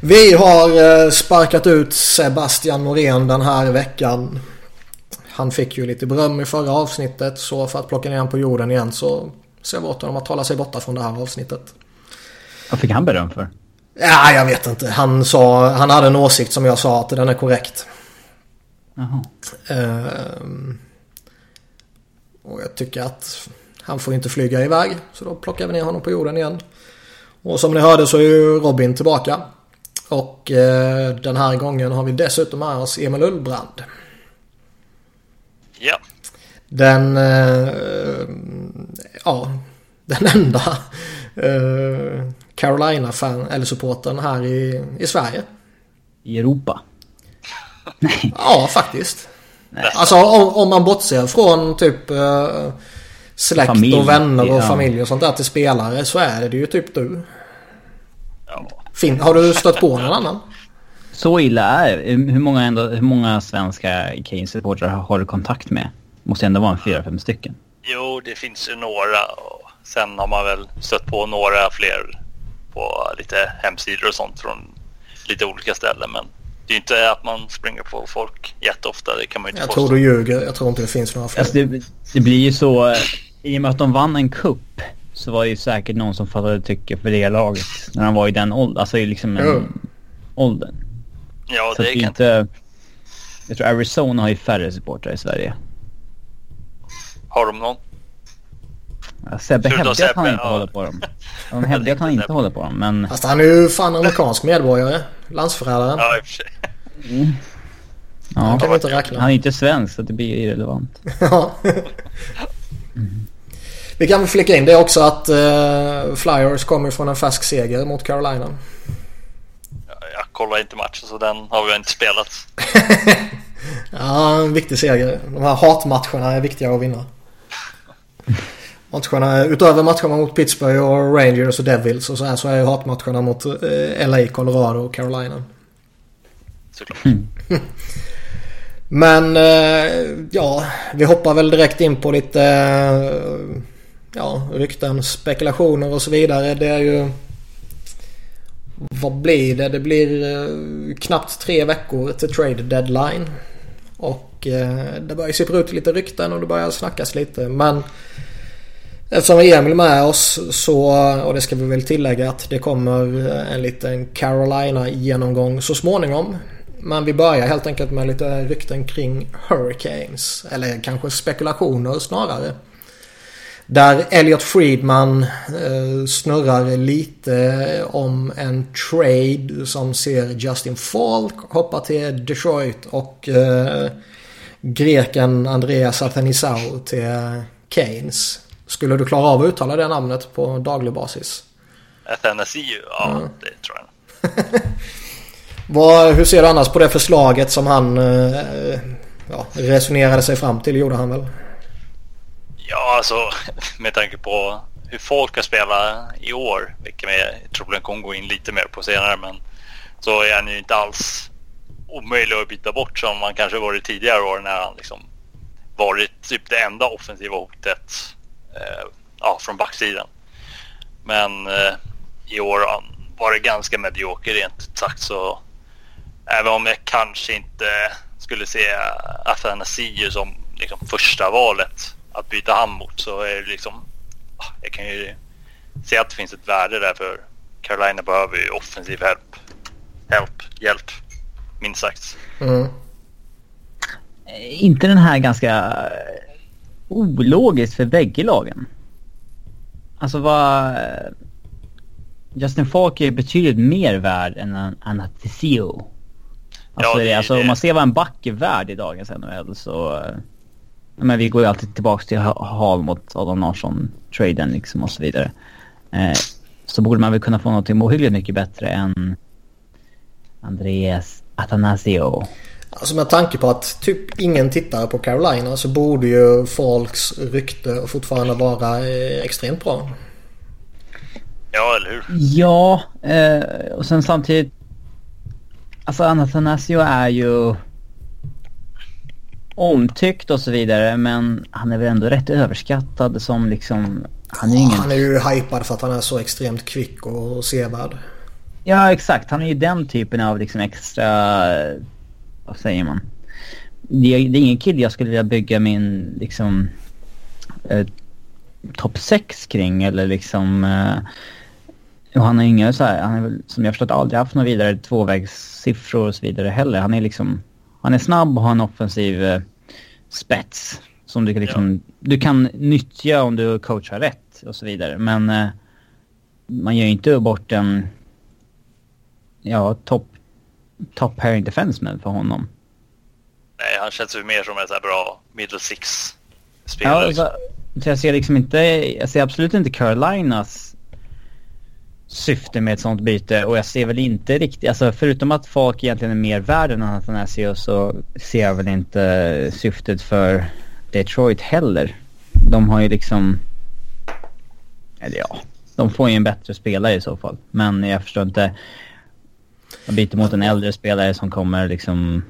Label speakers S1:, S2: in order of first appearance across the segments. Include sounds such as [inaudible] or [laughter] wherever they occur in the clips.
S1: Vi har eh, sparkat ut Sebastian Norén den här veckan. Han fick ju lite beröm i förra avsnittet så för att plocka ner honom på jorden igen så ser vi åt honom att hålla sig borta från det här avsnittet.
S2: Vad fick han beröm för?
S1: Ja, jag vet inte. Han sa, han hade en åsikt som jag sa att den är korrekt.
S2: Jaha.
S1: Ehm, och jag tycker att han får inte flyga iväg. Så då plockar vi ner honom på jorden igen. Och som ni hörde så är ju Robin tillbaka. Och eh, den här gången har vi dessutom med oss Emil Ullbrand.
S3: Ja.
S1: Den, eh, ja, [laughs] den enda eh, Carolina-fan eller supporten här i, i Sverige.
S2: I Europa? [laughs]
S1: Ja, faktiskt. Alltså om, om man bortser från typ eh, släkt
S2: Familj,
S1: och vänner och
S2: ja.
S1: familj och sånt där till spelare så är det ju typ du. Fin, har du stött på någon annan?
S2: Så illa är. Hur många, ändå, hur många svenska Kane-supportrar har du kontakt med? Måste ändå vara en fyra, fem stycken.
S3: Jo, det finns ju några. Och sen har man väl stött på några fler på lite hemsidor och sånt från lite olika ställen. Men det är ju inte att man springer på folk jätteofta. Det kan man ju inte
S1: Jag
S3: påstå.
S1: tror du ljuger. Jag tror inte det finns några fler.
S2: Alltså det, det blir ju så... eh, I och med att de vann en kupp så var det ju säkert någon som fattade tycke för det laget. När de var i den åldern. Alltså i liksom en
S1: Jo.
S2: åldern.
S3: Ja,
S2: Så
S3: det kan
S2: inte... Jag tror Arizona har ju färre supportrar i Sverige.
S3: Har de någon?
S2: Sebbe hävdar att han inte
S3: ja.
S2: håller på dem. [laughs] De hävdar att han inte håller på dem, men...
S1: Fast han är ju fan amerikansk medborgare. Landsförrädaren.
S3: Ja, i och för sig.
S2: Ja,
S1: kan vi inte räkna.
S2: han är inte svensk så det blir irrelevant. [laughs]
S1: Ja. Vi kan väl flika in det också att eh, Flyers kommer från en färsk seger mot Carolina.
S3: Jag kollar inte matchen så den har vi inte spelat. [laughs]
S1: Ja, en viktig seger. De här hatmatcherna är viktiga att vinna. Matcherna, utöver matcherna mot Pittsburgh och Rangers och Devils och så här så är ju hatmatcherna mot eh, LA, Colorado och Carolina.
S3: Såklart. [laughs]
S1: Men eh, ja, vi hoppar väl direkt in på lite eh, ja, rykten, spekulationer och så vidare. Det är ju... Vad blir det? Det blir eh, knappt tre veckor till trade deadline. Och eh, det börjar sippra ut lite rykten och det börjar snackas lite. Men eftersom vi är Emil med oss så, och det ska vi väl tillägga att det kommer eh, en liten Carolina-genomgång så småningom. Men vi börjar helt enkelt med lite rykten kring Hurricanes. Eller kanske spekulationer snarare. Där Elliot Friedman eh, snurrar lite om en trade som ser Justin Falk hoppa till Detroit och eh, greken Andreas Athanasou till Keynes. Skulle du klara av att uttala det namnet på daglig basis?
S3: Athanasiu, ja
S1: Mm.
S3: det tror jag. [laughs]
S1: Vad, hur ser du annars på det förslaget som han eh, ja, resonerade sig fram till? gjorde han väl?
S3: Ja, alltså [laughs] med tanke på hur folk har spelat i år, vilket jag troligen kommer gå in lite mer på senare, men så är han ju inte alls omöjlig att byta bort som man kanske varit tidigare år när han liksom varit typ det enda offensiva hotet eh, ja, från backsidan. Men eh, i år var det ganska medioker rent ut sagt så även om jag kanske inte skulle se Athanasiu som liksom första valet att byta han mot så är det liksom ah, jag kan ju se att det finns ett värde där för Carolina behöver ju offensiv hjälp. Hjälp, hjälp, minst sagt.
S1: Mm.
S2: Eh, inte den här ganska eh, ologiskt för bägge lagen? Alltså vad... Justin Falk är betydligt mer värd än en Anastasio. Alltså,
S3: Ja,
S2: det,
S3: det-
S2: alltså
S3: det-
S2: om man ser vad en back är värd i dagens NHL så... Men vi går ju alltid tillbaks till Ha- Hall mot Adam Larsson-traden liksom och så vidare. Eh, så borde man väl kunna få något ohyggligt mycket bättre än Andreas Athanasio.
S1: Alltså med tanke på att typ ingen tittar på Carolina så borde ju folks rykte fortfarande vara eh, extremt bra.
S3: Ja, eller hur?
S2: Ja, eh, och sen samtidigt... Alltså Athanasio är ju omtyckt och så vidare men han är väl ändå rätt överskattad som liksom... Han är ingen...
S1: Han är ju hypad för att han är så extremt kvick och sevärd.
S2: Ja, exakt. Han är ju den typen av liksom extra... Vad säger man? Det är, det är ingen kille jag skulle vilja bygga min liksom... Eh, Topp 6 kring eller liksom... Eh, och han har inga så här, han är väl som jag förstått aldrig haft några vidare tvåvägssiffror och så vidare heller. Han är liksom... Han är snabb och har en offensiv eh, spets. Som du kan liksom... Ja. Du kan nyttja om du coachar rätt och så vidare. Men... Eh, man gör ju inte bort en ja, top, top pairing defenseman för honom.
S3: Nej, han känns ju mer som en bra middle six-spelare.
S2: Ja, alltså, så jag ser liksom inte, jag ser absolut inte Carolinas syfte med ett sånt byte och jag ser väl inte riktigt, alltså förutom att folk egentligen är mer värd än Athanasio så ser jag väl inte syftet för Detroit heller. De har ju liksom, eller ja, de får ju en bättre spelare i så fall. Men jag förstår inte, De byter mot en äldre spelare som kommer liksom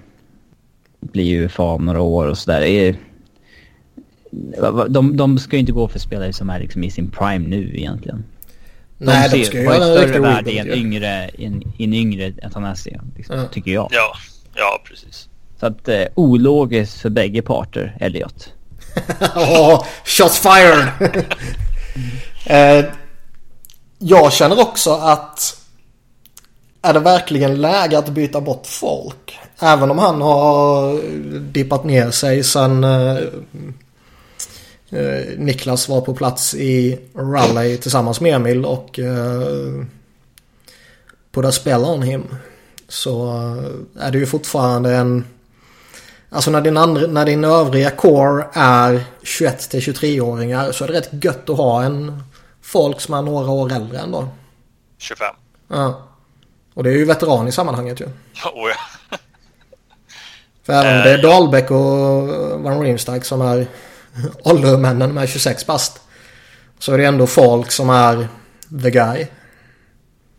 S2: bli UFA om några år och sådär. De, de ska ju inte gå för spelare som är liksom i sin prime nu egentligen.
S1: De Nej, de ska ju göra en
S2: större värde i en yngre, in, in yngre Atanasio, liksom, ja. tycker jag.
S3: Ja, ja precis.
S2: Så att eh, ologiskt för bägge parter, Elliot. [laughs]
S1: oh, shots fired! [laughs] eh, jag känner också att är det verkligen läge att byta bort folk? Även om han har dippat ner sig sen eh, eh, Niklas var på plats i Rally tillsammans med Emil och eh, på The Spell on Him. Så eh, är det ju fortfarande en... Alltså när din, andra, när din övriga core är 21 till 23-åringar så är det rätt gött att ha en folk som är några år äldre ändå.
S3: 25.
S1: Ja. Och det är ju veteran i sammanhanget ju. [laughs]
S3: Oh, ja.
S1: För även om det är Dahlbäck och Van Riemsdyk som är [laughs] åldermännen med 26 bast. Så är det ändå folk som är the guy.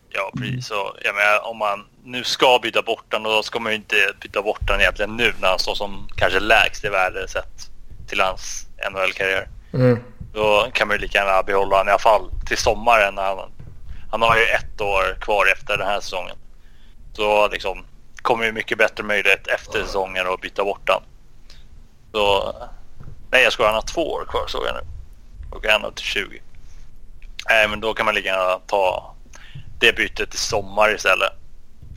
S3: Ja, precis. Och, jag menar, om man nu ska byta bort den då ska man ju inte byta bort den egentligen nu när han står som kanske lägst i värde sett till hans NHL-karriär. Mm. Då kan man ju lika gärna behålla honom i alla fall till sommaren. Han, han har ju ett år kvar efter den här säsongen. Så liksom kommer ju mycket bättre möjlighet efter säsongen att byta bort den. Så nej, jag ska han har två år kvar såg jag nu. Och en upp till 20. Nej, men då kan man lika gärna ta det bytet till sommar istället.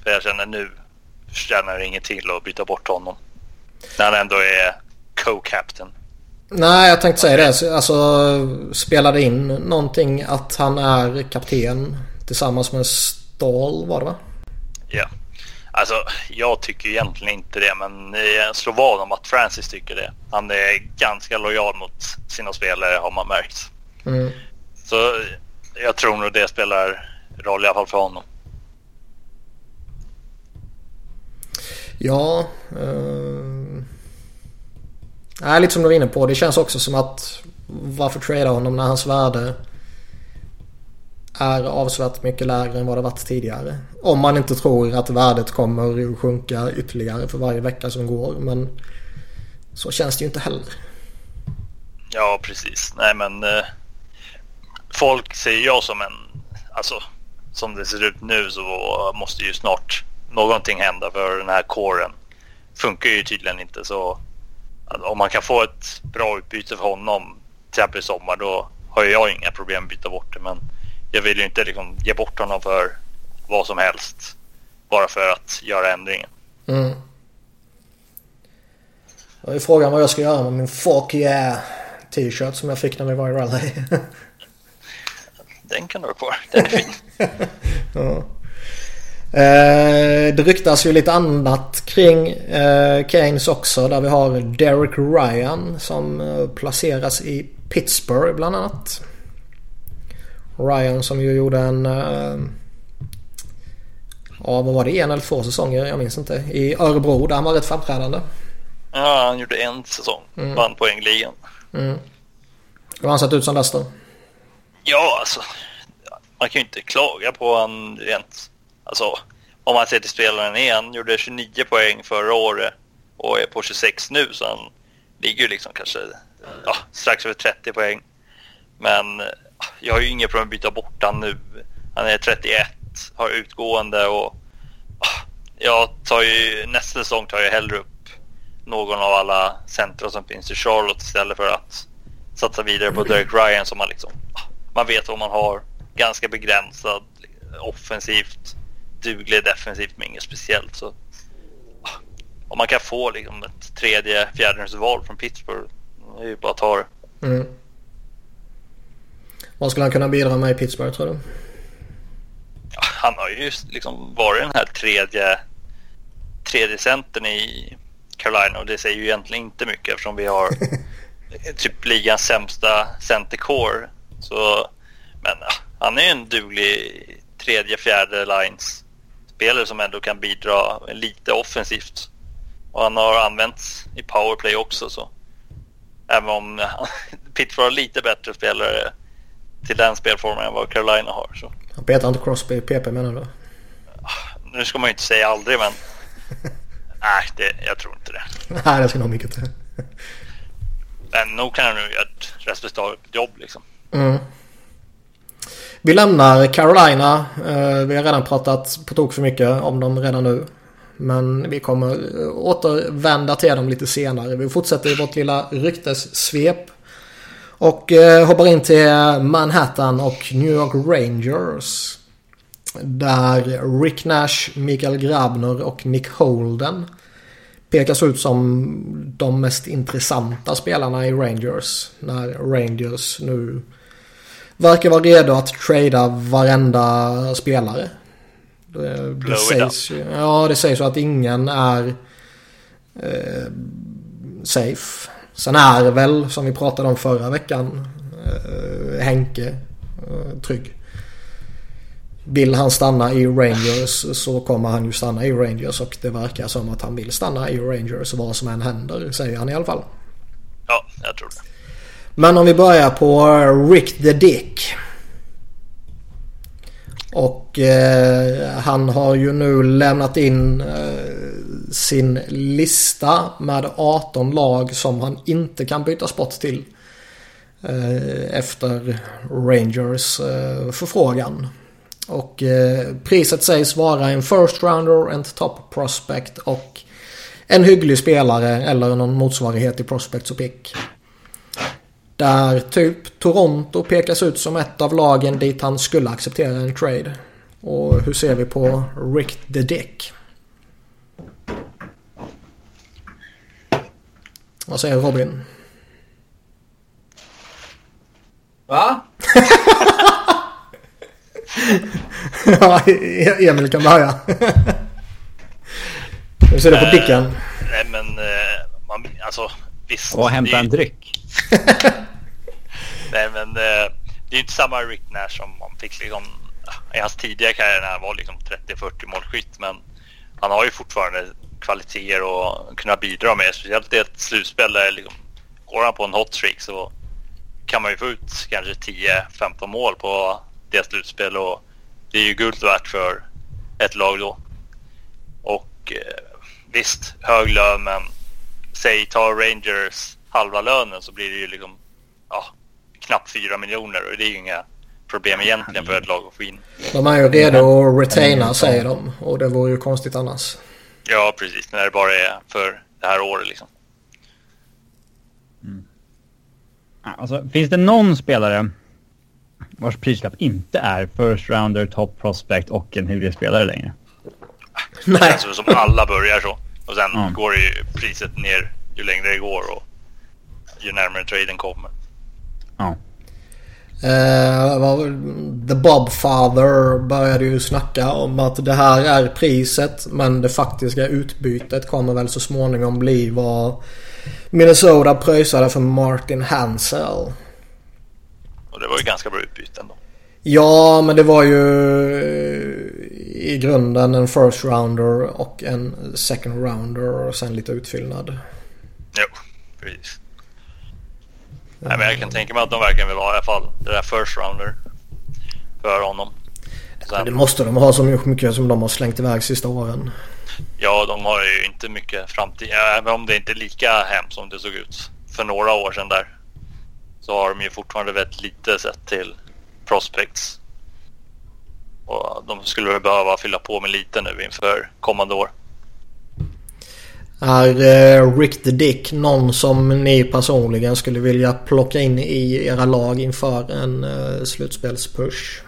S3: För jag känner nu tjänar det inget till att byta bort honom. När han ändå är co-captain.
S1: Nej, jag tänkte säga det. Alltså, spelade in någonting att han är kapten tillsammans med Stahl var det va?
S3: Ja. Alltså, jag tycker egentligen inte det, men jag slår vad om att Francis tycker det. Han är ganska lojal mot sina spelare har man märkt. Mm. Så jag tror nog det spelar roll i alla fall för honom.
S1: Ja. Uh... Nej, lite som du var inne på. Det känns också som att varför trada honom när hans värde är avsevärt mycket lägre än vad det varit tidigare. Om man inte tror att värdet kommer att sjunka ytterligare för varje vecka som går. Men så känns det ju inte heller.
S3: Ja, precis. Nej, men eh, folk ser jag som en... Alltså, som det ser ut nu så måste ju snart någonting hända för den här kåren funkar ju tydligen inte så alltså, om man kan få ett bra utbyte för honom till exempel i sommar då har jag inga problem att byta bort det. Men jag vill ju inte liksom ge bort honom för vad som helst bara för att göra ändringen. Mm.
S1: Då är frågan vad jag ska göra med min fuck yeah t-shirt som jag fick när vi var i rally. [laughs]
S3: Den kan du ha kvar. Den är fin. [laughs]
S1: ja. Eh, det ryktas ju lite annat kring eh, Keynes också. Där vi har Derek Ryan som eh, placeras i Pittsburgh bland annat. Ryan som ju gjorde en... Eh, ja, vad var det? En eller två säsonger? Jag minns inte. I Örebro där han var rätt framträdande.
S3: Ja, han gjorde en säsong. Mm. Vann poängligan. Mm.
S1: Hur har han sett ut som då?
S3: Ja, alltså. Man kan ju inte klaga på han rent Alltså, om man ser till spelaren igen, gjorde 29 poäng förra året och är på 26 nu så han ligger ju liksom kanske ja, strax över 30 poäng. Men jag har ju inga problem att byta bort han nu. Han är 31 har utgående och ah, jag tar ju nästa säsong tar jag hellre upp någon av alla centra som finns i Charlotte istället för att satsa vidare på Derek Ryan som man liksom ah, man vet vad man har ganska begränsad offensivt duglig defensivt men inget speciellt så ah, om man kan få liksom ett tredje fjärdedelsval från Pittsburgh det är ju bara att ta det. Mm.
S1: Vad skulle han kunna bidra med i Pittsburgh tror du?
S3: han har ju liksom varit den här tredje, tredje centern i Carolina och det säger ju egentligen inte mycket eftersom vi har [laughs] typ ligans sämsta centercore. Så, men han är ju en duglig tredje, fjärde lines spelare som ändå kan bidra lite offensivt. Och han har använts i powerplay också så även om [laughs] Pittsburgh har lite bättre spelare till den spelformen än vad Carolina har. Så.
S1: Han petar inte Crosby i PP menar du?
S3: Nu ska man ju inte säga aldrig men... [laughs] Nej, det, jag tror inte det.
S1: Nej, det ska nog mycket till.
S3: men nog kan han nu göra ett respektabelt jobb liksom.
S1: Mm. Vi lämnar Carolina. Eh, vi har redan pratat på tok för mycket om dem redan nu. Men vi kommer återvända till dem lite senare. Vi fortsätter i vårt lilla ryktessvep. Och eh, hoppar in till Manhattan och New York Rangers. Där Rick Nash, Mikael Grabner och Nick Holden pekas ut som de mest intressanta spelarna i Rangers. När Rangers nu verkar vara redo att trada varenda spelare. Det, det sägs ju, ja, det sägs ju att ingen är eh, safe. Sen är väl, som vi pratade om förra veckan, eh, Henke eh, trygg. Vill han stanna i Rangers så kommer han ju stanna i Rangers och det verkar som att han vill stanna i Rangers vad som än händer säger han i alla fall.
S3: Ja, jag tror det.
S1: Men om vi börjar på Rick the Dick. Och eh, han har ju nu lämnat in eh, sin lista med 18 lag som han inte kan byta sport till. Eh, efter Rangers eh, förfrågan. Och eh, priset sägs vara en first rounder, en top prospect och en hygglig spelare eller någon motsvarighet i prospects och pick. Där typ Toronto pekas ut som ett av lagen dit han skulle acceptera en trade. Och hur ser vi på Rick the Dick? Vad säger Robin?
S2: Va? [laughs]
S1: ja, Emil kan börja. Hur ser du på Dicken? Uh,
S3: nej men, uh, man, alltså visst.
S2: Och hämta en dryck. [laughs]
S3: Nej men eh, det är inte samma Rick Nash som man fick liksom i hans tidiga karriär när han var liksom 30-40 målskytt. Men han har ju fortfarande kvaliteter och kunna bidra med. Speciellt i ett slutspel där liksom, går han på en hot streak så kan man ju få ut kanske 10-15 mål på det slutspel och det är ju guld värt för ett lag då. Och eh, visst, hög lön men säg ta Rangers halva lönen så blir det ju liksom ja, knappt 4 miljoner och det är ju inga problem egentligen för ett lag att få in.
S1: De är ju redo att retaina säger de och det vore ju konstigt annars.
S3: Ja precis, när det bara är för det här året liksom.
S2: Mm. Alltså, finns det någon spelare vars prislapp inte är first rounder, top prospect och en hygglig spelare längre?
S3: Nej. Det känns som alla börjar så. Och sen mm. går ju priset ner ju längre det går och ju närmare traden kommer.
S2: Ja.
S1: Uh, The Bobfather började ju snacka om att det här är priset men det faktiska utbytet kommer väl så småningom bli vad Minnesota pröjsade för Martin Hansel.
S3: Och det var ju ganska bra utbyte ändå.
S1: Ja, men det var ju i grunden en first rounder och en second rounder och sen lite utfyllnad.
S3: Jo, precis. Nej, men jag kan tänka mig att de verkligen vill ha i alla fall det där first rounder för honom.
S1: Sen, det måste de ha så mycket som de har slängt iväg sista åren.
S3: Ja, de har ju inte mycket framtid. Även om det inte är lika hemskt som det såg ut för några år sedan där. Så har de ju fortfarande väldigt lite sett till prospects. Och de skulle behöva fylla på med lite nu inför kommande år.
S1: Är eh, Rick the Dick någon som ni personligen skulle vilja plocka in i era lag inför en uh, slutspelspush?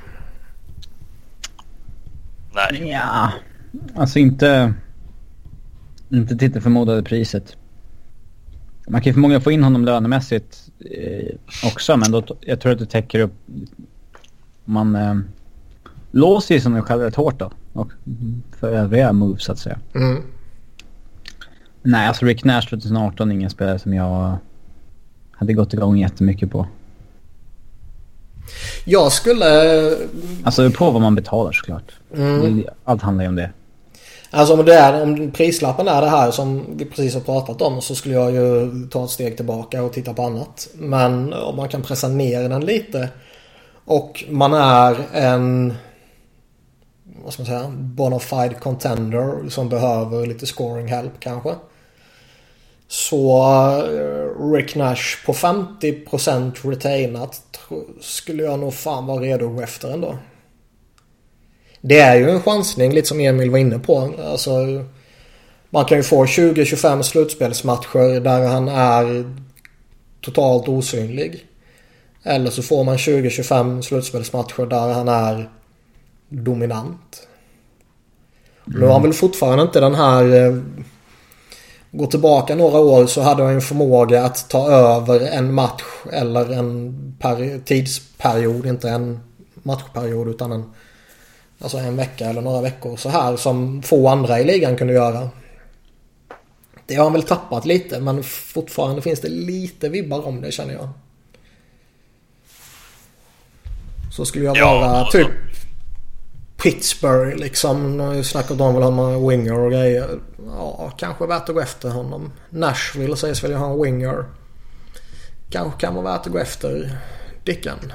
S3: Nej.
S2: Ja, alltså inte... Inte till det förmodade priset. Man kan ju förmodligen få in honom lönemässigt eh, också, men då, jag tror att det täcker upp... Man eh, låser ju sig själv rätt hårt då. Och för övriga moves så att säga.
S1: Mm.
S2: Nej, alltså Rick Nash 2018 är ingen spelare som jag hade gått igång jättemycket på.
S1: Jag skulle...
S2: Alltså på vad man betalar såklart.
S1: Mm.
S2: Allt handlar ju om det.
S1: Alltså om, det är, om prislappen är det här som vi precis har pratat om så skulle jag ju ta ett steg tillbaka och titta på annat. Men om man kan pressa ner den lite och man är en vad ska man säga, bonafide contender som behöver lite scoring help kanske. Så eh, Rick Nash på 50% retainat skulle jag nog fan vara redo efter ändå. Det är ju en chansning lite som Emil var inne på. Alltså, man kan ju få 20-25 slutspelsmatcher där han är totalt osynlig. Eller så får man 20-25 slutspelsmatcher där han är dominant. Mm. Nu har han väl fortfarande inte den här... Gå tillbaka några år så hade han en förmåga att ta över en match eller en tidsperiod. Inte en matchperiod utan en Alltså en vecka eller några veckor så här som få andra i ligan kunde göra. Det har han väl tappat lite men fortfarande finns det lite vibbar om det känner jag. Så skulle jag vara ja, typ Pittsburgh liksom. Nu snackar de väl om en winger och grejer. Ja, kanske värt att gå efter honom. Nashville sägs väl ha en winger. Kanske kan vara värt att gå efter Dicken.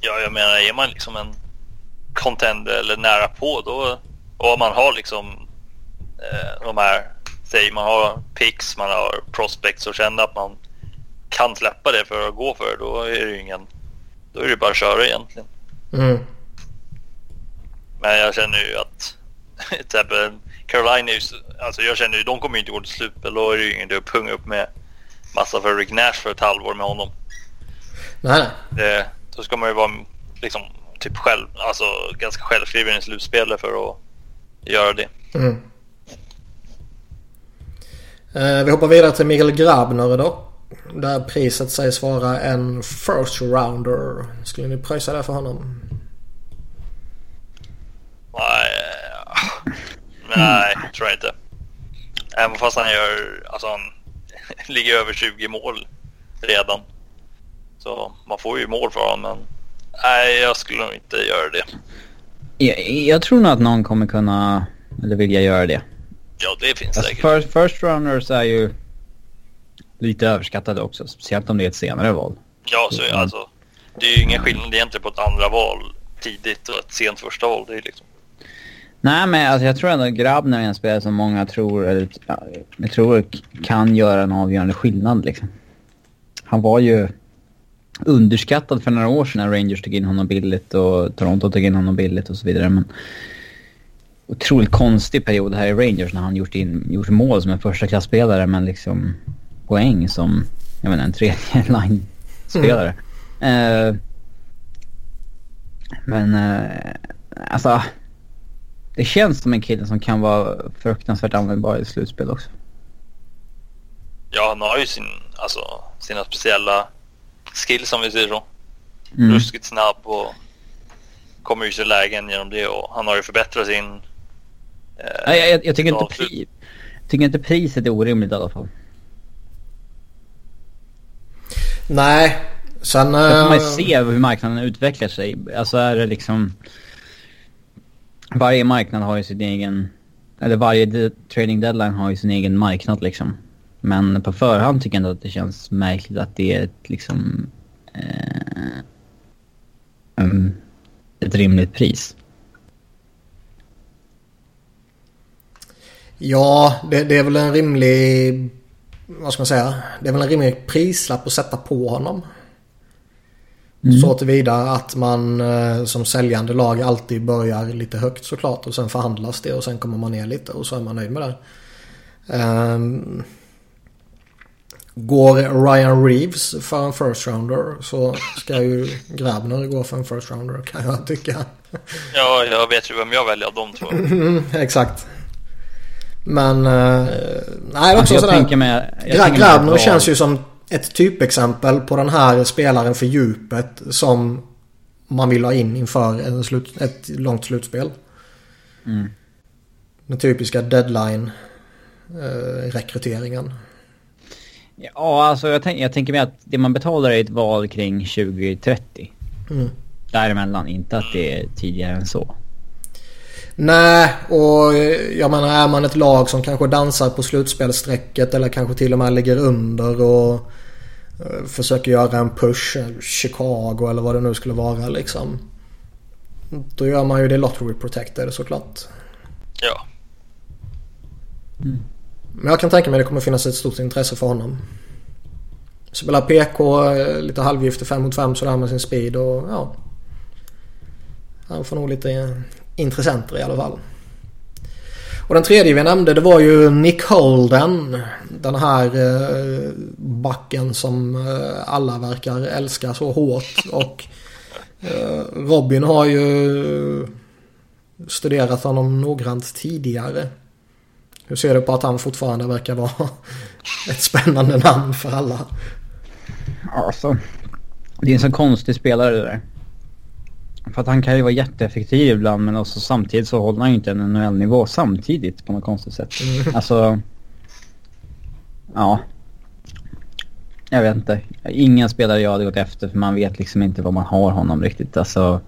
S3: Ja, jag menar är man liksom en contender eller nära på då och man har liksom eh, de här, säg man har picks, man har prospects och känner att man kan släppa det för att gå för då är det ju ingen, då är det bara att köra egentligen.
S1: Mm.
S3: Men jag känner ju att [laughs] till exempel Carolina, alltså jag känner ju de kommer inte gå till slutspel. Då är det ju ingen idé att punga upp med massa för Rick Nash för ett halvår med honom.
S1: Nej.
S3: Det, då ska man ju vara liksom typ själv, alltså ganska självskriven i slutspelet för att göra det.
S1: Mm. Eh, vi hoppar vidare till Mikael Grabner då. Där priset sägs vara en first rounder. Skulle ni pröjsa det för honom?
S3: Nej, nej tror jag inte. Även fast han gör, alltså han [laughs] ligger över 20 mål redan. Så man får ju mål för honom men Nej, jag skulle nog inte göra det.
S2: Jag, jag tror nog att någon kommer kunna, eller vilja göra det.
S3: Ja, det finns
S2: alltså,
S3: säkert.
S2: First, first runners är ju lite överskattade också, speciellt om det är ett senare val.
S3: Ja, så alltså. Det är ju ingen skillnad egentligen på ett andra val tidigt och ett sent första val. Det är liksom...
S2: Nej, men alltså, jag tror ändå Grabner är en spelare som många tror, eller, jag tror kan göra en avgörande skillnad liksom. Han var ju underskattad för några år sedan när Rangers tog in honom billigt och Toronto tog in honom billigt och så vidare. Men otroligt konstig period här i Rangers när han gjort, in, gjort mål som en första klasspelare men liksom poäng som, jag menar en tredje [laughs] line-spelare. Mm. Uh, men uh, alltså, det känns som en kille som kan vara fruktansvärt användbar i slutspel också.
S3: Ja, han har ju sin, alltså, sina speciella skills om vi säger så. Mm. Ruskigt snabb och kommer ur sig lägen genom det och han har ju förbättrat sin...
S2: Eh, jag, jag, jag, tycker inte pri, tycker inte priset är orimligt i alla fall.
S1: Nej, sen... Sen
S2: får man ju se hur marknaden utvecklar sig. Alltså är det liksom... Varje marknad har ju sin egen... Eller varje trading deadline har ju sin egen marknad liksom. Men på förhand tycker jag ändå att det känns märkligt att det är ett liksom... Eh, um, ett rimligt pris.
S1: Ja, det, det, är väl en rimlig... Vad ska man säga? Det är väl en rimlig prislapp att sätta på honom. Mm. Så tillvida att man eh, som säljande lag alltid börjar lite högt såklart och sen förhandlas det och sen kommer man ner lite och så är man nöjd med det. Um, går Ryan Reeves för en first rounder så ska ju Grabner gå för en first rounder kan jag tycka. [laughs]
S3: Ja, jag vet ju vem jag väljer av de två. [laughs]
S1: Exakt. Men... Uh, nej, också
S2: jag
S1: sådär.
S2: Tänker med,
S1: jag Grabner känns ju som ett typexempel på den här spelaren för djupet som man vill ha in inför en slut, ett långt slutspel.
S2: Mm.
S1: Den typiska deadline-rekryteringen. Eh,
S2: ja, alltså jag, tänk, jag tänker mig att det man betalar är ett val kring 2030.
S1: Mm.
S2: Däremellan, inte att det är tidigare än så.
S1: Nej, och jag menar är man ett lag som kanske dansar på slutspelssträcket eller kanske till och med ligger under och försöker göra en push, Chicago eller vad det nu skulle vara liksom. Då gör man ju det lottery protected såklart.
S3: Ja.
S1: Mm. Men jag kan tänka mig att det kommer finnas ett stort intresse för honom. Spelar PK eh, lite halvgiftig 5 mot 5 sådär med sin speed och ja. Han får nog lite intressenter i alla fall. Och den tredje vi nämnde det var ju Nick Holden. Den här eh, backen som eh, alla verkar älska så hårt. [laughs] Och eh, Robin har ju studerat honom noggrant tidigare. Hur ser du på att han fortfarande verkar vara [laughs] ett spännande namn för alla?
S2: Alltså, det är en så konstig spelare det där. För att han kan ju vara jätteeffektiv ibland men också samtidigt så håller han ju inte en NHL-nivå samtidigt på något konstigt sätt. Mm. Alltså... Ja. Jag vet inte. Ingen spelare jag hade gått efter för man vet liksom inte vad man har honom riktigt. Alltså...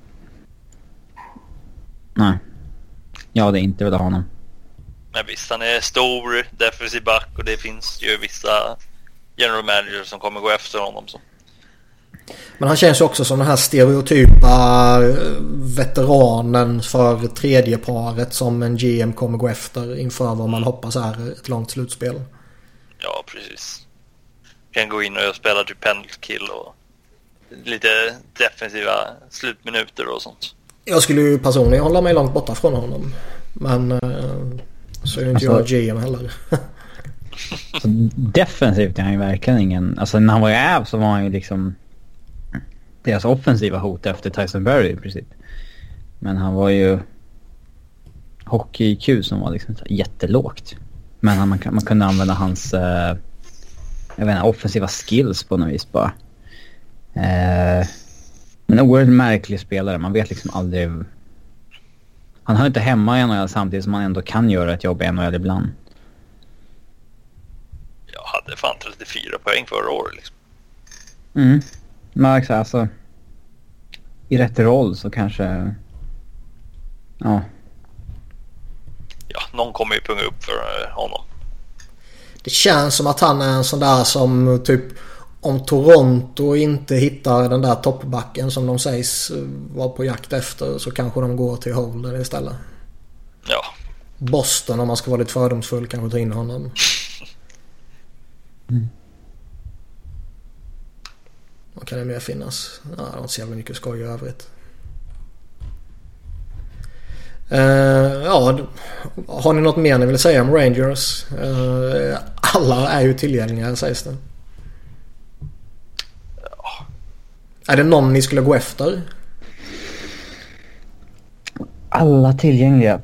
S2: Nej. Jag hade inte velat ha honom.
S3: Men visst, han är stor, defensiv back och det finns ju vissa general managers som kommer gå efter honom. Så.
S1: Men han känns ju också som den här stereotypa eh, veteranen för tredje paret som en GM kommer gå efter inför vad man hoppas är ett långt slutspel.
S3: Ja, precis. Kan gå in och spela typ penalty kill och lite defensiva slutminuter och sånt.
S1: Jag skulle ju personligen hålla mig långt borta från honom. Men eh, så är ju inte alltså, jag GM heller. [laughs]
S2: defensivt är han ju verkligen ingen... Alltså när han var i Äv så var han ju liksom deras offensiva hot efter Tyson Berry i princip. Men han var ju hockey-IQ som var liksom jättelågt. Men man, man kunde använda hans eh, jag vet inte, offensiva skills på något vis bara. Eh, men oerhört märklig spelare. Man vet liksom aldrig... Han hör inte hemma i NHL samtidigt som han ändå kan göra ett jobb i NHL ibland.
S3: Jag hade fan 34 poäng förra året liksom.
S2: Mm. Men alltså, i rätt roll så kanske... Ja.
S3: Ja, någon kommer ju punga upp för eh, honom.
S1: Det känns som att han är en sån där som typ om Toronto inte hittar den där toppbacken som de sägs vara på jakt efter så kanske de går till Holden istället.
S3: Ja.
S1: Boston om man ska vara lite fördomsfull kanske tar in honom. Mm. Vad kan det mer finnas? Ja, det var inte så jävla mycket skoj i övrigt. Uh, ja, har ni något mer ni vill säga om Rangers? Uh, alla är ju tillgängliga sägs det. Ja. Är det någon ni skulle gå efter?
S2: Alla tillgängliga?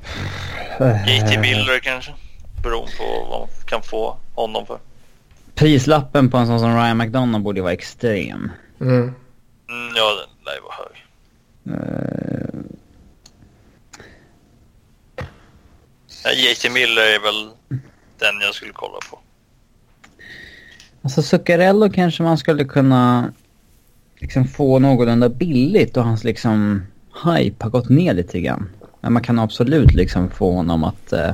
S3: JT Miller kanske? Beroende på vad man kan få honom för.
S2: Prislappen på en sån som Ryan McDonough borde vara extrem.
S1: Mm. mm
S3: ja, den lär ju vara hög. Uh... Ja, JT Miller är väl den jag skulle kolla på.
S2: Alltså Zuccarello kanske man skulle kunna liksom få någorlunda billigt och hans liksom hype har gått ner lite grann. Men man kan absolut liksom få honom att uh,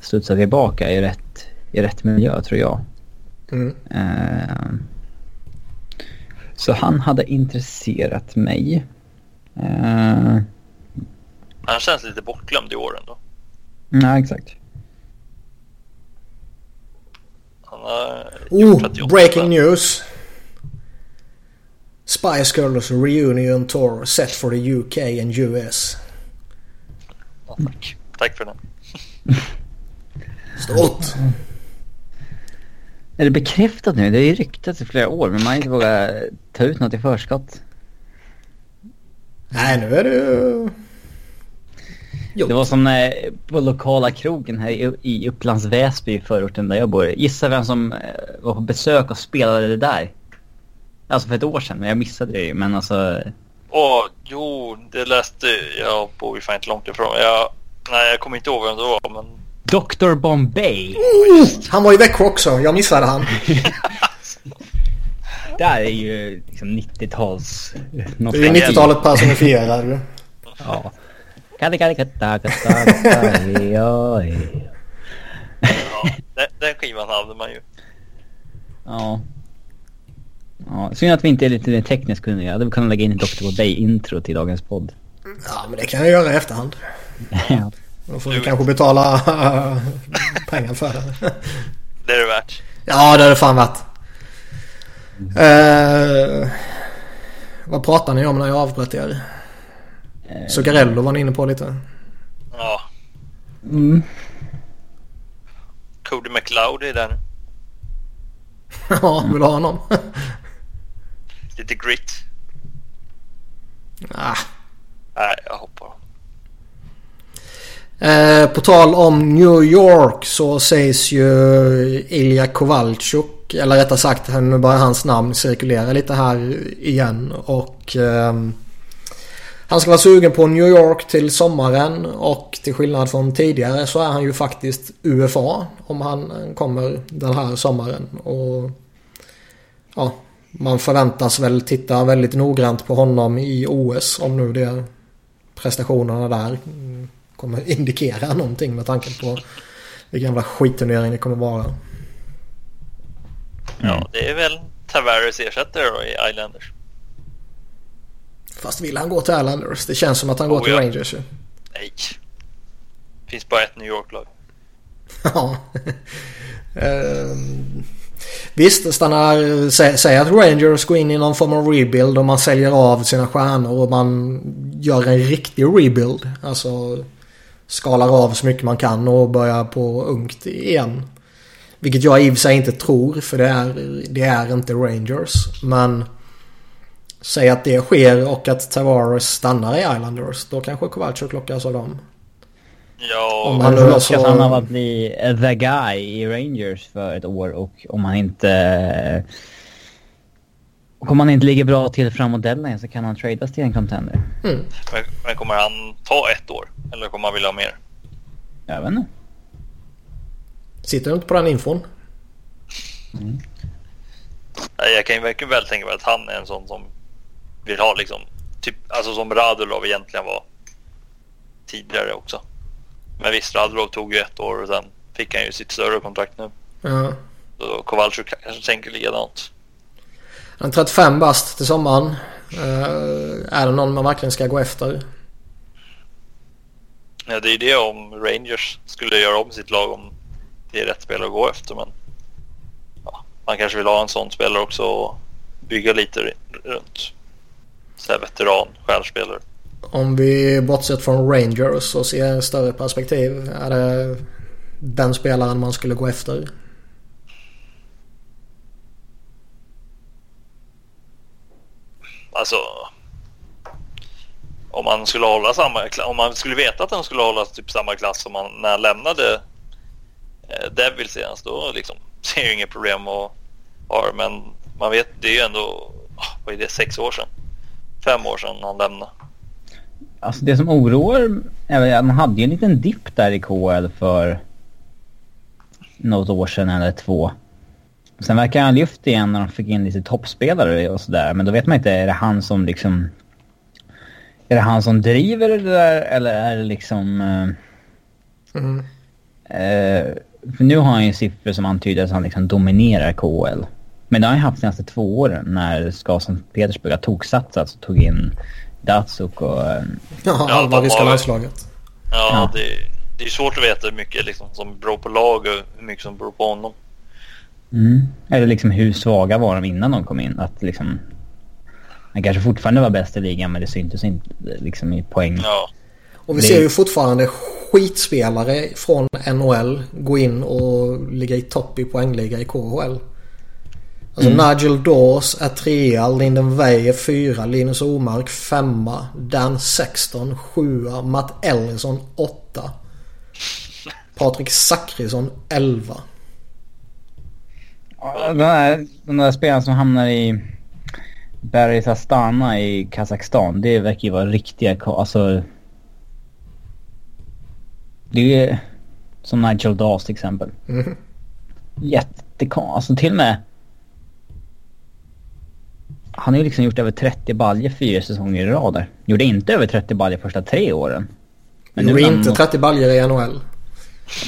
S2: studsa tillbaka i rätt, i rätt miljö tror jag.
S1: Mm.
S2: Uh, så han hade intresserat mig. Uh...
S3: Han känns lite bortglömd i år ändå.
S2: Ja, exakt.
S3: Han har
S1: oh, breaking news. Spice Girls Reunion Tour set for the UK and US.
S3: Ja, tack. tack för den.
S1: Stort!
S2: Är det bekräftat nu? Det är ju ryktats i flera år men man har inte vågat ta ut något i förskott.
S1: Nej, nu är det ju... Jo.
S2: Det var som när, på lokala krogen här i, i Upplands Väsby, förorten där jag bor. Gissa vem som eh, var på besök och spelade det där? Alltså för ett år sedan, men jag missade det ju. Men alltså...
S3: Åh, jo, det läste jag. bor ju fan inte långt ifrån. Jag, nej, jag kommer inte ihåg vem det var, men...
S2: Dr Bombay.
S1: Oh, han var i Växjö också. Jag missade han. [laughs]
S2: Där är ju liksom 90-tals...
S1: Det är 90-talet personifierad. [laughs]
S2: Ja. Kalle, kalle, katta, katta, katta, ja,
S3: den, den skivan hade man ju.
S2: Ja. Ja, synd att vi inte är lite mer tekniskt kunniga. Jag hade kunnat lägga in en Dr. Bombay-intro till dagens podd.
S1: Ja, men det kan jag göra i efterhand. [laughs]
S2: ja.
S1: Då får vi kanske betala [laughs] pengar för det.
S3: Det är det värt.
S1: Ja, det är det fan värt. Uh, vad pratar ni om när jag avbröt er? Uh, Zuccarello var ni inne på lite.
S3: Ja.
S2: Mm.
S3: Cody McLeod är där [laughs]
S1: Ja, vill du ha honom?
S3: Lite grit.
S1: Ah.
S3: Nej, jag hoppar.
S1: Eh, på tal om New York så sägs ju Ilja Kovalchuk, eller rättare sagt nu börjar hans namn cirkulera lite här igen och eh, han ska vara sugen på New York till sommaren och till skillnad från tidigare så är han ju faktiskt UFA om han kommer den här sommaren. Och ja, man förväntas väl titta väldigt noggrant på honom i OS om nu det är prestationerna där kommer indikera någonting med tanke på vilken jävla skitturnering det kommer vara.
S3: Ja, det är väl Tavares ersättare då i Islanders.
S1: Fast vill han gå till Islanders? Det känns som att han går oh, till ja. Rangers ju.
S3: Nej. Det finns bara ett New York-lag. [laughs]
S1: ja. um, visst, stannar, sä, säg att Rangers går in i någon form av rebuild och man säljer av sina stjärnor och man gör en riktig rebuild. Alltså skalar av så mycket man kan och börjar på ungt igen. Vilket jag i och för sig inte tror för det är, det är inte Rangers. Men säg att det sker och att Tavares stannar i Islanders. Då kanske Kowalczyk lockas av dem.
S3: Ja,
S2: om han nu lockas så... han av att bli the guy i Rangers för ett år och om han inte... Och om han inte ligger bra till framåt deadline så kan han tradas till en contender.
S1: Mm.
S3: Men, men, kommer han ta ett år? Eller kommer han vilja ha mer?
S2: Jag vet inte.
S1: Sitter du inte på den infon?
S3: Mm. Jag kan ju verkligen väl tänka mig att han är en sån som vill ha liksom, typ, alltså som Radulov egentligen var tidigare också. Men visst, Radulov tog ju ett år och sen fick han ju sitt större kontrakt nu.
S1: Ja.
S3: Så Kowalczyk kanske tänker likadant.
S1: Han är 35 bast till sommaren. Uh, är det någon man verkligen ska gå efter?
S3: Ja, det är det om Rangers skulle göra om sitt lag om det är rätt spelare att gå efter. Men ja, man kanske vill ha en sån spelare också och bygga lite runt. Så här veteran, stjärnspelare.
S1: Om vi bortsett från Rangers och ser större perspektiv. Är det den spelaren man skulle gå efter?
S3: Alltså om man skulle hålla samma om man skulle veta att han skulle hålla typ samma klass som han när han lämnade eh, Devils senast då liksom [laughs] ser jag inget problem att ha det men man vet det är ju ändå ah, vad är det sex år sedan fem år sedan han lämnade.
S2: Alltså det som oroar är att man hade ju en liten dipp där i KL för något år sedan eller två. Sen verkar han lyft igen när de fick in lite toppspelare och sådär. Men då vet man inte, är det han som liksom... Är det han som driver det där eller är det liksom...
S1: Uh, mm.
S2: uh, för nu har han ju siffror som antyder att han liksom dominerar KL. Men det har han haft de senaste två åren när Skasen Petersburg har toksatsat och tog in Datsuk och... Uh,
S1: ja, halva ryska landslaget.
S3: Ja, ja. Det, det är svårt att veta hur mycket liksom, som beror på lag och hur mycket som beror på honom.
S2: Mm. Eller liksom hur svaga var de innan de kom in? Att liksom... Han kanske fortfarande var bäst i ligan men det syntes inte liksom i poäng.
S3: Ja.
S1: Och vi
S2: Det-
S1: ser ju fortfarande skitspelare från NHL gå in och ligga i topp i poängliga i KHL. Alltså Nigel Dawes är trea, Linden Wey är fyra, Linus Omark femma, Dan Sexton sjua, Matt Ellison åtta. Patrik Zackrisson elva.
S2: Den där, den där spelaren som hamnar i Berris Astana i Kazakstan. Det verkar ju vara riktiga... Alltså... Det är som Nigel Dawes till exempel.
S1: Mhm.
S2: Jättekonstigt. Alltså till och med... Han har ju liksom gjort över 30 baljer fyra säsonger i rad där. Gjorde inte över 30 baljer första tre åren.
S1: Men Gjorde
S2: är han-
S1: inte 30 baljor i NHL.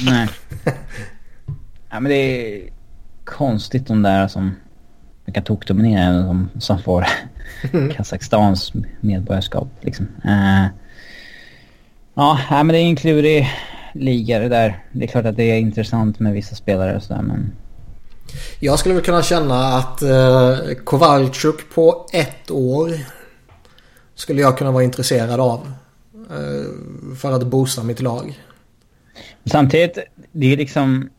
S2: Nej. [laughs] ja, men det är konstigt de där som vilka tokdominerar som, som får Kazakstans medborgarskap liksom. Eh, ja, men det är en klurig liga det där. Det är klart att det är intressant med vissa spelare och sådär men...
S1: Jag skulle väl kunna känna att eh, Kowalczyk på ett år skulle jag kunna vara intresserad av. Eh, för att boosta mitt lag.
S2: Samtidigt, det är liksom...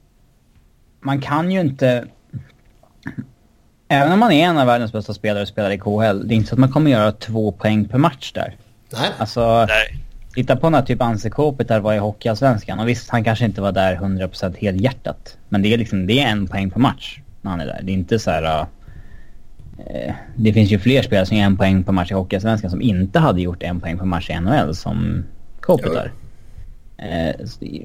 S2: Man kan ju inte... Även om man är en av världens bästa spelare och spelar i KHL, det är inte så att man kommer göra två poäng per match där.
S1: Nej.
S2: Alltså,
S3: Nej.
S2: titta på när typ Anse Kopitar var i Hockeyallsvenskan. Och visst, han kanske inte var där 100% helhjärtat. Men det är liksom, det är en poäng per match när han är där. Det är inte så här... eh, det finns ju fler spelare som gör en poäng per match i Hockeyallsvenskan som inte hade gjort en poäng per match i NHL som Kopitar. Så det är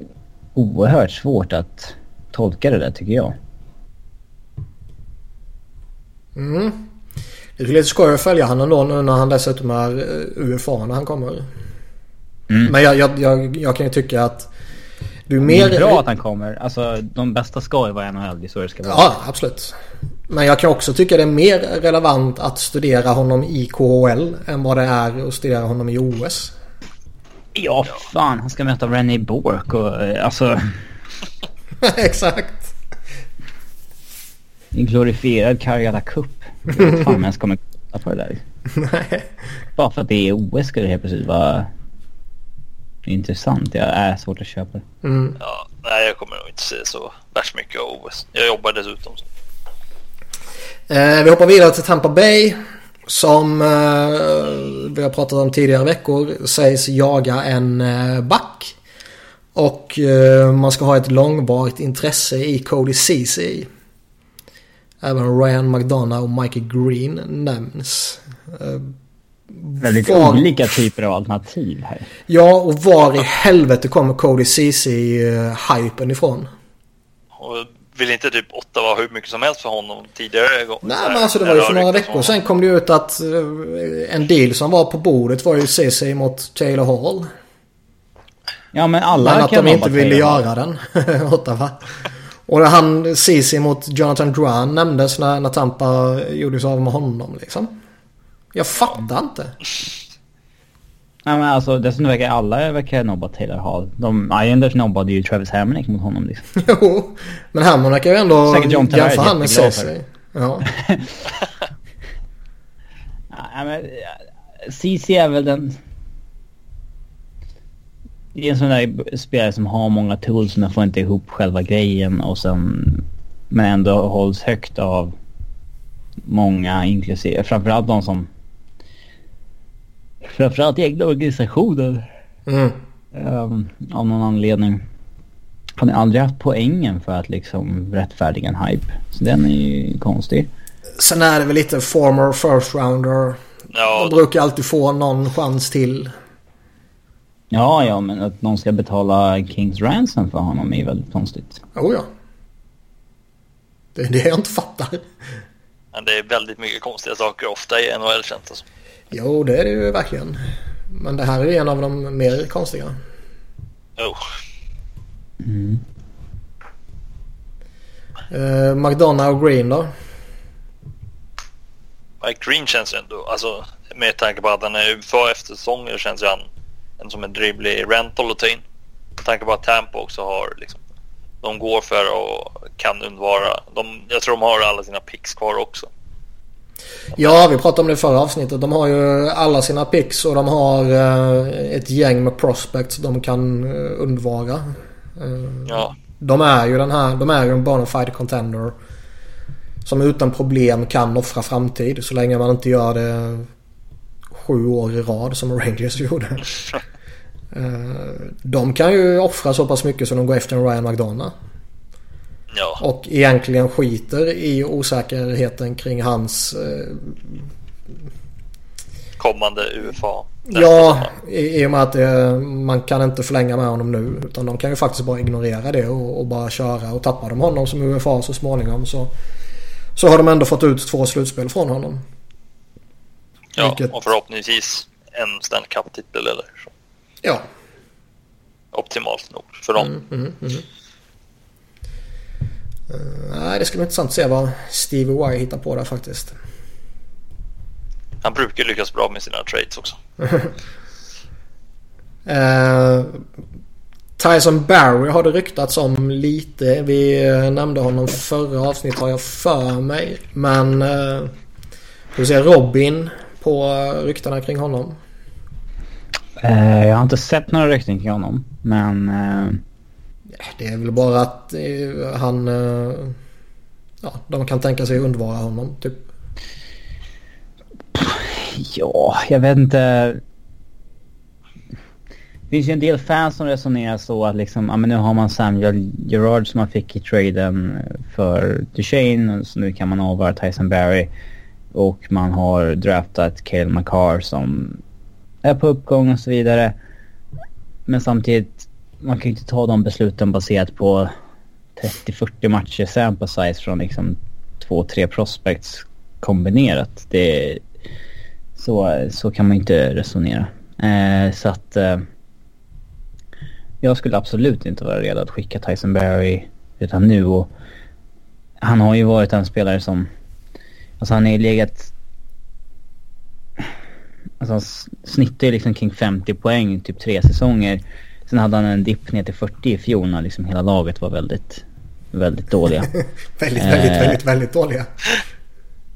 S2: oerhört svårt att tolka det där tycker jag.
S1: Mm. Det är lite skoj att följa honom då nu när han dessutom är eh, UFA när han kommer.
S2: Mm.
S1: Men jag, jag, jag, jag kan ju tycka att du är
S2: Det
S1: mer...
S2: är bra att han kommer. Alltså de bästa ska ju vara NHL, det är så det ska vara.
S1: Ja, absolut. Men jag kan också tycka det är mer relevant att studera honom i KHL än vad det är att studera honom i OS.
S2: Ja, fan. Han ska möta Rennie Bork och eh, alltså... [laughs]
S1: Exakt.
S2: En glorifierad Karjala Cup. Jag vet fan om jag ens kommer på det där.
S1: Nej.
S2: Bara för att det är OS skulle det helt plötsligt vara intressant. Jag är svårt att köpa det.
S1: Mm.
S3: Ja, nej, jag kommer nog inte se så värst mycket av OS. Jag jobbar dessutom. Så.
S1: Eh, vi hoppar vidare till Tampa Bay. Som eh, vi har pratat om tidigare veckor sägs jaga en eh, back. Och eh, man ska ha ett långvarigt intresse i Cody Ceesay. Även Ryan McDonough och Michael Green nämns. Eh,
S2: Väldigt
S1: Var-
S2: olika typer av alternativ här.
S1: Ja, och var i helvete kommer Cody Ceesay-hypen ifrån?
S3: Och vill inte typ Ottawa ha hur mycket som helst för honom tidigare gång?
S1: Nej men alltså det var ju för några veckor sedan kom det ut att eh, en deal som var på bordet var ju Ceesay mot Taylor Hall.
S2: Ja men alla
S1: Men att de
S2: vara
S1: inte ville göra den. [laughs] Ottawa. Och han Ceesay mot Jonathan Drouin nämndes när, när Tampa gjorde sig av med honom liksom. Jag fattar inte.
S2: Nej men alltså dessutom verkar alla verkar nobba Taylor Hall. De Islanders nobbade ju Travis Hamonic mot honom liksom. [laughs]
S1: Jo. Men Hammond verkar ju ändå
S2: Säkert John
S1: han med
S2: jätteglad för
S1: Ceesay. Ja. [laughs]
S2: Nej men CC är väl den... Det är en sån där spelare som har många tools men får inte ihop själva grejen och sen... Men ändå hålls högt av många inklusive framförallt de som... Framförallt egna organisationer.
S1: Mm.
S2: Um, av någon anledning. Han har aldrig haft poängen för att liksom rättfärdiga en hype. Så den är ju konstig.
S1: Sen är det väl lite former first rounder.
S3: Ja,
S1: De brukar alltid få någon chans till.
S2: Ja, ja, men att någon ska betala Kings Ransom för honom är väldigt konstigt.
S1: Oh ja. Det är det jag inte fattar.
S3: men det är väldigt mycket konstiga saker ofta i NHL känns det som.
S1: Jo, det är det ju verkligen. Men det här är en av de mer konstiga.
S3: Jo.
S2: Mm.
S1: Uh, McDonough och Green då?
S3: Mike Green känns ju ändå, alltså med tanke på att han är UFA efter säsonger känns ju han en som en dribblig rental att ta in. Med tanke på att Tampa också har liksom, de går för och kan undvara, de, jag tror de har alla sina picks kvar också.
S1: Ja, vi pratade om det i förra avsnittet. De har ju alla sina picks och de har eh, ett gäng med prospects de kan eh, undvara. Eh,
S3: Ja,
S1: De är ju den här, de är ju en bona fide contender. Som utan problem kan offra framtid så länge man inte gör det sju år i rad som Rangers [laughs] gjorde. Eh, De kan ju offra så pass mycket som de går efter en Ryan McDonough.
S3: ja.
S1: Och egentligen skiter i osäkerheten kring hans... Eh,
S3: kommande UFA.
S1: ja, i, i och med att det, man kan inte förlänga med honom nu. Utan de kan ju faktiskt bara ignorera det och, och bara köra. Och tappar de honom som UFA så småningom så, så har de ändå fått ut två slutspel från honom.
S3: Ja,
S1: Vilket-
S3: och förhoppningsvis en Stanley Cup-titel eller så.
S1: Ja.
S3: Optimalt nog för dem.
S1: Mm, mm, mm. Eh, nej, det skulle vara intressant att se vad Stevie Y hittar på där faktiskt.
S3: Han brukar lyckas bra med sina trades också. [laughs]
S1: Eh, Tyson Barry har det ryktats om lite. Vi nämnde honom förra avsnittet har jag för mig. Men eh, du ser Robin på ryktena kring honom.
S2: Eh, jag har inte sett några rykten kring honom. Men eh,
S1: Det är väl bara att eh, han... Ja, de kan tänka sig undvara honom typ.
S2: ja, jag vet inte. Det finns ju en del fans som resonerar så att liksom, ja men nu har man Samuel Gerard som man fick i traden för Duchene så nu kan man avvara Tyson Barry. Och man har draftat Cale McCarr som är på uppgång och så vidare. Men samtidigt, man kan ju inte ta de besluten baserat på 30-40 matcher sample size från liksom två, tre prospects kombinerat. Det, så, så kan man inte resonera. Eh, så att eh, jag skulle absolut inte vara redo att skicka Tyson Berry redan nu. Och han har ju varit en spelare som... Alltså han har ju legat... Alltså han snittar ju liksom kring 50 poäng typ tre säsonger. Sen hade han en dipp ner till 40 i fjol när liksom hela laget var väldigt, väldigt dåliga. [laughs]
S1: Väldigt, väldigt,
S2: Eh.
S1: väldigt, väldigt dåliga.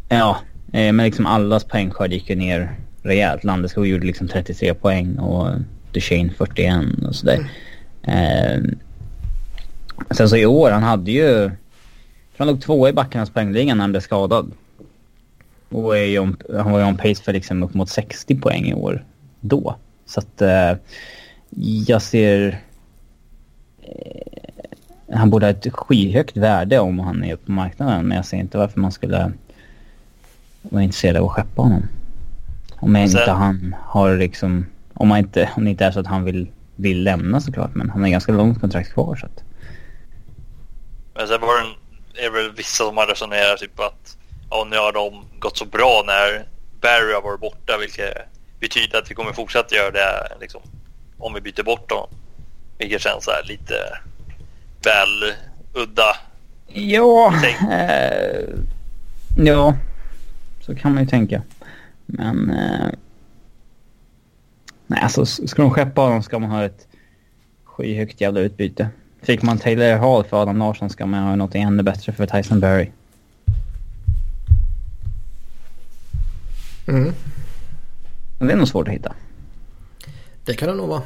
S2: Ja, eh, men liksom allas poängskörd gick ju ner rejält. Landeskog gjorde liksom 33 poäng och Duchene 41 och sådär. Eh, sen så i år, han hade ju... jag tror Han låg tvåa i backarnas poängliga när han blev skadad. Och är ju on, han var ju on pace för liksom upp mot 60 poäng i år då. Så att eh, jag ser... Eh, han borde ha ett skyhögt värde om han är på marknaden. Men jag ser inte varför man skulle vara intresserad av att skeppa honom. Om
S3: Sen-
S2: inte han har liksom... Om, man inte, om det inte är så att han vill, vill lämna såklart. Men han har ganska långt kontrakt kvar så att...
S3: Men sen var det är det väl vissa som har resonerat typ att ja, nu har de gått så bra när Barry har varit borta vilket betyder att vi kommer fortsätta göra det liksom, om vi byter bort dem. Vilket känns här lite väl udda.
S2: Ja, eh, ja, så kan man ju tänka. Men... Eh, nej, alltså ska de skeppa honom ska man ha ett skyhögt jävla utbyte. Fick man Taylor Hall för Adam Larsson ska man ha något ännu bättre för Tyson Berry.
S1: Mm.
S2: Men det är nog svårt att hitta.
S1: Det kan det nog vara.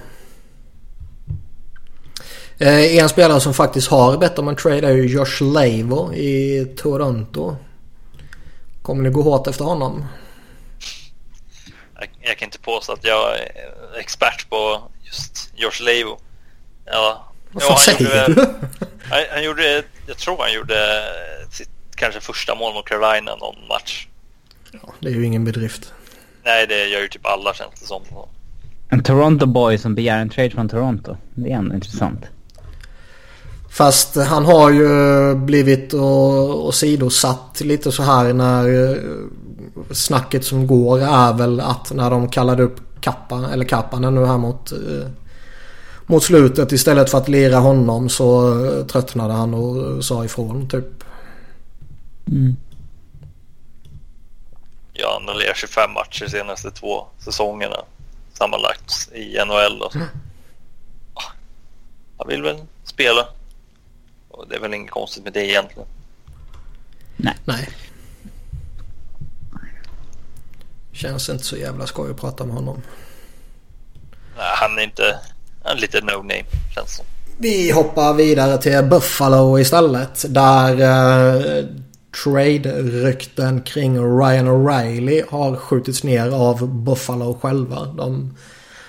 S1: Eh, en spelare som faktiskt har bett om en trade är ju Josh Leivo i Toronto. Kommer ni gå hårt efter honom?
S3: Jag, jag kan inte påstå att jag är expert på just Josh Leivo. Ja,
S1: Vad
S3: ja, gjorde
S1: säger
S3: väl-
S1: du?
S3: Han, han gjorde, jag tror han gjorde sitt kanske första mål mot Carolina någon match.
S1: Ja, det är ju ingen bedrift.
S3: Nej, det gör ju typ alla känns det som.
S2: En Toronto boy som begär en trade från Toronto. Det är ändå intressant.
S1: Fast han har ju blivit och, och sidosatt lite så här när eh, snacket som går är väl att när de kallade upp Kappa, eller Kappanen nu här mot, eh, mot slutet istället för att lira honom så eh, tröttnade han och sa ifrån typ.
S2: Mm.
S3: Ja, han har lirat 25 matcher de senaste två säsongerna sammanlagt i NHL. Och så. Ah, Han vill väl spela. Och det är väl inget konstigt med det egentligen.
S1: Nej. Känns inte så jävla skoj att prata med honom.
S3: Nej, han är inte... Han är lite no name känns som.
S1: Vi hoppar vidare till Buffalo istället. Där eh, trade-rykten kring Ryan O'Reilly har skjutits ner av Buffalo själva. De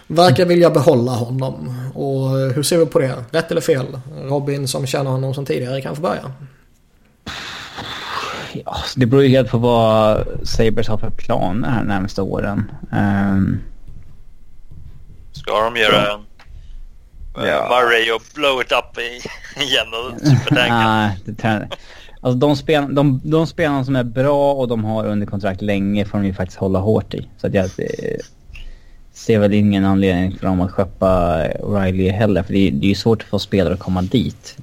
S1: verkar vilja behålla honom. Och hur ser vi på det? Rätt eller fel? Robin som känner honom som tidigare kan få börja.
S2: Ja, det beror ju helt på vad Sabres har för planer här närmaste åren. Um,
S3: Ska de göra en
S2: Ja.
S3: Murray och blow it up i, igen och
S2: nej, det alltså de, spel, de, de spelarna som är bra och de har under kontrakt länge får de ju faktiskt hålla hårt i. Så att jag eh, ser väl ingen anledning för dem att skeppa Riley heller. För det är det är ju svårt att få spelare att komma dit.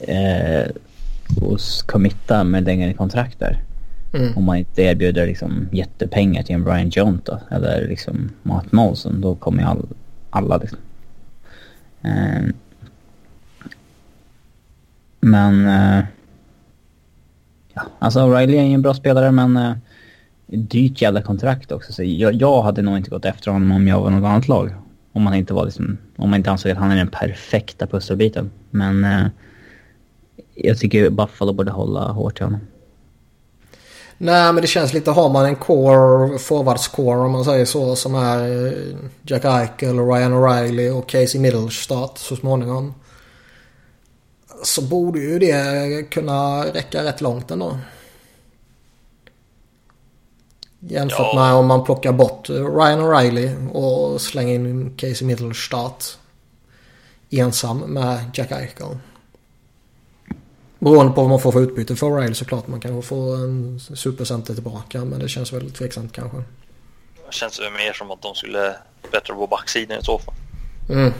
S2: Eh, och committa med längre kontrakt där.
S1: Mm.
S2: Om man inte erbjuder liksom jättepengar till en Brian Jones då, eller liksom Matt Molson, då kommer ju all, alla liksom. Eh, men... Eh, alltså O'Reilly är ju en bra spelare men... Eh, dyrt jävla kontrakt också. Så jag, jag hade nog inte gått efter honom om jag var något annat lag. Om man inte var liksom... Om man inte ansåg att han är den perfekta pusselbiten. Men... Eh, jag tycker Buffalo borde hålla hårt i honom.
S1: Nej men det känns lite, har man en core, forwardscore om man säger så, som är eh, Jack Eichel, Ryan O'Reilly och Casey Middlestad så småningom. Så borde ju det kunna räcka rätt långt ändå. Jämfört
S3: Ja.
S1: med om man plockar bort Ryan O'Reilly och slänger in Casey Middlestad ensam med Jack Eichel. Beroende på vad man får för utbyte för O'Reilly såklart. Man kan få en supercenter tillbaka men det känns väldigt tveksamt kanske.
S3: Det känns mer som att de skulle bättre på backsidan i så fall.
S1: Mm.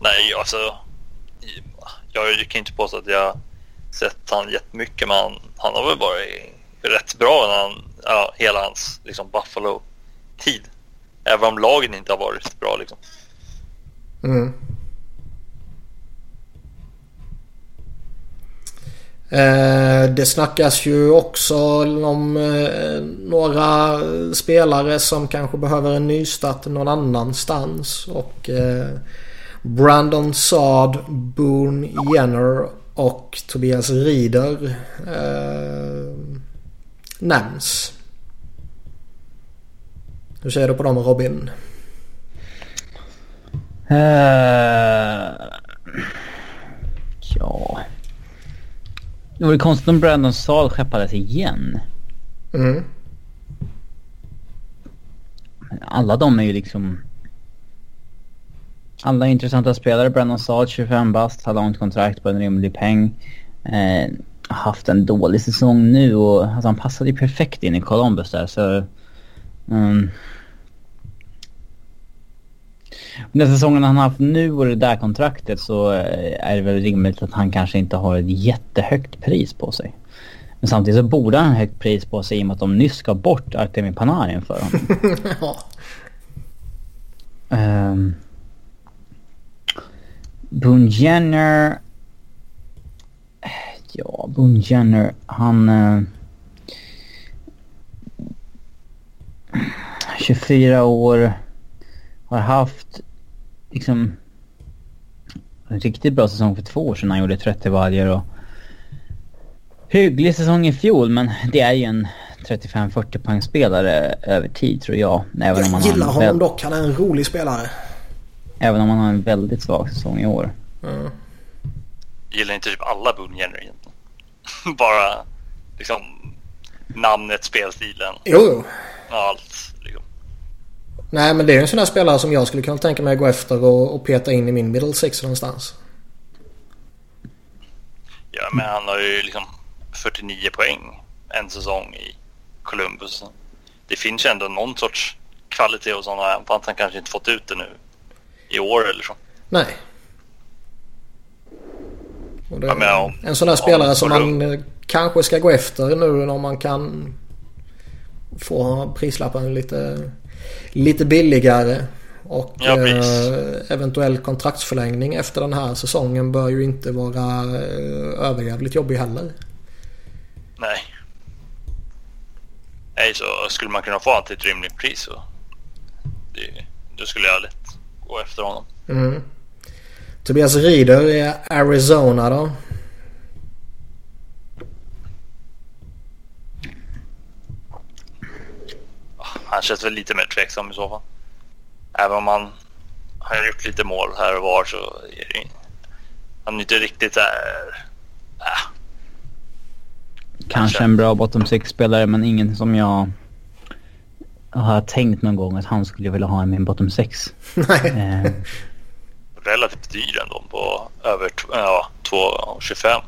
S3: Nej, alltså. Jag kan inte påstå att jag sett han jättemycket men han, han har väl varit rätt bra när han, ja, hela hans liksom Buffalo-tid. Även om lagen inte har varit bra liksom.
S1: Mm. Eh, det snackas ju också om eh, några spelare som kanske behöver en nystart någon annanstans. Och eh, Brandon Saad, Boone Jenner och Tobias Rieder eh, nämns. Hur ser du på dem Robin?
S2: Eh, ja... Det vore konstigt om Brandon Saal skeppades igen.
S1: Mm.
S2: Alla de är ju liksom... Alla intressanta spelare. Brandon Saal 25 bast, har långt kontrakt på en rimlig peng. Eh, har haft en dålig säsong nu och alltså, han passade ju perfekt in i Columbus där så... Mm. Den säsongen han har haft nu och det där kontraktet så eh, är det väl rimligt att han kanske inte har ett jättehögt pris på sig. Men samtidigt så borde han ha högt pris på sig i och med att de nyss ska bort Artemi Panarin för honom. [laughs]
S1: ja.
S2: Um, Boone Jenner... Ja, Boone Jenner, han... eh, 24 år. Har haft liksom en riktigt bra säsong för två år sedan. Han gjorde 30 vargar och hygglig säsong i fjol men det är ju en 35-40 poängspelare över tid tror jag. Även om
S1: Jag
S2: han
S1: gillar honom
S2: väl-
S1: dock. Han är en rolig spelare.
S2: Även om han har en väldigt svag säsong i år.
S1: Mm.
S3: Gillar inte typ alla Boone Jenner egentligen. [laughs] Bara liksom namnet, spelstilen,
S1: Jo, jo.
S3: allt. Liksom.
S1: Nej men det är ju en sån här spelare som jag skulle kunna tänka mig att gå efter och, och peta in i min middle six någonstans.
S3: Ja, men han har ju liksom 49 poäng en säsong i Columbus. Det finns ju ändå någon sorts kvalitet hos honom, även fast han kanske inte fått ut det nu i år eller så.
S1: Nej. Det,
S3: Ja, men om-
S1: en sån
S3: om
S1: spelare som man
S3: Colum-
S1: eh, kanske ska gå efter nu när man kan få prislappen lite, lite billigare. Och
S3: Ja,
S1: eh, eventuell kontraktsförlängning efter den här säsongen bör ju inte vara eh, överjävligt jobbig heller.
S3: Nej. Nej, så skulle man kunna få honom till ett rimligt pris så det, då skulle jag lätt gå efter honom.
S1: Mm. Tobias Rieder i Arizona då?
S3: Han känns väl lite mer tveksam i så fall. Även om han har gjort lite mål här och var så är det han är inte riktigt där. Äh.
S2: Kanske en bra bottom six-spelare men ingen som jag har tänkt någon gång att han skulle vilja ha i min bottom six.
S1: Nej.
S2: Eh,
S3: Relativt dyr ändå på över ja, 2,25.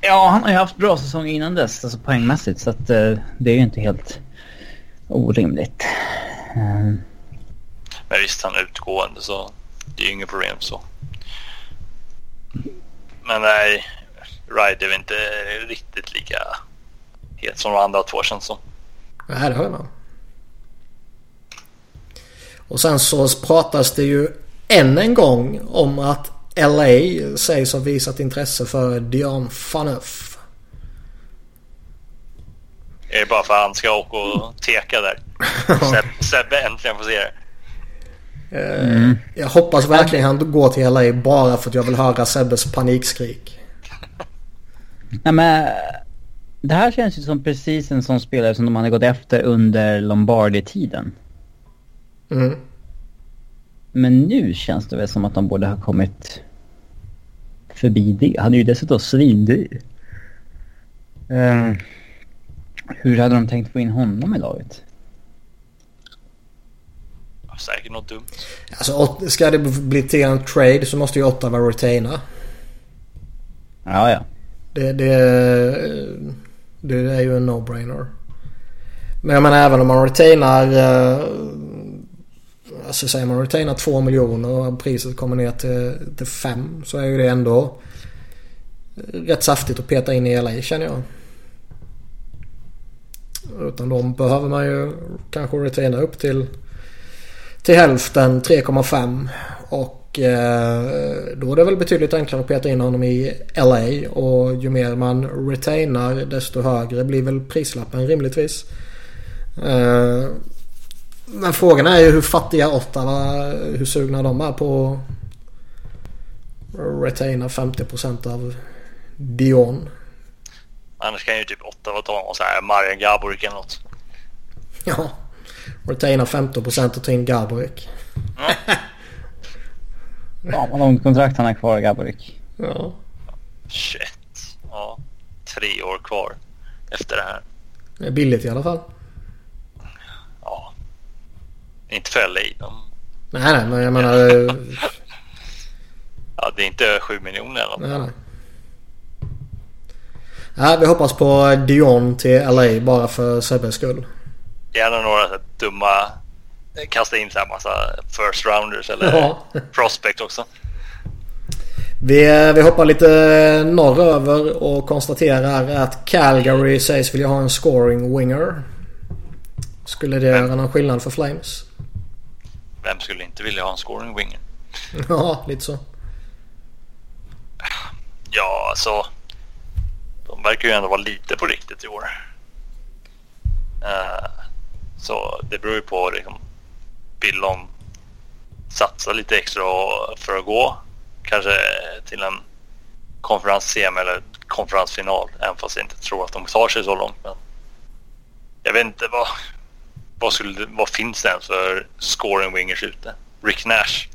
S2: ja, han har ju haft bra säsong innan dess, alltså poängmässigt. Så att eh, det är ju inte helt orimligt. Eh,
S3: Men visst, han är utgående så det är ju inget problem så. Men nej, Ride är väl inte riktigt lika het som de andra två känns som.
S1: Det har jag med. Och sen så pratas det ju än en gång om att LA sägs ha visat intresse för Dion Phaneuf.
S3: Är det bara för att han ska åka och teka där? [laughs] Seb- Sebbe äntligen får se det.
S1: Eh, Jag hoppas verkligen han går till LA bara för att jag vill höra Sebbes panikskrik. [laughs]
S2: Nej men det här känns ju som precis en sån spelare som de hade gått efter under Lombardi-tiden.
S1: Mm.
S2: Men nu känns det väl som att de borde ha kommit förbi det. Han är ju dessutom svindyr. Uh, hur hade de tänkt få in honom i laget?
S3: Säkert något dumt.
S1: Alltså ska det bli till en trade så måste ju Ottawa retaina.
S2: Ja, ja.
S1: Det, det, det är ju en no-brainer. Men jag menar även om man retainar... Alltså säger man retainar 2 miljoner och priset kommer ner till, till 5 så är ju det ändå rätt saftigt att peta in i LA känner jag. Utan de behöver man ju kanske retaina upp till till hälften 3,5 och eh, då är det väl betydligt enklare att peta in honom i LA och ju mer man retainar desto högre blir väl prislappen rimligtvis. Eh, men frågan är ju hur fattiga Ottawa, hur sugna de är på att retaina 50% av Dion.
S3: Annars kan ju typ Ottawa ta någon så här Marian Gaborik eller något.
S1: Ja, retaina 15% och ta in Gaborik.
S2: Fan vad långt kontrakt han har kvar, Gaborik.
S1: Ja.
S3: Shit. Ja. Tre år kvar efter det här.
S1: Det är billigt i alla fall.
S3: Inte för LA. De,
S1: Nej, nej, men jag menar... [laughs] eh,
S3: ja, det är inte sju miljoner eller.
S1: Nej, nej. Nej, vi hoppas på Dion till LA bara för Sebbes skull.
S3: Gärna några så dumma... Kasta in så här massa first rounders eller
S1: Ja.
S3: prospect också.
S1: Vi, vi hoppar lite norröver och konstaterar att Calgary sägs vilja ha en scoring winger. Skulle det göra någon skillnad för Flames?
S3: Vem skulle inte vilja ha en scoring winger? [laughs]
S1: Ja, lite så.
S3: Ja, alltså. De verkar ju ändå vara lite på riktigt i år. Eh, så det beror ju på liksom. Vill de satsa lite extra för att gå kanske till en konferens-CM eller konferensfinal. Även fast jag inte tror att de tar sig så långt. Men jag vet inte vad, vad, skulle, vad finns det ens för scoring wingers ute? Rick Nash.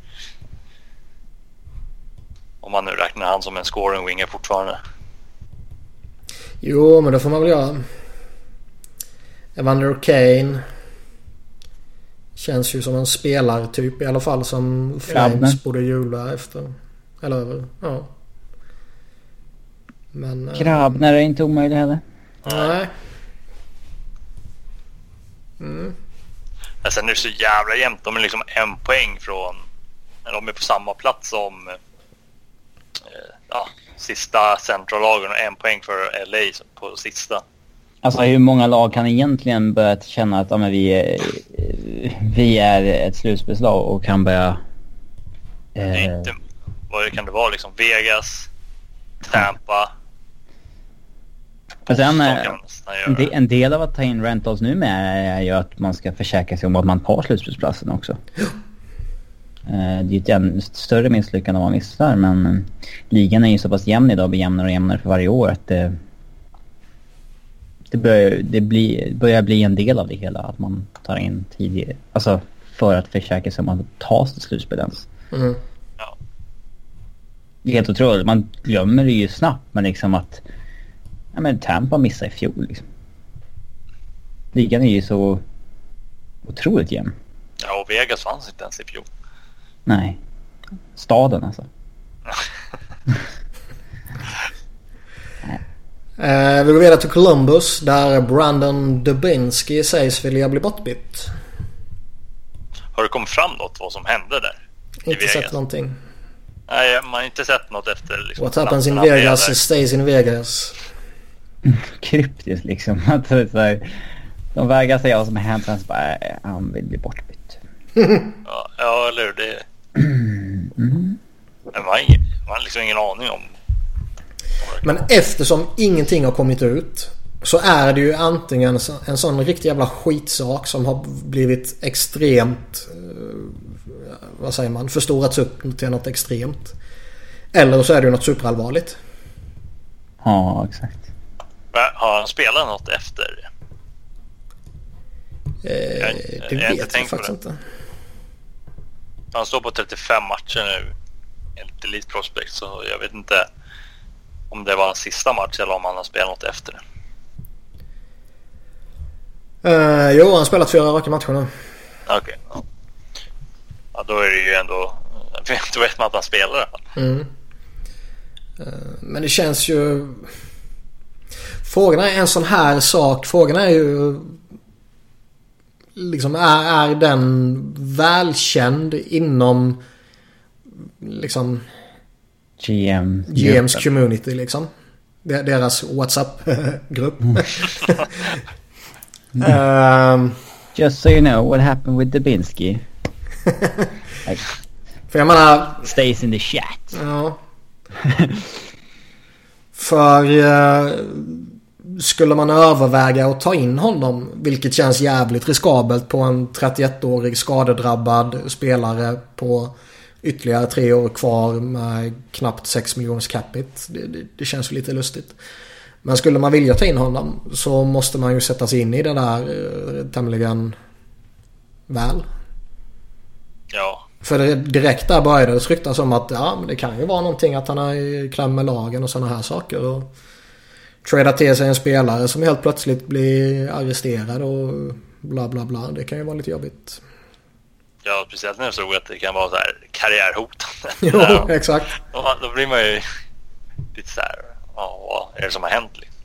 S3: Om man nu räknar han som en scoring winger fortfarande.
S1: Jo, men det får man väl göra. Evander Kane. Känns ju som en spelartyp i alla fall som Flames
S2: Grabben.
S1: borde jula efter. Eller över. Ja. Men... eh,
S2: Grabner är inte omöjlig heller.
S1: Nej. Mm.
S3: Men sen är det så jävla jämnt. De är liksom en poäng från... De är på samma plats som eh, ja, sista centrallagen och en poäng för LA på sista.
S2: Alltså hur många lag kan egentligen börja känna att ja, men vi, är, vi är ett slutspelslag och kan börja...
S3: Det är
S2: Eh,
S3: inte, vad kan det vara liksom? Vegas, Tampa.
S2: Och sen, eh, de, en del av att ta in rentals nu med är ju att man ska försäkra sig om att man tar slutspelsplatsen också. Eh, Det är ju ett större misslyckande om man missar men eh, ligan är ju så pass jämn idag och blir jämnare och jämnare för varje år att det, det, börjar, det blir, börjar bli en del av det hela att man tar in tidigare. Alltså för att försäkra sig om att man tas till slutspel ens.
S1: Mm.
S3: Ja.
S2: Det är helt otroligt. Man glömmer det ju snabbt men liksom att... Ja men Tampa missade i fjol liksom. Ligan är ju så otroligt jämn.
S3: ja, och Vegas fanns inte ens i fjol.
S2: Nej. Staden alltså. [laughs]
S1: Eh, vi går vidare till Columbus där Brandon Dubinsky sägs vilja bli bortbytt.
S3: Har det kommit fram något vad som hände där?
S1: Inte sett någonting.
S3: Nej, man har inte sett något efter liksom,
S1: What happens in Vegas stays in Vegas.
S2: Kryptiskt liksom. [laughs] Att så här, de vägrar säga vad som har hänt sen så bara, äh, han vill bli bortbytt.
S3: Ja, ja, eller hur? Det... Men man har, ingen, man har liksom ingen aning om...
S1: Men eftersom ingenting har kommit ut så är det ju antingen så- en sån riktig jävla skitsak som har blivit extremt... eh, vad säger man? Förstorats upp till något extremt. Eller så är det ju något superallvarligt.
S2: Ja, exakt.
S3: Har han spelat något efter?
S1: Eh,
S3: Jag-
S1: det
S3: jag har inte
S1: vet jag faktiskt inte.
S3: Han står på 35 matcher nu enligt Elite Prospect så jag vet inte om det var hans sista match eller om han har spelat något efter det.
S1: Eh, jo, han har spelat fyra raka matcher nu.
S3: Okej. ja. ja, då är det ju ändå... [laughs] Då vet man att han spelar i alla fall.
S1: Mm. Eh, Men det känns ju... Frågan är en sån här sak. Frågan är ju... Liksom är, är den välkänd inom liksom
S2: GM.
S1: GMs community liksom? De- Deras WhatsApp-grupp. [laughs] Ehm,
S2: Just so you know what happened with Dubinsky. like, [laughs]
S1: för jag menar...
S2: stays in the chat.
S1: Ja. [laughs] För eh, skulle man överväga att ta in honom, vilket känns jävligt riskabelt på en 31-årig skadedrabbad spelare på ytterligare tre år kvar med knappt 6 miljoners capita. Det, det, det känns ju lite lustigt. Men skulle man vilja ta in honom så måste man ju sätta sig in i det där eh, tämligen väl.
S3: Ja,
S1: för det- direkt där började det ryktas om att ja, men det kan ju vara någonting att han är i kläm med lagen och sådana här saker. Och trada till sig en spelare som helt plötsligt blir arresterad och bla bla bla. Det kan ju vara lite jobbigt.
S3: ja speciellt när jag såg att det kan vara så här karriärhotande. [laughs]
S1: Jo,
S3: Ja,
S1: exakt.
S3: då, då blir man ju lite så här... Ja, vad är det som har hänt? liksom?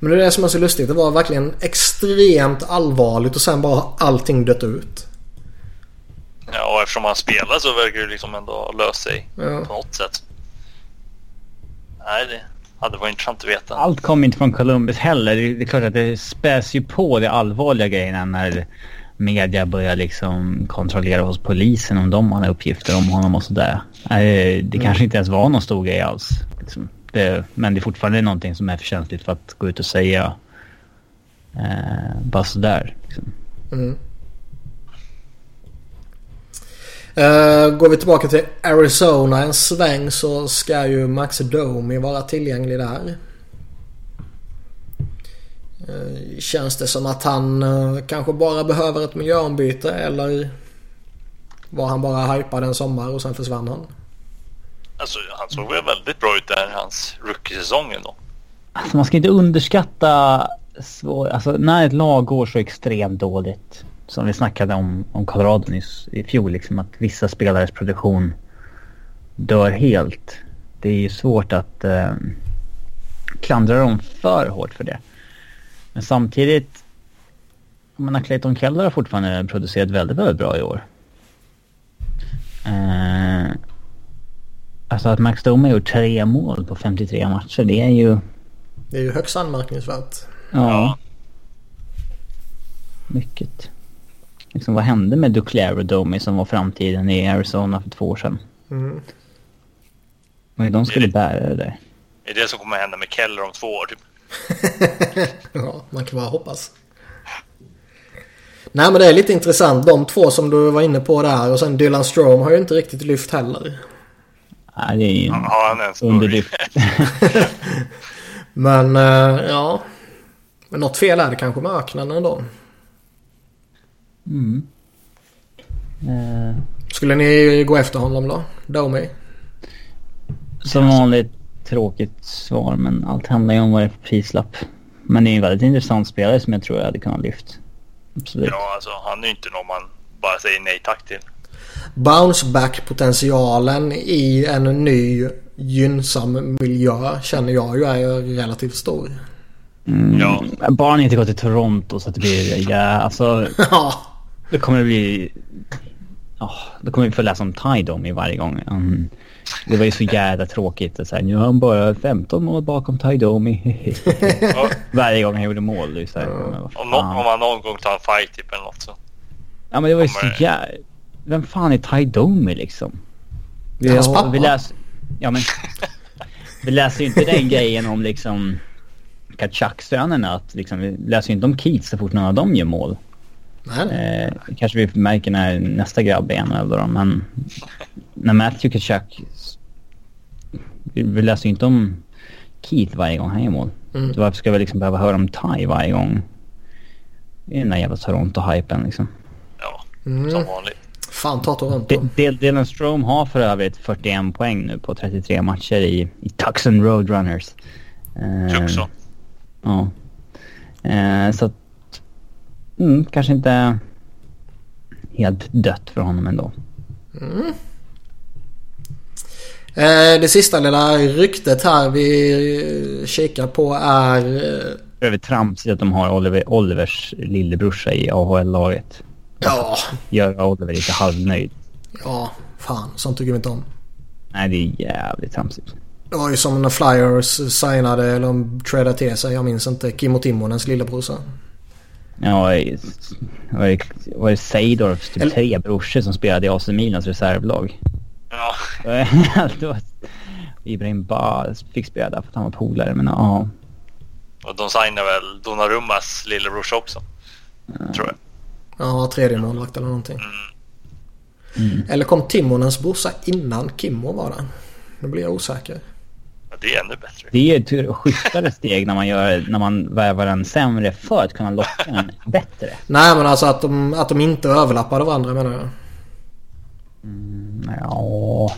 S1: Men det är det som är så lustigt. Det var verkligen extremt allvarligt och sen bara har allting dött ut.
S3: Ja, och eftersom han spelar så verkar det liksom ändå ha löst sig
S1: Ja.
S3: på något sätt. Nej, det hade varit intressant att veta.
S2: Allt kom inte från Columbus heller. Det det är klart att det späs ju på de allvarliga grejerna när media börjar liksom kontrollera hos polisen om de har uppgifter om honom och sådär. Det kanske inte ens var någon stor grej alls. Liksom. Det, men det är fortfarande någonting som är för känsligt för att gå ut och säga eh, bara sådär. Liksom.
S1: Mm. Eh, går vi tillbaka till Arizona en sväng så ska ju Max Domi vara tillgänglig där. Eh, känns det som att han eh, kanske bara behöver ett miljöombyte eller var han bara hypad en sommar och sen försvann han?
S3: Alltså, han såg väl väldigt bra ut där hans rookie-säsong ändå.
S2: Alltså man ska inte underskatta svår... Alltså när ett lag går så extremt dåligt. Som vi snackade om, om Colorado nyss i fjol. Liksom att vissa spelares produktion dör helt. Det är ju svårt att eh, klandra dem för hårt för det. Men samtidigt... Menar Clayton Keller har fortfarande producerat väldigt, väldigt bra i år. Eh, alltså att Max Domi har gjort tre mål på 53 matcher. Det är ju...
S1: Det är ju högst anmärkningsvärt.
S2: Ja. Mycket. Liksom, vad hände med Duclair och Domi som var framtiden i Arizona för två år sedan?
S1: Mm.
S2: Och de skulle bära det där.
S3: Det är det som kommer hända med Keller om två år typ. [laughs]
S1: ja, man kan bara hoppas. Nej men det är lite intressant. De två som du var inne på där och sen Dylan Strom har ju inte riktigt lyft heller.
S2: Nej, det är ju
S3: Ja, han är en stor.
S2: underlyft. [laughs] [laughs]
S1: Men eh, ja. Men något fel är det kanske med öknen ändå.
S2: Mm. Eh,
S1: Skulle ni gå efter honom då? Domi?
S2: som vanligt tråkigt svar men allt handlar ju om vad det är för prislapp. Men det är en väldigt intressant spelare som jag tror jag hade kunnat lyft. Absolut.
S3: Ja, alltså han är ju inte någon man bara säger nej tack till.
S1: Bounce back potentialen i en ny gynnsam miljö känner jag ju är relativt stor.
S2: Mm,
S3: Ja.
S2: Bara han inte går till Toronto så att det blir... Ja, alltså... [laughs]
S1: Ja.
S2: Det kommer det bli... Oh, då kommer vi få läsa om Ty varje gång. Mm. Det var ju så jävla tråkigt. att säga nu har han bara 15 mål bakom Ty Domi. [laughs]
S3: Ja,
S2: varje gång han gjorde mål. Det så här, men vad
S3: om, han någon gång tar en fight typ eller något så.
S2: Ja men det var ju så jävla... Vem fan är Ty Domi liksom? Vi,
S1: Hans pappa.
S2: vi läser... Ja men... [laughs] vi läser ju inte den grejen om liksom... Kachak-sönerna. Att liksom, vi läser ju inte om Keats så fort någon av dem gör mål.
S1: Nej.
S2: Eh, kanske vi märker när nästa grabb är NHL då, men när Matthew Kachuk... Vi, vi läser ju inte om Keith varje gång han gör mål.
S1: Mm.
S2: Så varför ska vi liksom behöva höra om Ty varje gång? Det är den där jävla Toronto-hypen liksom.
S3: Ja,
S1: Mm.
S3: som vanligt.
S1: Fan ta Toronto.
S2: Del- Dylan Strome har för övrigt 41 poäng nu på 33 matcher i, i Tucson Roadrunners. Eh,
S3: Tucson.
S2: Ja. Eh, så att... Mm, kanske inte helt dött för honom ändå.
S1: Eh, det sista lilla ryktet här vi kikar på är... eh,
S2: Över att de har Oliver, Olivers lillebrorsa i AHL-laget.
S1: Ja,
S2: Gör Oliver lite halvnöjd.
S1: ja, fan. Sånt tycker vi inte om.
S2: Nej, det är jävligt tramsigt.
S1: Det var ju som när Flyers signade, eller de tradade till sig, jag minns inte, Kimmo Timonens lillebrorsa.
S2: Ja, var det, var det Seidorfs typ
S1: Eller-
S2: tre brorsor som spelade i AC Milans reservlag?
S3: Ja, [laughs]
S2: det var... Ibrahim Ba fick spela där för att han var polare, men ja.
S3: och de signade väl Donnarummas lillebrorsa också. Tror jag.
S1: Ja, tredje målvakt eller någonting.
S2: Mm.
S1: Eller kom Timonens brorsa innan Kimmo var där? Nu blir jag osäker.
S3: Ja, det är ännu bättre.
S2: Det är ett schysstare steg när man, gör, när man värvar en sämre för att kunna locka en bättre.
S1: Nej men alltså att de, att de inte överlappade varandra menar jag.
S2: Mm, ja,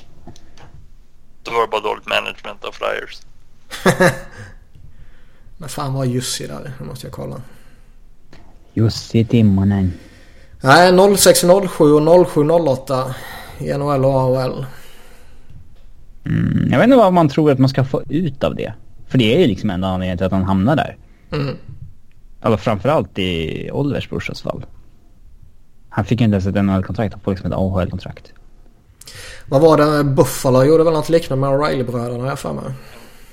S3: Då var det bara dåligt management av Flyers. [laughs]
S1: Men fan var Jussi där? Nu måste jag kolla.
S2: Jussi Timonen.
S1: Nej 0607 och 0708 i NHL och AHL.
S2: Mm, jag vet inte vad man tror att man ska få ut av det. För det är ju liksom enda anledningen till att han hamnar där.
S1: Mm.
S2: Eller framförallt i Olivers brorsas fall. Han fick ju inte ens ett NHL-kontrakt, han får liksom ett AHL-kontrakt.
S1: Vad var det? Buffalo gjorde väl något liknande med O'Reilly-bröderna jag för mig.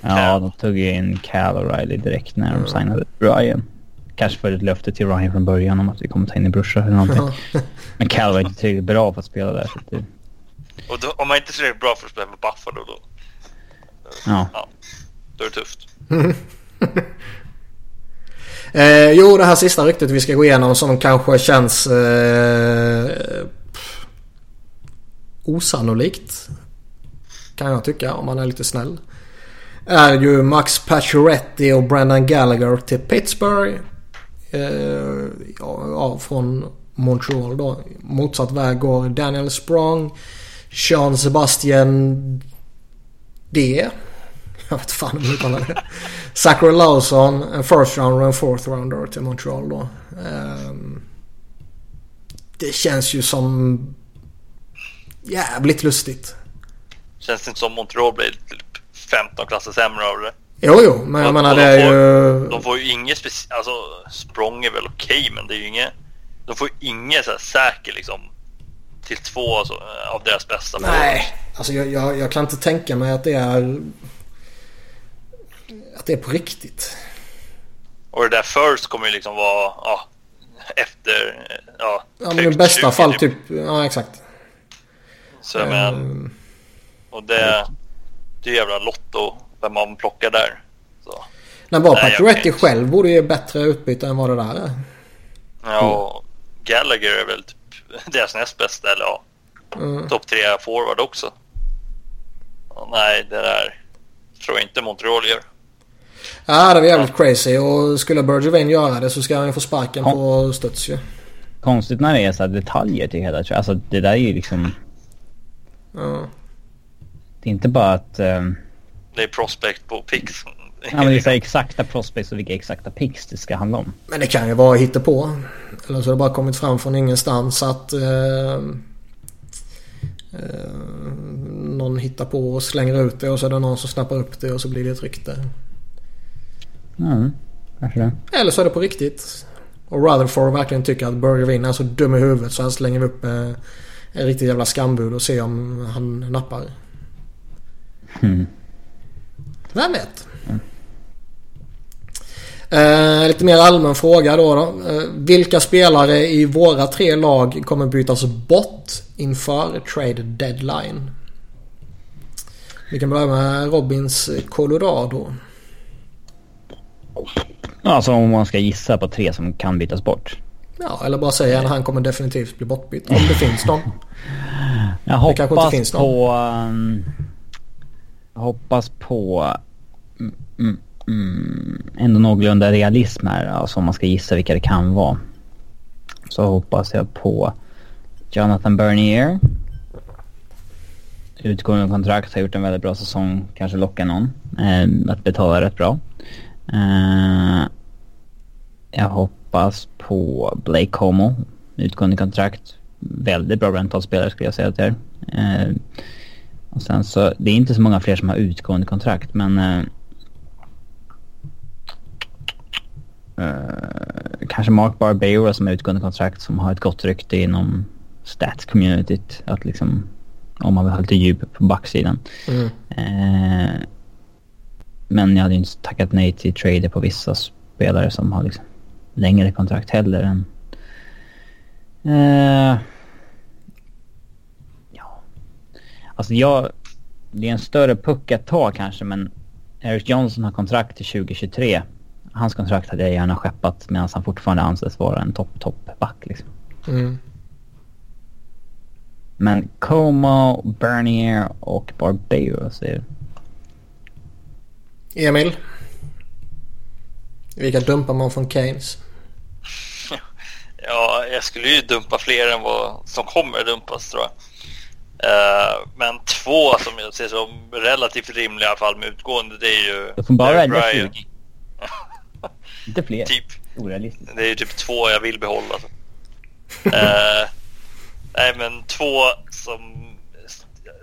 S2: Ja, de tog in Cal O'Reilly direkt när de signade Ryan. Kanske för ett löfte till Ryan från början om att vi kommer ta in en brorsa eller någonting. [laughs] Men Cal var inte tillräckligt bra för att spela där. Så det,
S3: Och då, om man inte är tillräckligt bra för att spela för Buffalo då,
S2: ja.
S3: ja, då är det tufft. [laughs]
S1: Eh, jo, det här sista ryktet vi ska gå igenom som kanske känns eh, osannolikt. Kan jag tycka om man är lite snäll. Är ju Max Pacioretty och Brendan Gallagher till Pittsburgh. Eh, ja, ja, från Montreal då. Motsatt väg går Daniel Sprong. Sean Sebastian D. Jag vet fan hur man uttalar det. Zachary Lawson, en first rounder och en fourth rounder till Montreal då. Ehm, det känns ju som jävligt lustigt.
S3: Känns det inte som Montreal blir typ 15 klasser sämre av det?
S1: Jo, jo, men jag menar det
S3: de
S1: är
S3: får-
S1: ju...
S3: De får ju inget speciellt, alltså språng är väl okej men det är ju inget, de får ju inget så här säker liksom till två alltså, av deras bästa
S1: Nej, alltså jag, jag, jag kan inte tänka mig att det är... Att det är på riktigt.
S3: Och det där first kommer ju liksom vara, ja, efter, ja.
S1: Ja, men i bästa
S3: 20
S1: fall typ... Ja, exakt.
S3: Så jag menar,
S1: Ehm,
S3: och det, det är jävla lotto vem man plockar där. Så.
S1: Men bara
S3: Nej, jag
S1: Pacioretty själv borde ge bättre utbyte än vad det där är.
S3: Ja, och Gallagher är väl typ [laughs] deras näst bästa, eller ja,
S1: Mm.
S3: topp tre forward också. Och nej, det där tror jag inte Montreal gör.
S1: Ja, det var jävligt crazy och skulle Bergevin göra det så ska han ju få sparken
S2: Ja.
S1: på studs ju.
S2: Konstigt när det är så här detaljer till hela Alltså det där är ju liksom...
S1: Ja.
S2: Det är inte bara att... ehm,
S3: Det är prospect på pix.
S2: Ja, men det är så här [laughs] exakta prospects och vilka exakta picks det ska handla om.
S1: Men det kan ju vara hittepå. Eller så har det bara kommit fram från ingenstans att eh, eh, någon hittar på och slänger ut det och så är det någon som snappar upp det och så blir det ett rykte.
S2: Mm, kanske det.
S1: Eller så är det på riktigt. Och Rutherford verkligen tycker att Bergevin är så dum i huvudet så han slänger upp eh, en riktigt jävla skambud och ser om han nappar.
S2: Mm.
S1: Vem vet? Eh, lite mer allmän fråga då. då. Eh, vilka spelare i våra tre lag kommer bytas bort inför trade deadline? Vi kan börja med Robins Colorado.
S2: Alltså om man ska gissa på tre som kan bytas bort.
S1: Ja, eller bara säga att han kommer definitivt bli bortbytt. Om det finns någon. [laughs]
S2: Jag
S1: Det kanske inte
S2: hoppas
S1: finns någon.
S2: på... ehm, jag hoppas på... Mm, mm, ändå någorlunda realism här. Alltså om man ska gissa vilka det kan vara. Så hoppas jag på Jonathan Bernier. Utgående kontrakt, har gjort en väldigt bra säsong. Kanske lockar någon. Eh, att betala rätt bra. Eh, jag hoppas på Blake Como. Utgående kontrakt. Väldigt bra rentalspelare skulle jag säga till er. Eh, och sen så, det är inte så många fler som har utgående kontrakt men... Eh, Eh, kanske Mark Barbero som har utgående kontrakt som har ett gott rykte inom stats-communityt. Att liksom, om man vill ha lite djup på backsidan.
S1: Mm.
S2: Eh, men jag hade ju inte tackat nej till trader på vissa spelare som har liksom längre kontrakt heller än... Eh, ja. Alltså jag... Det är en större puck att ta kanske men Eric Johnson har kontrakt till 2023. Hans kontrakt hade jag gärna skeppat medan han fortfarande anses vara en topp, topp back liksom.
S1: Mm.
S2: Men Como, Bernier och Barbados är...
S1: Emil. Vilka dumpar man från Keynes?
S3: Ja, jag skulle ju dumpa fler än vad som kommer dumpas tror jag. Eh, men två som jag ser som relativt rimliga i alla fall med utgående det är ju
S2: Du får bara välja
S3: Ryan.
S2: 20. [laughs] Inte fler.
S3: Typ.
S2: Orealistiskt.
S3: Det är ju typ två jag vill behålla. Så. [laughs] Eh, nej men två som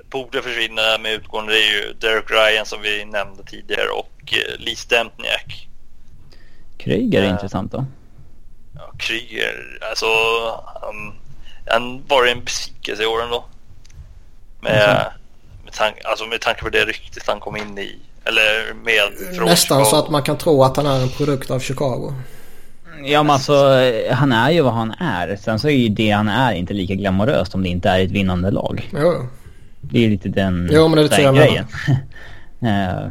S3: borde försvinna med utgående det är ju Derek Ryan som vi nämnde tidigare och uh, Lee Stempniak.
S2: Kryger är
S3: Ja.
S2: intressant då.
S3: Ja, Kryger, alltså han, han var en besvikelse i år ändå. Med,
S2: Jaså?
S3: med, tank, alltså med tanke på det ryktet han kom in i. Eller med från
S1: Nästan så
S3: Chicago.
S1: att man kan tro att han är en produkt av Chicago.
S2: Ja men alltså, han är ju vad han är. Sen så är ju det han är inte lika glamoröst om det inte är ett vinnande lag.
S1: Jo.
S2: Det är lite den,
S1: Jo, men det är lite
S2: den
S1: så jag
S2: grejen. [laughs] Eh,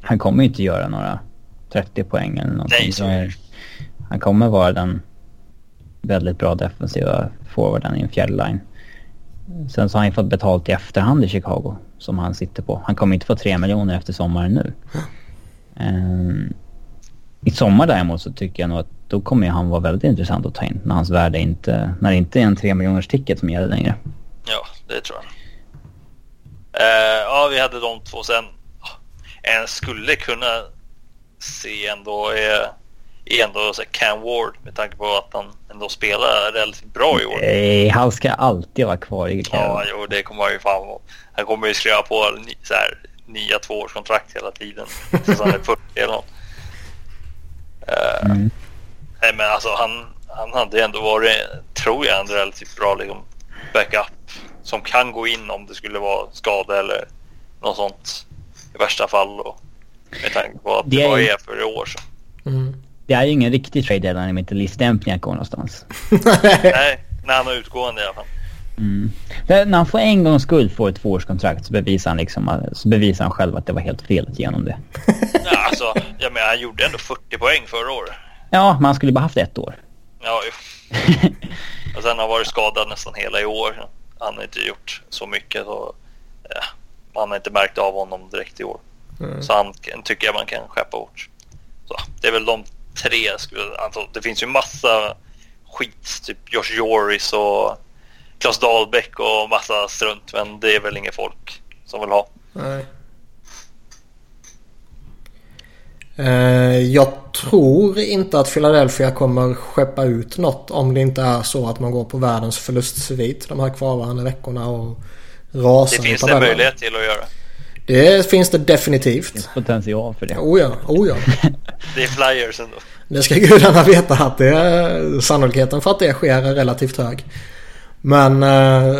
S2: han kommer ju inte göra några 30 poäng eller någonting.
S3: Nej, så
S2: Så
S3: är
S2: han kommer vara den väldigt bra defensiva forwarden i en fjärde line. Sen så har han ju fått betalt i efterhand i Chicago som han sitter på. Han kommer inte få 3 miljoner efter sommaren nu. Ehm, I sommar däremot så tycker jag nog att då kommer han vara väldigt intressant att ta in när hans värde inte, när det inte är en 3 miljoners ticket som gäller längre.
S3: Ja, det tror jag. Uh, ja, vi hade de två sen. En skulle kunna se ändå är, är ändå så Cam Ward med tanke på att han ändå spelar relativt bra i år.
S2: Eh, han ska alltid vara kvar i
S3: Ja,
S2: Carolina.
S3: jo, det kommer han ju fan. Han kommer ju skriva på så här, nya tvåårskontrakt hela tiden. Tills han är 40 eller något. Eh,
S2: Mm.
S3: Nej, men alltså han, han hade ändå varit, tror jag, en relativt bra liksom, backup. Som kan gå in om det skulle vara skada eller något sånt i värsta fall. Och, med tanke på att det,
S2: Det
S3: var
S2: ju-
S3: är för i år så.
S2: Det är ju ingen riktig trade deadline om inte Lee Stempniak går någonstans. [laughs]
S3: Nej, när han har utgående i alla fall.
S2: Mm. När han får en gångs skull få ett tvåårskontrakt så bevisar han, liksom, så bevisar han själv att det var helt fel att genom det.
S3: Ja, alltså, jag menar, han gjorde ändå 40 poäng förra året.
S2: Ja, men han skulle bara haft ett år.
S3: Ja, jo. [laughs] och sen har han varit skadad nästan hela i år. Han har inte gjort så mycket. Så, ja, man har inte märkt av honom direkt i år. Mm. Så han tycker jag man kan skeppa bort. Så, det är väl de tre. Alltså, det finns ju massa skit. Typ Josh Joris och Klas Dahlbäck och massa strunt. Men det är väl inget folk som vill ha.
S1: Nej. Eh, jag tror inte att Philadelphia kommer skeppa ut något om det inte är så att man går på världens förlustsvit de här kvarvarande veckorna och rasar.
S3: Det finns det möjlighet till att göra.
S1: Det finns det definitivt. Det
S2: finns potential för det.
S1: Oh ja, oh ja. [laughs]
S3: det är flyers ändå.
S1: Det ska gudarna veta att det är, sannolikheten för att det sker är relativt hög. Men... Eh,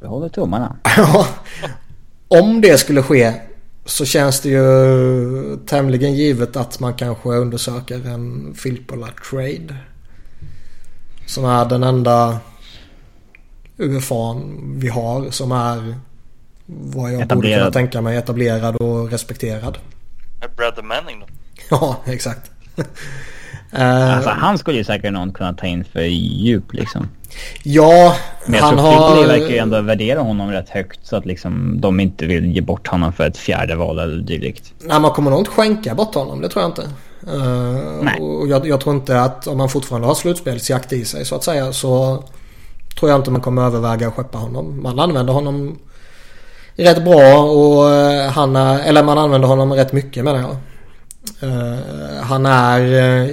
S2: Vi håller tummarna. [laughs]
S1: ja. Om det skulle ske så känns det ju tämligen givet att man kanske undersöker en Filippola trade. Som är den enda UFAn vi har som är vad jag etablerad. borde kunna tänka mig etablerad och respekterad.
S3: Brother Manning då? [laughs]
S1: ja, exakt. [laughs]
S2: alltså han skulle ju säkert någon kunna ta in för djup liksom.
S1: Ja,
S2: Men jag han tror har... verkar ju ändå värdera honom rätt högt så att liksom de inte vill ge bort honom för ett fjärde val eller dylikt.
S1: Nej, man kommer nog inte skänka bort honom. Det tror jag inte. Uh, Nej. Och jag, jag, tror inte att om man fortfarande har slutspelsjakt i sig så att säga så tror jag inte man kommer överväga att skeppa honom. Man använder honom rätt bra och eh, han är, eller man använder honom rätt mycket menar jag. Eh, han är eh,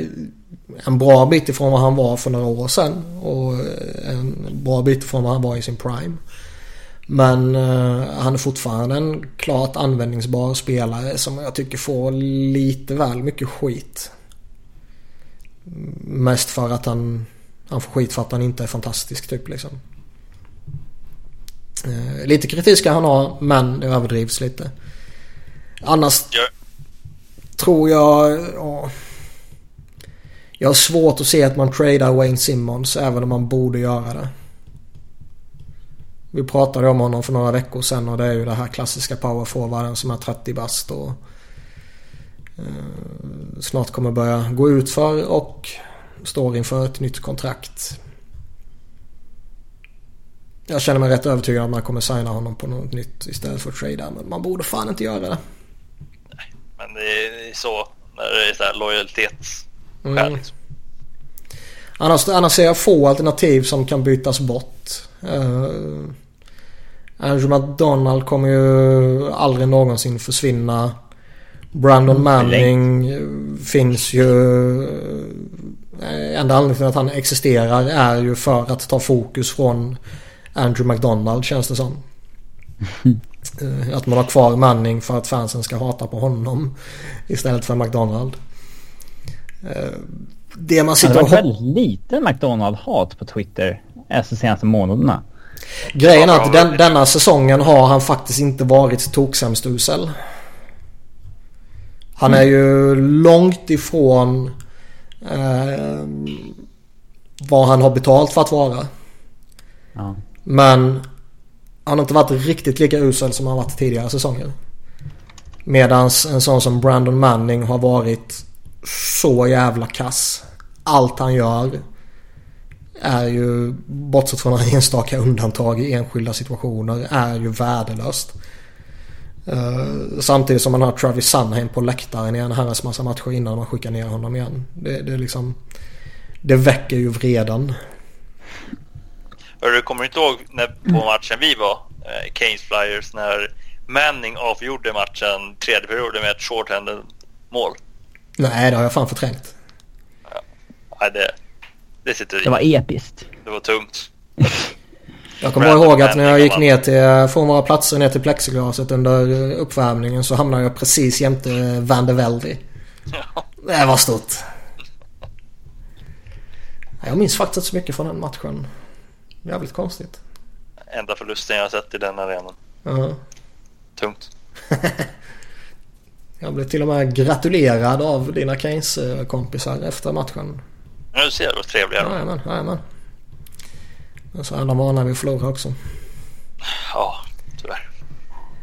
S1: en bra bit ifrån vad han var för några år sedan. Och en bra bit ifrån vad han var i sin prime. Men uh, han är fortfarande en klart användningsbar spelare som jag tycker får lite väl mycket skit. Mest för att han, han får skit för att han inte är fantastisk typ liksom. Uh, lite kritik ska han ha men det överdrivs lite. Annars ja. tror jag... Uh, jag har svårt att se att man tradar Wayne Simmons även om man borde göra det. Vi pratade om honom för några veckor sedan och det är ju det här klassiska powerforwarden som är 30 bast och eh, snart kommer börja gå ut för och står inför ett nytt kontrakt. Jag känner mig rätt övertygad om att man kommer signa honom på något nytt istället för att trada. Men man borde fan inte göra det.
S3: Nej, men det är så när det är så här lojalitets Mm. Liksom.
S1: Annars, annars ser jag få alternativ som kan bytas bort. Uh, Andrew McDonald kommer ju aldrig någonsin försvinna. Brandon mm, Manning finns ju... Enda anledningen till att han existerar är ju för att ta fokus från Andrew McDonald känns det som. [laughs] Eh, att man har kvar Manning för att fansen ska hata på honom istället för McDonald.
S2: Eh, det man sitter och... Det har varit väldigt lite McDonald-hat på Twitter de senaste månaderna.
S1: Grejen är att den, denna säsongen har han faktiskt inte varit toksämst usel. Han är ju långt ifrån eh, vad han har betalt för att vara. Ja. Men han har inte varit riktigt lika usel som han varit tidigare säsonger. Medans en sån som Brandon Manning har varit så jävla kass. Allt han gör är ju, bortsett från några enstaka undantag i enskilda situationer, är ju värdelöst. Uh, samtidigt som man har Travis Sunheim på läktaren i en herrans massa matcher innan man skickar ner honom igen. Det, det, liksom, det väcker ju vreden.
S3: Du kommer inte ihåg när, på matchen vi var, eh, Keynes Flyers, när Manning avgjorde matchen tredje perioden med ett shorthanded mål?
S1: Nej, det har jag fan förträngt.
S3: Ja, det, det sitter i.
S2: Det var episkt.
S3: Det var tungt.
S1: Jag kommer ihåg att när jag gick ner till, från våra platser ner till plexiglaset under uppvärmningen så hamnade jag precis jämte Van de Velde. Ja. Det var stort. Jag minns faktiskt så mycket från den matchen. Jävligt konstigt.
S3: Enda förlusten jag har sett i den arenan.
S1: Uh -huh.
S3: Tungt. [laughs]
S1: Jag blev till och med gratulerad av dina Keynes-kompisar efter matchen.
S3: Du ser vad trevliga de
S1: Jajamän, jajamän. Så är de vana vid att förlora också.
S3: Ja, tyvärr.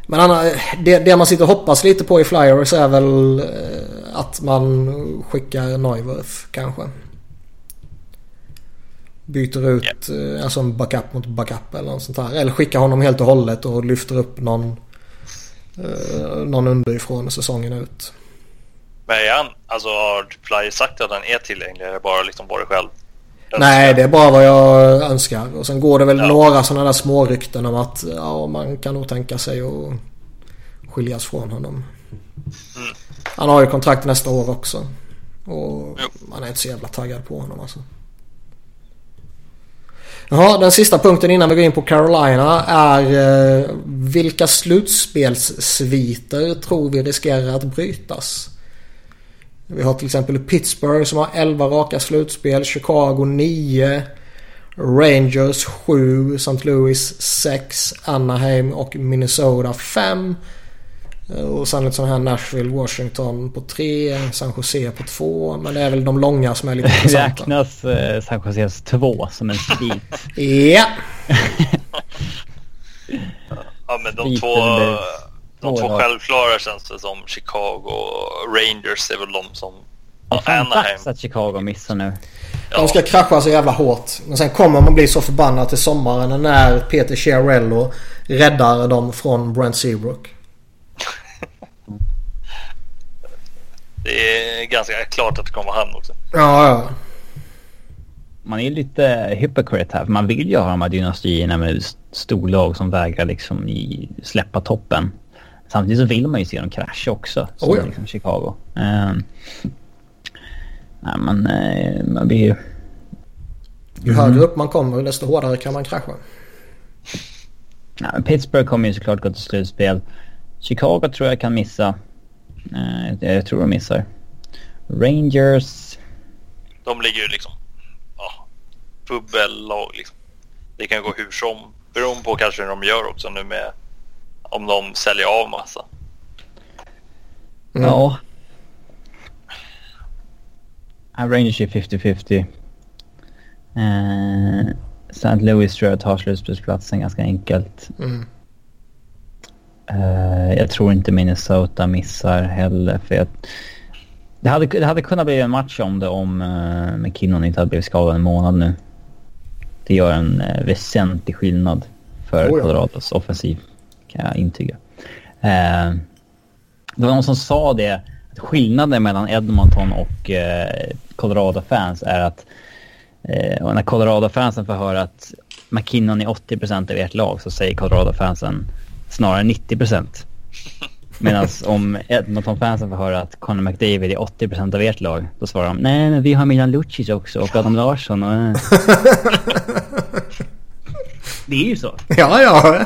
S1: Men Anna, det, det man sitter och hoppas lite på i Flyers är väl eh, att man skickar Neuwirth kanske. Byter ut yeah. alltså en backup mot backup eller något sånt här. Eller skickar honom helt och hållet och lyfter upp någon, eh, någon underifrån säsongen ut.
S3: Men är han, alltså har Flyers sagt att han är tillgänglig eller bara liksom bara själv?
S1: Nej, det är bara vad jag önskar. Och sen går det väl ja. några sådana där små rykten om att ja, man kan nog tänka sig att skiljas från honom. Mm. Han har ju kontrakt nästa år också. Och jo. man är inte så jävla taggad på honom alltså. Jaha, den sista punkten innan vi går in på Carolina är eh, vilka slutspelssviter tror vi riskerar att brytas? Vi har till exempel Pittsburgh som har 11 raka slutspel. Chicago 9. Rangers 7. St. Louis 6. Anaheim och Minnesota 5. Och sen lite sådana här Nashville, Washington på 3. San Jose på 2. Men det är väl de långa som är lite [laughs] intressanta.
S2: Räknas eh, San Joses 2 som en svit? [laughs]
S1: ja.
S3: ja men de två... De två självklara känns det som. Chicago och Rangers är väl de som...
S2: Ja, fan dags att Chicago missar nu.
S1: Ja. De ska krascha så jävla hårt. Men sen kommer man bli så förbannad till sommaren när Peter Chiarello räddar dem från Brent Seabrook.
S3: Det är ganska klart att det kommer han också.
S1: Ja, ja.
S2: Man är lite hypocrite här. För man vill ju ha de här dynastierna med storlag som vägrar liksom släppa toppen. Samtidigt så vill man ju se dem krascha också. Som oh ja. liksom Chicago. Uh, nej, men uh, man blir ju...
S1: Ju högre mm. upp man kommer desto hårdare kan man krascha.
S2: Nej, Pittsburgh kommer ju såklart gå till slutspel. Chicago tror jag kan missa. Uh, jag tror de missar. Rangers...
S3: De ligger ju liksom... Ja, bubbellag liksom. Det kan gå hur som. Beroende på kanske hur de gör också nu med om de säljer av massa.
S2: Mm. Ja. Rangers är 50-50. Eh, St. Louis tror jag tar slutspelsplatsen ganska enkelt. Mm. Eh, jag tror inte Minnesota missar heller för jag... Det hade, det hade kunnat bli en match om det om uh, McKinnon inte hade blivit skadad en månad nu. Det gör en uh, väsentlig skillnad för oh ja. Colorados offensiv kan jag intyga. Eh, det var någon som sa det, att skillnaden mellan Edmonton och eh, Colorado-fans är att eh, när Colorado-fansen får höra att McKinnon är 80% av ert lag så säger Colorado-fansen snarare 90%. Medan [laughs] om Edmonton-fansen får höra att Conor McDavid är 80% av ert lag, då svarar de nej men vi har Milan Lucic också och Adam Larsson och... Eh. [laughs] Det är ju så.
S1: Ja, ja.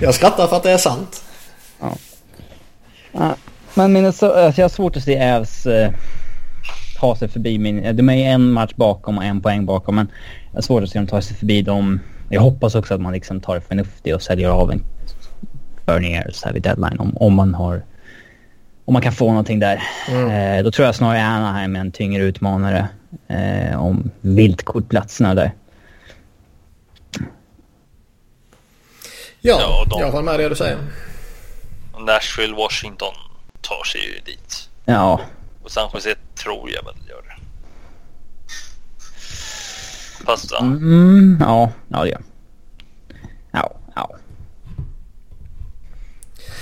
S1: Jag skrattar för att det är sant. Ja.
S2: ja. Men Minnesota, alltså jag har svårt att se Ävs eh, ta sig förbi min... De är en match bakom och en poäng bakom. Men jag har svårt att se dem ta sig förbi dem. Jag hoppas också att man liksom tar det förnuftigt och säljer av en Bernier så här vid deadline. Om, om man har... Om man kan få någonting där. Mm. Eh, då tror jag snarare Anaheim är en tyngre utmanare eh, om viltkortplatserna där.
S1: Ja, ja de, jag håller med det du säger.
S3: Nashville, Washington tar sig ju dit.
S2: Ja.
S3: Och San Jose tror jag väl gör det. Fast ja.
S2: Mm, ja, ja det gör Ja, ja.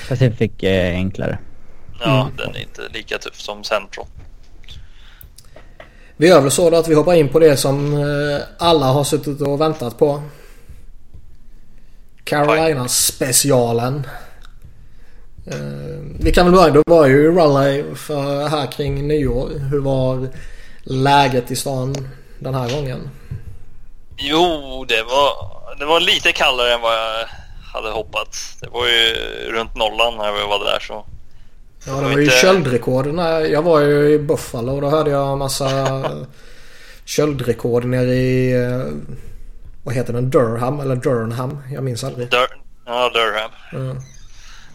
S2: Pacific är enklare.
S3: Ja, mm. den är inte lika tuff som Central.
S1: Vi gör väl så då att vi hoppar in på det som eh, alla har suttit och väntat på. Carolina-specialen. Uh, vi kan väl börja. Då var ju Raleigh för här kring nyår. Hur var läget i stan den här gången?
S3: Jo, det var, det var lite kallare än vad jag hade hoppats. Det var ju runt nollan när vi var där så.
S1: Ja, det var, ju inte... köldrekord. Jag var ju i Buffalo och då hörde jag en massa [laughs] köldrekord nere i eh, vad heter den? Durham eller Durnham? Jag minns aldrig.
S3: Dur ja, Durham. Mm.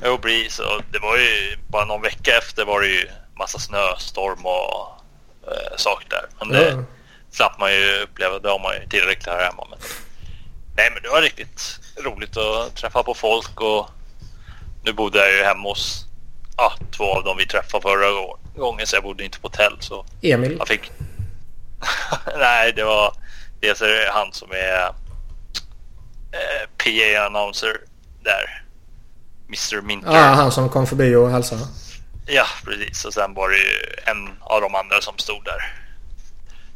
S3: Jo, precis. Och det var ju bara någon vecka efter var det ju massa snöstorm och äh, saker där. Men det mm. slapp man ju uppleva. Det har man ju tillräckligt här hemma. Men Nej men det var riktigt roligt att träffa på folk och nu bodde jag ju hemma hos ja, två av dem vi träffade förra gången så jag bodde inte på hotell så
S1: Emil?
S3: jag fick... [laughs] Nej det var dels är det han som är eh, PA-announcer där. Mr Minter.
S1: Ja, han som kom förbi och hälsade.
S3: Ja, precis. Och sen var det ju en av de andra som stod där.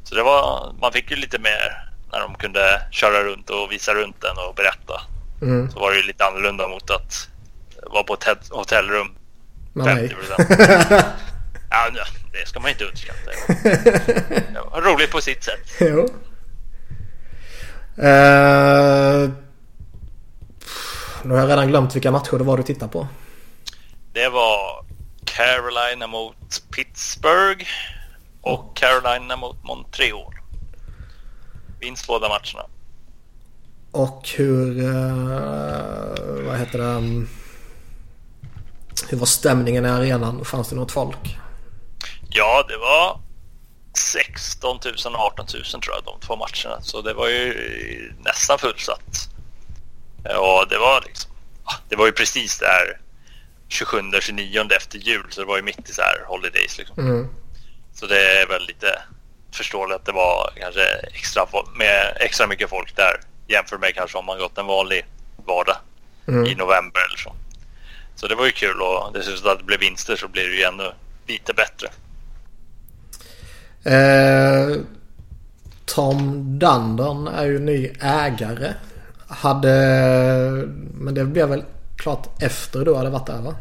S3: Så det var, man fick ju lite mer när de kunde köra runt och visa runt den och berätta.
S1: Mm.
S3: Så var det ju lite annorlunda mot att vara på ett hotellrum.
S1: Mig.
S3: 50%. [laughs] Ja, det ska man inte underskatta. Det var roligt på sitt sätt. [laughs]
S1: jo. Eh, nu har jag redan glömt vilka matcher det var du tittade på.
S3: Det var Carolina mot Pittsburgh och Carolina mot Montreal. Vinst båda matcherna.
S1: Och hur... Eh, vad heter det? Hur var stämningen i arenan? Fanns det något folk?
S3: Ja, det var 16 000 och 18 000 tror jag de två matcherna. Så det var ju nästan fullsatt. Och det var liksom... Det var ju precis där 27 29 efter jul så det var ju mitt i så här holidays liksom.
S1: Mm.
S3: Så det är väl lite förståeligt att det var kanske extra, med extra mycket folk där jämfört med kanske om man gått en vanlig vardag
S1: Mm.
S3: i november eller så. Så det var ju kul och dessutom att det blev vinster så blir det ju ännu lite bättre.
S1: Eh, Tom Dundon är ju ny ägare. Hade... Men det blev väl klart efter du hade varit där va?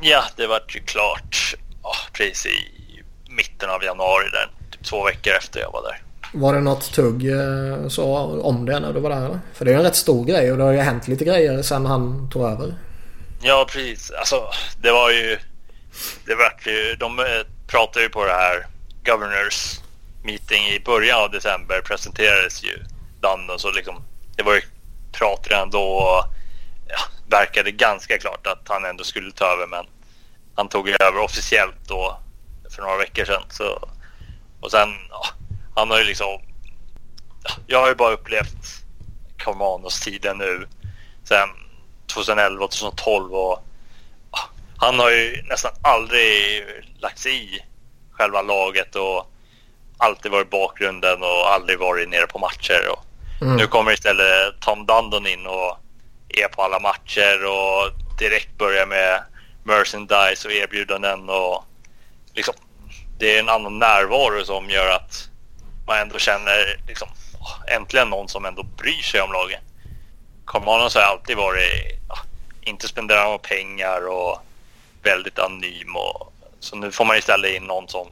S3: Ja, det var ju klart ja, precis i mitten av januari där, två veckor efter jag var där.
S1: Var det något tugg eh, så om det när du var där eller? För det är en rätt stor grej och det har ju hänt lite grejer sen han tog över.
S3: Ja, precis. Alltså, det var ju... Det var ju... De eh, pratade ju på det här Governors meeting i början av december presenterades ju London så liksom det var ju prat redan då och ja, verkade ganska klart att han ändå skulle ta över men han tog över officiellt då för några veckor sedan så och sen ja, han har ju liksom ja, jag har ju bara upplevt Carmanos tiden nu sen 2011 och 2012 och ja, han har ju nästan aldrig lagt sig i själva laget och alltid varit i bakgrunden och aldrig varit nere på matcher. Och
S1: Mm.
S3: Nu kommer istället Tom Dundon in och är på alla matcher och direkt börjar med merchandise och erbjudanden och liksom det är en annan närvaro som gör att man ändå känner liksom äntligen någon som ändå bryr sig om laget. Carmanos har alltid varit ja, inte spenderat några pengar och väldigt anonym och så nu får man istället in någon som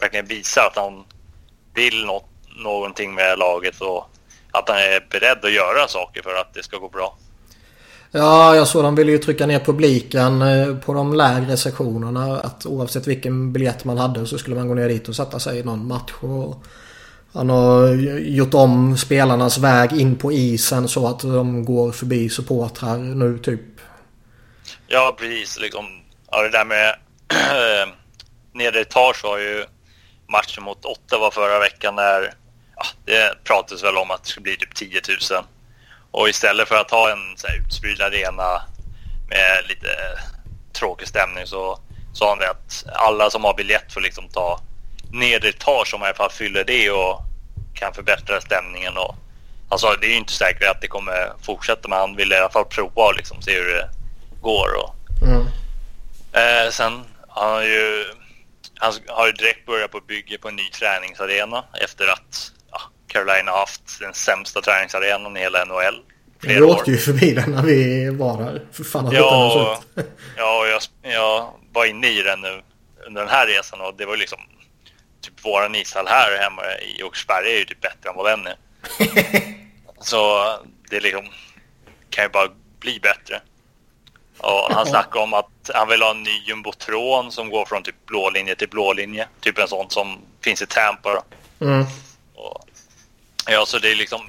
S3: verkligen visar att han vill något, någonting med laget och att han är beredd att göra saker för att det ska gå bra.
S1: Ja, jag såg de ville ju trycka ner publiken eh, på de lägre sektionerna. Att oavsett vilken biljett man hade så skulle man gå ner dit och sätta sig i någon match. Och han har gjort om spelarnas väg in på isen så att de går förbi supportrar nu typ.
S3: Ja, precis. Liksom, ja, det där med [clears throat] nedre etage var ju matchen mot Ottawa förra veckan när ja, det pratades väl om att det skulle bli typ 10 000. Och istället för att ha en så här, utspridd arena med lite tråkig stämning så sa han det att alla som har biljett får liksom ta nedre etage om i alla fall fyller det och kan förbättra stämningen. Och sa det är ju inte säkert att det kommer fortsätta men han vill i alla fall prova och liksom se hur det går. Och,
S1: Mm.
S3: Eh, sen han har ju han har ju direkt börjat på bygge på en ny träningsarena efter att Carolina haft den sämsta träningsarenan i hela NHL.
S1: Vi
S3: Flera år.
S1: åkte ju förbi den när vi var där. För fan
S3: Ja, ja jag, jag var inne i den nu under den här resan och det var liksom typ våran ishall här hemma i Åkersberga är ju typ bättre än vad den är. [laughs] Så det liksom kan ju bara bli bättre. Och han snackade om att han vill ha en ny jumbotron som går från typ blå linje till blå linje. Typ en sån som finns i Tampa.
S1: Mm.
S3: Och, ja, så det är liksom...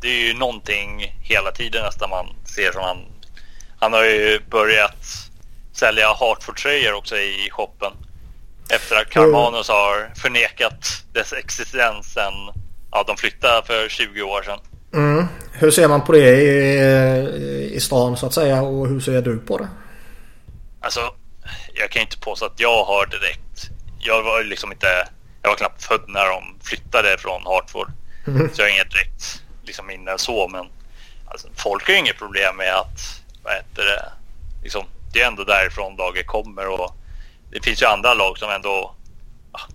S3: Det är ju någonting hela tiden nästan man ser som han... Han har ju börjat sälja Hartford-tröjor också i shoppen. Efter att Carmanos har förnekat dess existens sen ja, de flyttade för 20 år sedan.
S1: Mm. Hur ser man på det i, i stan så att säga och hur ser du på det?
S3: Alltså, jag kan inte påstå att jag har direkt... Jag var liksom inte... Jag var knappt född när de flyttade från Hartford. Mm. Så jag har inget direkt liksom, minne så, men alltså, folk har ju inget problem med att... Vad heter det? Liksom, det är ändå därifrån laget kommer och det finns ju andra lag som ändå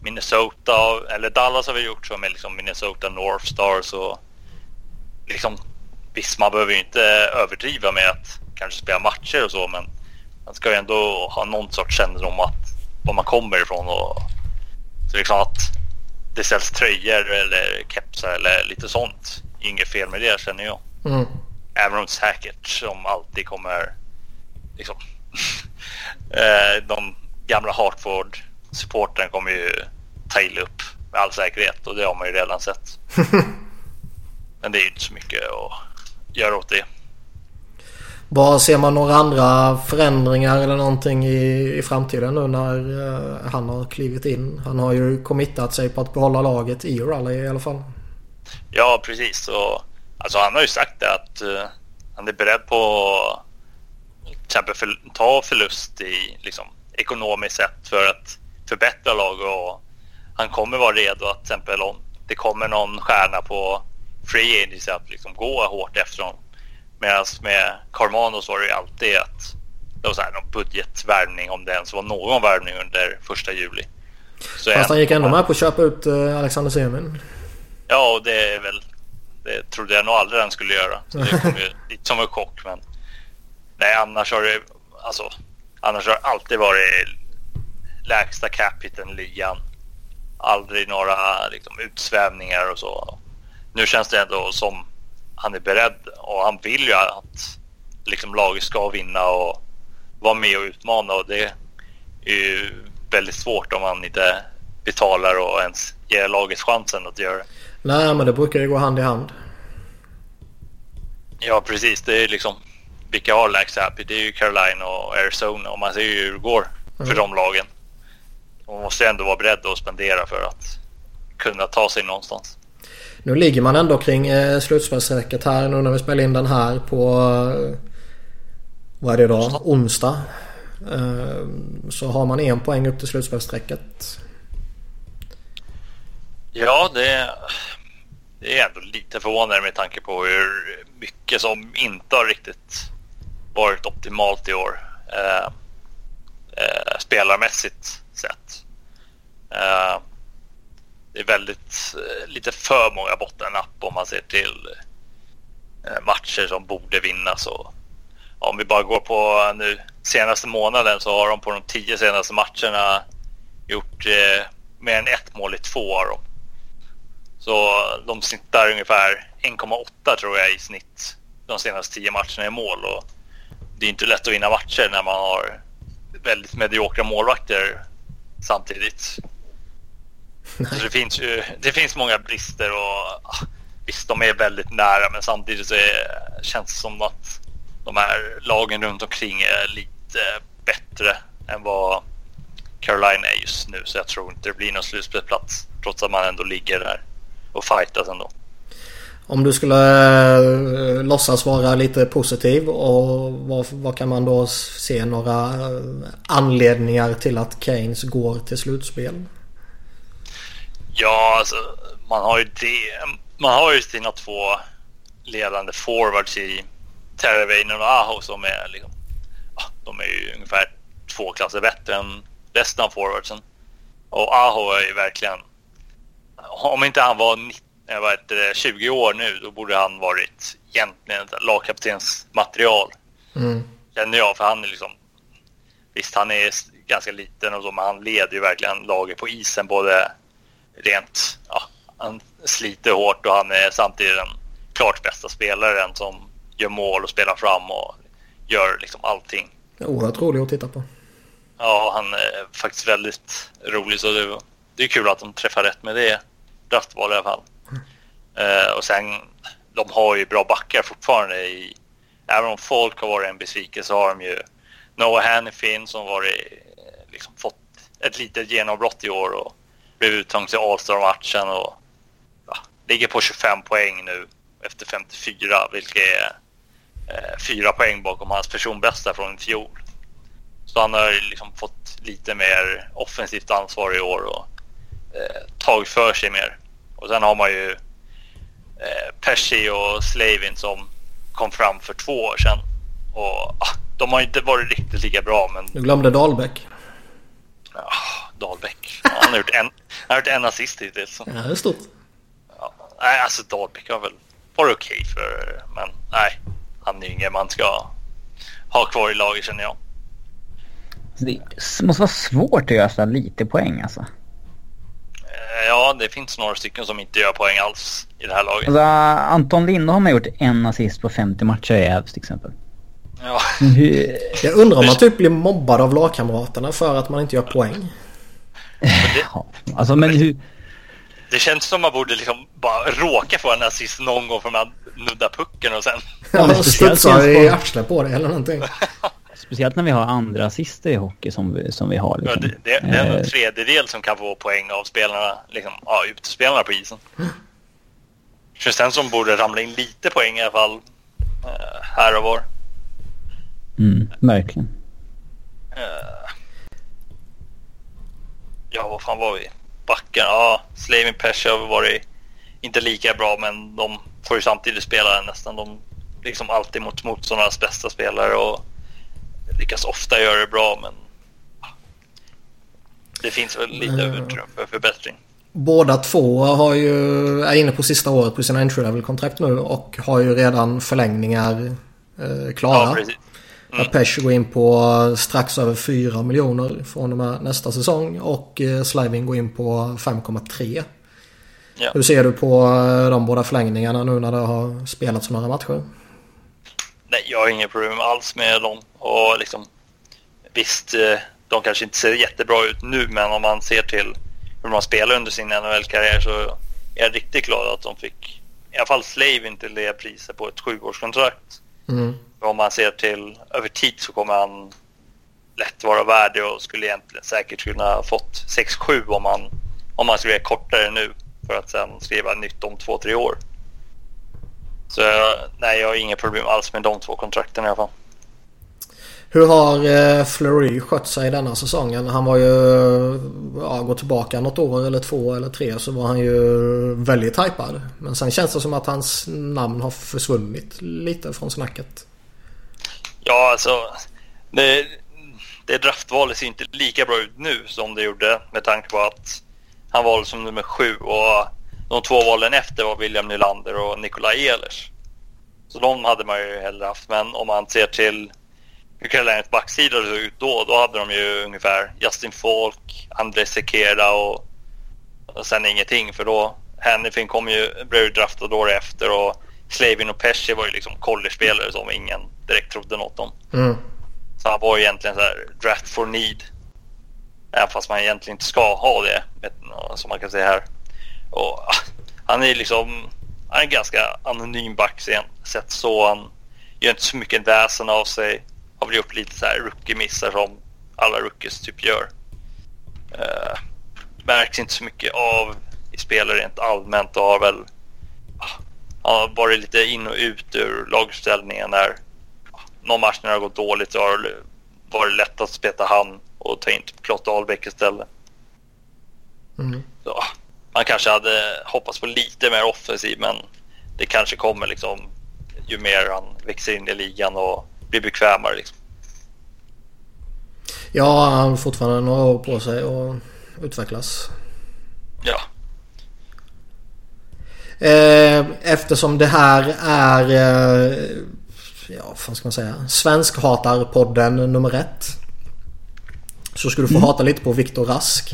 S3: Minnesota eller Dallas har vi gjort så med liksom Minnesota North Stars och liksom visst man behöver ju inte överdriva med att kanske spela matcher och så men man ska ju ändå ha någon sorts kännedom om att var man kommer ifrån och så liksom att det säljs tröjor eller kepsar eller lite sånt. Inget fel med det känner jag. Mm. Även om säkert som alltid kommer liksom [laughs] eh, de gamla Hartford supporten kommer ju ta illa upp med all säkerhet och det har man ju redan sett. [laughs] Men det är ju inte så mycket att göra åt det.
S1: Vad ser man några andra förändringar eller någonting i, i framtiden nu när eh, han har klivit in? Han har ju committat sig på att behålla laget i Rally i alla fall.
S3: Ja, precis. Och, alltså, han har ju sagt det att uh, han är beredd på att till exempel för, ta förlust i liksom, ekonomiskt sett för att förbättra laget och han kommer vara redo att till exempel om det kommer någon stjärna på free agency att liksom gå hårt efter honom. Medan med Carmano så var det ju alltid att det var så här någon budgetvärvning om det ens var någon värvning under första juli.
S1: Så Fast han gick ändå med på att köpa ut uh, Alexander Semin.
S3: Ja, och det är väl... Det trodde jag nog aldrig han skulle göra. Så det kom ju [laughs] lite som en chock, men... Nej, annars har det... Alltså, annars har det alltid varit lägsta capiten ligan. Aldrig några liksom, utsvävningar och så. Nu känns det ändå som han är beredd och han vill ju att liksom, laget ska vinna och vara med och utmana och det är ju väldigt svårt om man inte betalar och ens ger laget chansen att göra det.
S1: Nej, men det brukar ju gå hand i hand.
S3: Ja, precis. Det är liksom vilka har lägst happy? Det är ju Carolina och Arizona och man ser ju hur det går för mm. de lagen. Man måste ändå vara beredd att spendera för att kunna ta sig någonstans.
S1: Nu ligger man ändå kring eh, slutspelsstrecket här nu när vi spelar in den här på... Eh, vad är det då? Onsdag. Eh, så har man en poäng upp till slutspelsstrecket.
S3: Ja, det, det är ändå lite förvånande med tanke på hur mycket som inte har riktigt varit optimalt i år. Eh, eh, spelarmässigt sett. Uh, det är väldigt eh, lite för många bottennapp om man ser till eh, matcher som borde vinnas. Och, om vi bara går på nu senaste månaden så har de på de tio senaste matcherna gjort eh, mer än ett mål i två av dem. Så de snittar ungefär 1,8 tror jag i snitt de senaste tio matcherna i mål. Och det är inte lätt att vinna matcher när man har väldigt mediokra målvakter samtidigt. Så det finns ju det finns många brister och ah, visst, de är väldigt nära men samtidigt så är, känns det som att de här lagen runt omkring är lite bättre än vad Carolina är just nu. Så jag tror inte det blir någon slutspelsplats trots att man ändå ligger där och fightas ändå.
S1: Om du skulle äh, låtsas vara lite positiv och vad, vad kan man då se några äh, anledningar till att Keynes går till slutspel?
S3: Ja, alltså man har ju det. Man har ju sina två ledande forwards i Teravainen och Aho som är liksom, de är ju ungefär två klasser bättre än resten av forwardsen. Och Aho är ju verkligen, om inte han var 90 jag vet, 20 år nu, då borde han varit egentligen lagkaptens material. Mm. Känner jag, för han är liksom... Visst, han är ganska liten och så, men han leder ju verkligen laget på isen både rent... Ja, han sliter hårt och han är samtidigt den klart bästa spelaren som gör mål och spelar fram och gör liksom allting.
S1: Oerhört rolig att titta på.
S3: Ja, han är faktiskt väldigt rolig så det, det är kul att de träffar rätt med det draftval i alla fall. Uh, och sen, de har ju bra backar fortfarande. I, även om folk har varit en besvikelse så har de ju Noah Hannifin som varit, liksom, fått ett litet genombrott i år och blev uttagen till All-Star-matchen och ja, ligger på 25 poäng nu efter 54, vilket är eh, fyra poäng bakom hans personbästa från i fjol. Så han har liksom fått lite mer offensivt ansvar i år och eh, tagit för sig mer. Och sen har man ju eh, Pesci och Slavin som kom fram för två år sedan. Och ah, de har inte varit riktigt lika bra men...
S1: Du glömde Dahlbäck.
S3: Ja, Dahlbäck. Han har gjort en, han har gjort en assist hittills.
S1: Ja, det är stort.
S3: Ja, nej, alltså Dahlbäck har väl varit okej okay för... Men nej, han är ingen man ska ha kvar i laget känner jag.
S2: Det måste vara svårt att göra lite poäng alltså.
S3: Eh, ja, det finns några stycken som inte gör poäng alls i det här laget.
S2: Alltså, Anton Lindholm har gjort en assist på 50 matcher i Ävs till exempel.
S3: Ja.
S2: Hur... [laughs]
S1: Jag undrar om man typ blir mobbad av lagkamraterna för att man inte gör poäng.
S3: Det,
S2: Ja, alltså men hur...
S3: det känns som man borde liksom bara råka få en assist någon gång för man nuddar pucken och sen...
S2: Ja, men
S1: Ja, studsar i arslet på det eller någonting. [laughs]
S2: Speciellt när vi har andra assister i hockey som vi, som vi har.
S3: Ja,
S2: Liksom.
S3: det, det, det är
S2: Eh,
S3: en tredjedel som kan få poäng av spelarna, liksom, ja, utespelarna på isen. Som borde ramla in lite poäng i alla fall eh, här och var.
S2: Mm, verkligen.
S3: Eh, ja, vad fan var vi? Backen, ja, Slavin Pesci har varit inte lika bra men de får ju samtidigt spela nästan de liksom alltid mot motståndarnas bästa spelare och lyckas ofta göra det bra men det finns väl lite
S1: Mm.
S3: utrymme för förbättring.
S1: Båda två har ju, är inne på sista året på sina entry level kontrakt nu och har ju redan förlängningar eh, klara.
S3: Ja, precis.
S1: Att Pesh går in på strax över 4 miljoner från och med nästa säsong och eh, Slavin går in på 5,3.
S3: Ja.
S1: Hur ser du på eh, de båda förlängningarna nu när det har spelats några matcher?
S3: Nej, jag har inga problem alls med dem. Och liksom, visst, eh, de kanske inte ser jättebra ut nu, men om man ser till hur man spelar under sin NHL-karriär så är jag riktigt glad att de fick i alla fall Slavin till det priset på ett sjuårskontrakt.
S1: Mm.
S3: Men om man ser till över tid så kommer han lätt vara värd och skulle egentligen säkert kunna ha fått 6-7 om man, om man skrev kortare nu för att sen skriva nytt om två, tre år. Så jag- nej, jag har inga problem alls med de två kontrakten i alla fall.
S1: Hur har eh, Fleury skött sig denna säsongen? Han var ju, ja, gå tillbaka något år eller två eller tre så var han ju väldigt hypad. Men sen känns det som att hans namn har försvunnit lite från snacket.
S3: Ja, alltså. Det, det draftvalet ser inte lika bra ut nu som det gjorde med tanke på att han valdes som nummer sju och de två valen efter var William Nylander och Nikolaj Ehlers. Så de hade man ju hellre haft. Men om man ser till hur Carolinas backsida såg ut då, då hade de ju ungefär Justin Falk, André Sekera och, och sen ingenting för då Hannifin kom ju, blev ju draftad året efter och Slavin och Pesci var ju liksom college-spelare som ingen direkt trodde något om.
S1: Mm.
S3: Så han var ju egentligen så här draft for need. Även fast man egentligen inte ska ha det, som man kan säga här. Och [laughs] han är liksom, han är en ganska anonym back sett så. Han gör inte så mycket väsen av sig. Har väl gjort lite så här rookie-missar som alla rookies typ gör. Uh, märks inte så mycket av i spel rent allmänt och har väl har varit lite in och ut ur lagställningen där någon match när det har gått dåligt så har det varit lätt att speta han och ta in Klott Ahlbäck istället.
S1: Mm.
S3: Så, man kanske hade hoppats på lite mer offensiv men det kanske kommer liksom ju mer han växer in i ligan och blir bekvämare. Liksom.
S1: Ja, han har fortfarande några år på sig att utvecklas.
S3: Ja,
S1: eftersom det här är, eh, ja vad ska man säga, Svenskhatarpodden nummer ett. Så ska du få hata lite på Viktor Rask.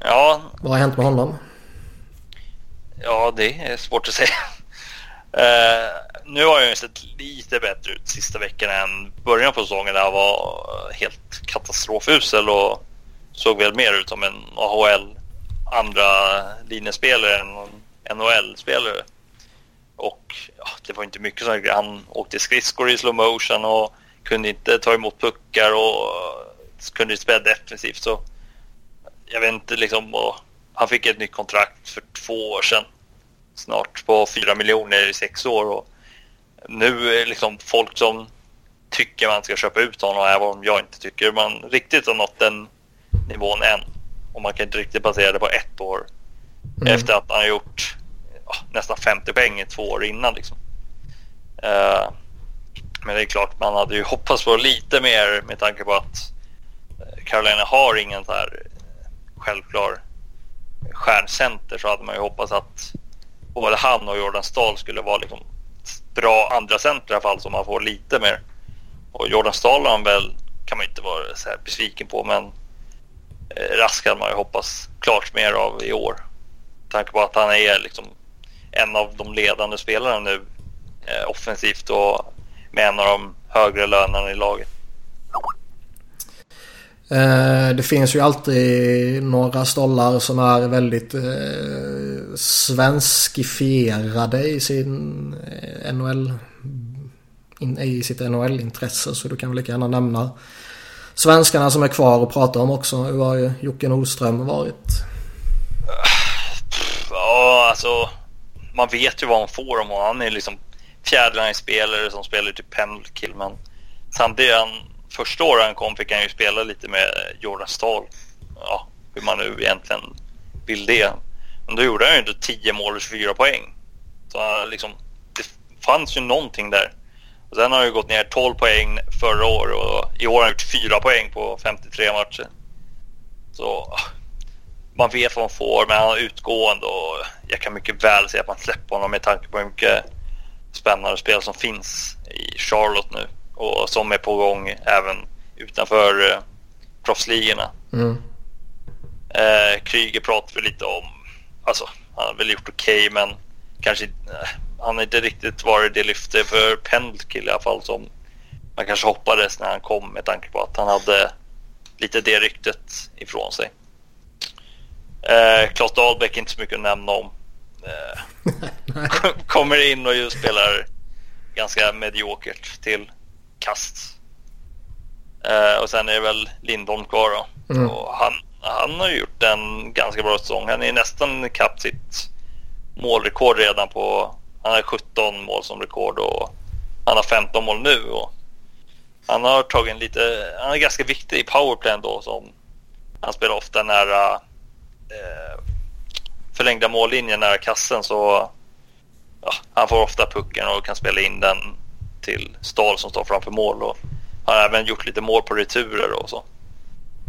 S3: ja,
S1: Vad har hänt med honom?
S3: ja det är svårt att säga. Eh, nu har jag ju sett lite bättre ut sista veckan än början på säsongen där han var helt katastrofusel och såg väl mer ut som en AHL andra linjespelare än NHL-spelare. Och ja, det var inte mycket sånt. Han åkte skridskor i slow motion och kunde inte ta emot puckar och eh, kunde inte spela defensivt. Så jag vet inte liksom. Och han fick ett nytt kontrakt för två år sedan. snart på 4 miljoner i sex år. Och nu är liksom folk som tycker man ska köpa ut honom, även om jag inte tycker man riktigt har nått den nivån än. Och man kan inte riktigt basera det på ett år mm. efter att han har gjort nästan 50 poäng i två år innan. Liksom. Eh, men det är klart, man hade ju hoppats på lite mer med tanke på att eh, Carolina har ingen så här eh, självklar stjärncenter så hade man ju hoppats att både han och Jordan Stahl skulle vara liksom bra andra center i alla fall så man får lite mer. Och Jordan Stahl han väl, kan man inte vara så här besviken på men Rask hade man ju hoppats klart mer av i år. Med tanke på att han är liksom en av de ledande spelarna nu eh, offensivt och med en av de högre lönerna i laget.
S1: Eh, det finns ju alltid några stollar som är väldigt eh, svenskifierade i sin eh, NHL i sitt NHL-intresse så du kan väl lika gärna nämna svenskarna som är kvar och prata om också. Hur har ju Jocke Nordström varit?
S3: Ja, alltså man vet ju vad man får om honom. Han är liksom fjärdeline-spelare som spelar typ pendelkill men samtidigt han första året han kom fick han ju spela lite med Jordan Stahl. Ja, hur man nu egentligen vill det. Men då gjorde han ju inte 10 mål och 24 poäng. Så liksom, det fanns ju någonting där. Och sen har han ju gått ner 12 poäng förra året och i år har han gjort 4 poäng på 53 matcher. Så man vet vad man får, men han är utgående och jag kan mycket väl se att man släpper honom med tanke på hur mycket spännande spel som finns i Charlotte nu och som är på gång även utanför eh, proffsligorna. Mm. Eh, Kryger pratar vi lite om. Alltså, han har väl gjort okej, okay, men kanske eh, han har inte riktigt varit det lyfte för Pendkill i alla fall som man kanske hoppades när han kom med tanke på att han hade lite det ryktet ifrån sig. Eh, Klas Dahlbäck är inte så mycket att nämna om. Eh, [laughs] kommer in och spelar ganska mediokert till kast. Eh, och sen är det väl Lindholm kvar då. Mm. Och han, han har gjort en ganska bra säsong. Han är nästan ikapp sitt målrekord redan på... Han har 17 mål som rekord och han har 15 mål nu. Och han har tagit en lite... Han är ganska viktig i powerplay ändå. Som, han spelar ofta nära eh, förlängda mållinjen nära kassen så ja, han får ofta pucken och kan spela in den till Stahl som står framför mål. Och han har även gjort lite mål på returer och så.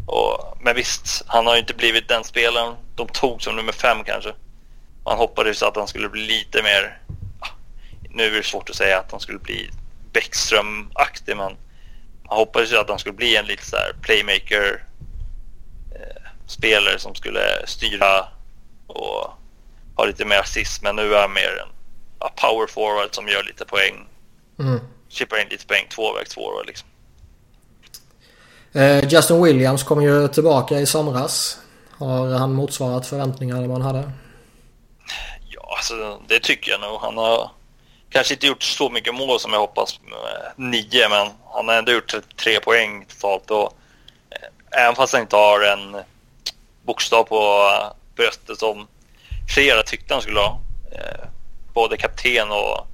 S3: Och, men visst, han har ju inte blivit den spelaren de tog som nummer fem kanske. Man hoppades att han skulle bli lite mer... Ja, nu är det svårt att säga att han skulle bli Bäckström-aktig men man hoppades ju att han skulle bli en lite så playmaker spelare som skulle styra och ha lite mer assist men nu är han mer en ja, power forward som gör lite poäng Mm. Chippar in lite poäng tvåvägs forward liksom.
S1: Eh, Justin Williams kom ju tillbaka i somras. Har han motsvarat förväntningarna man hade?
S3: Ja, alltså det tycker jag nog. Han har kanske inte gjort så mycket mål som jag hoppas. Nio, men han har ändå gjort tre poäng totalt. Och, eh, även fast han inte har en bokstav på eh, bröstet som flera tyckte han skulle ha. Eh, både kapten och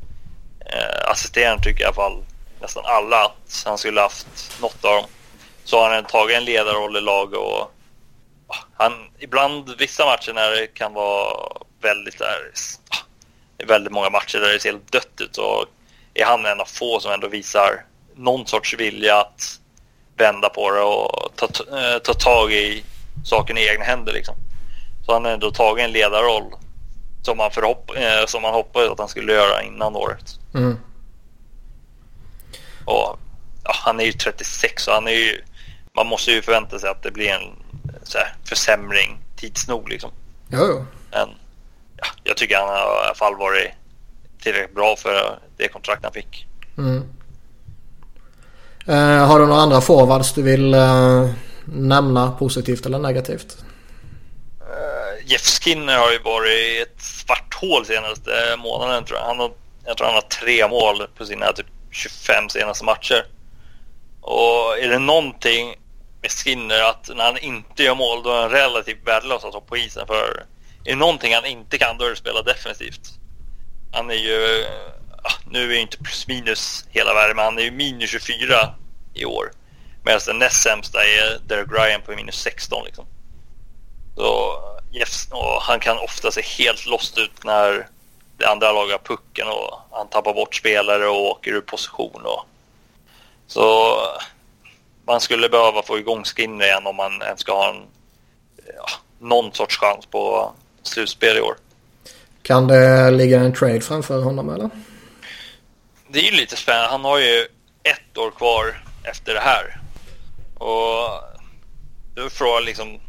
S3: eh, assisterande tycker i alla fall nästan alla att han skulle haft något av dem. Så har han tagit en ledarroll i laget och ah, han, ibland vissa matcher när det kan vara väldigt där, ah, väldigt många matcher där det ser helt dött ut så är han en av få som ändå visar någon sorts vilja att vända på det och ta, ta tag i saken i egna händer liksom. Så han har ändå tagit en ledarroll som man, förhopp eh, som man hoppades att han skulle göra innan året. Mm. Och ja, han är ju 36 och han är ju, man måste ju förvänta sig att det blir en så här, försämring tids nog liksom.
S1: Jo.
S3: Men ja, jag tycker han har i alla fall varit tillräckligt bra för det kontrakt han fick. Mm.
S1: Eh, har du några andra forwards du vill eh, nämna positivt eller negativt?
S3: Eh, Jeff Skinner har ju varit ett svart hål senaste månaden tror jag. Han har, jag tror han har tre mål på sina typ 25 senaste matcher. Och är det någonting med Skinner att när han inte gör mål då är han relativt värdelös att ha på isen. För är det någonting han inte kan då är det spela defensivt. Han är ju, ah, nu är inte plus minus hela världen, men han är ju minus 24 i år. Medan den näst sämsta är Derek Ryan på minus 16 liksom. Så och han kan ofta se helt lost ut när det andra laget har pucken och han tappar bort spelare och åker ur position. Och, så man skulle behöva få igång Skinner igen om man ens ska ha en, ja, någon sorts chans på slutspel i år.
S1: Kan det ligga en trade framför honom eller?
S3: Det är ju lite spännande. Han har ju ett år kvar efter det här. Och då är frågan liksom,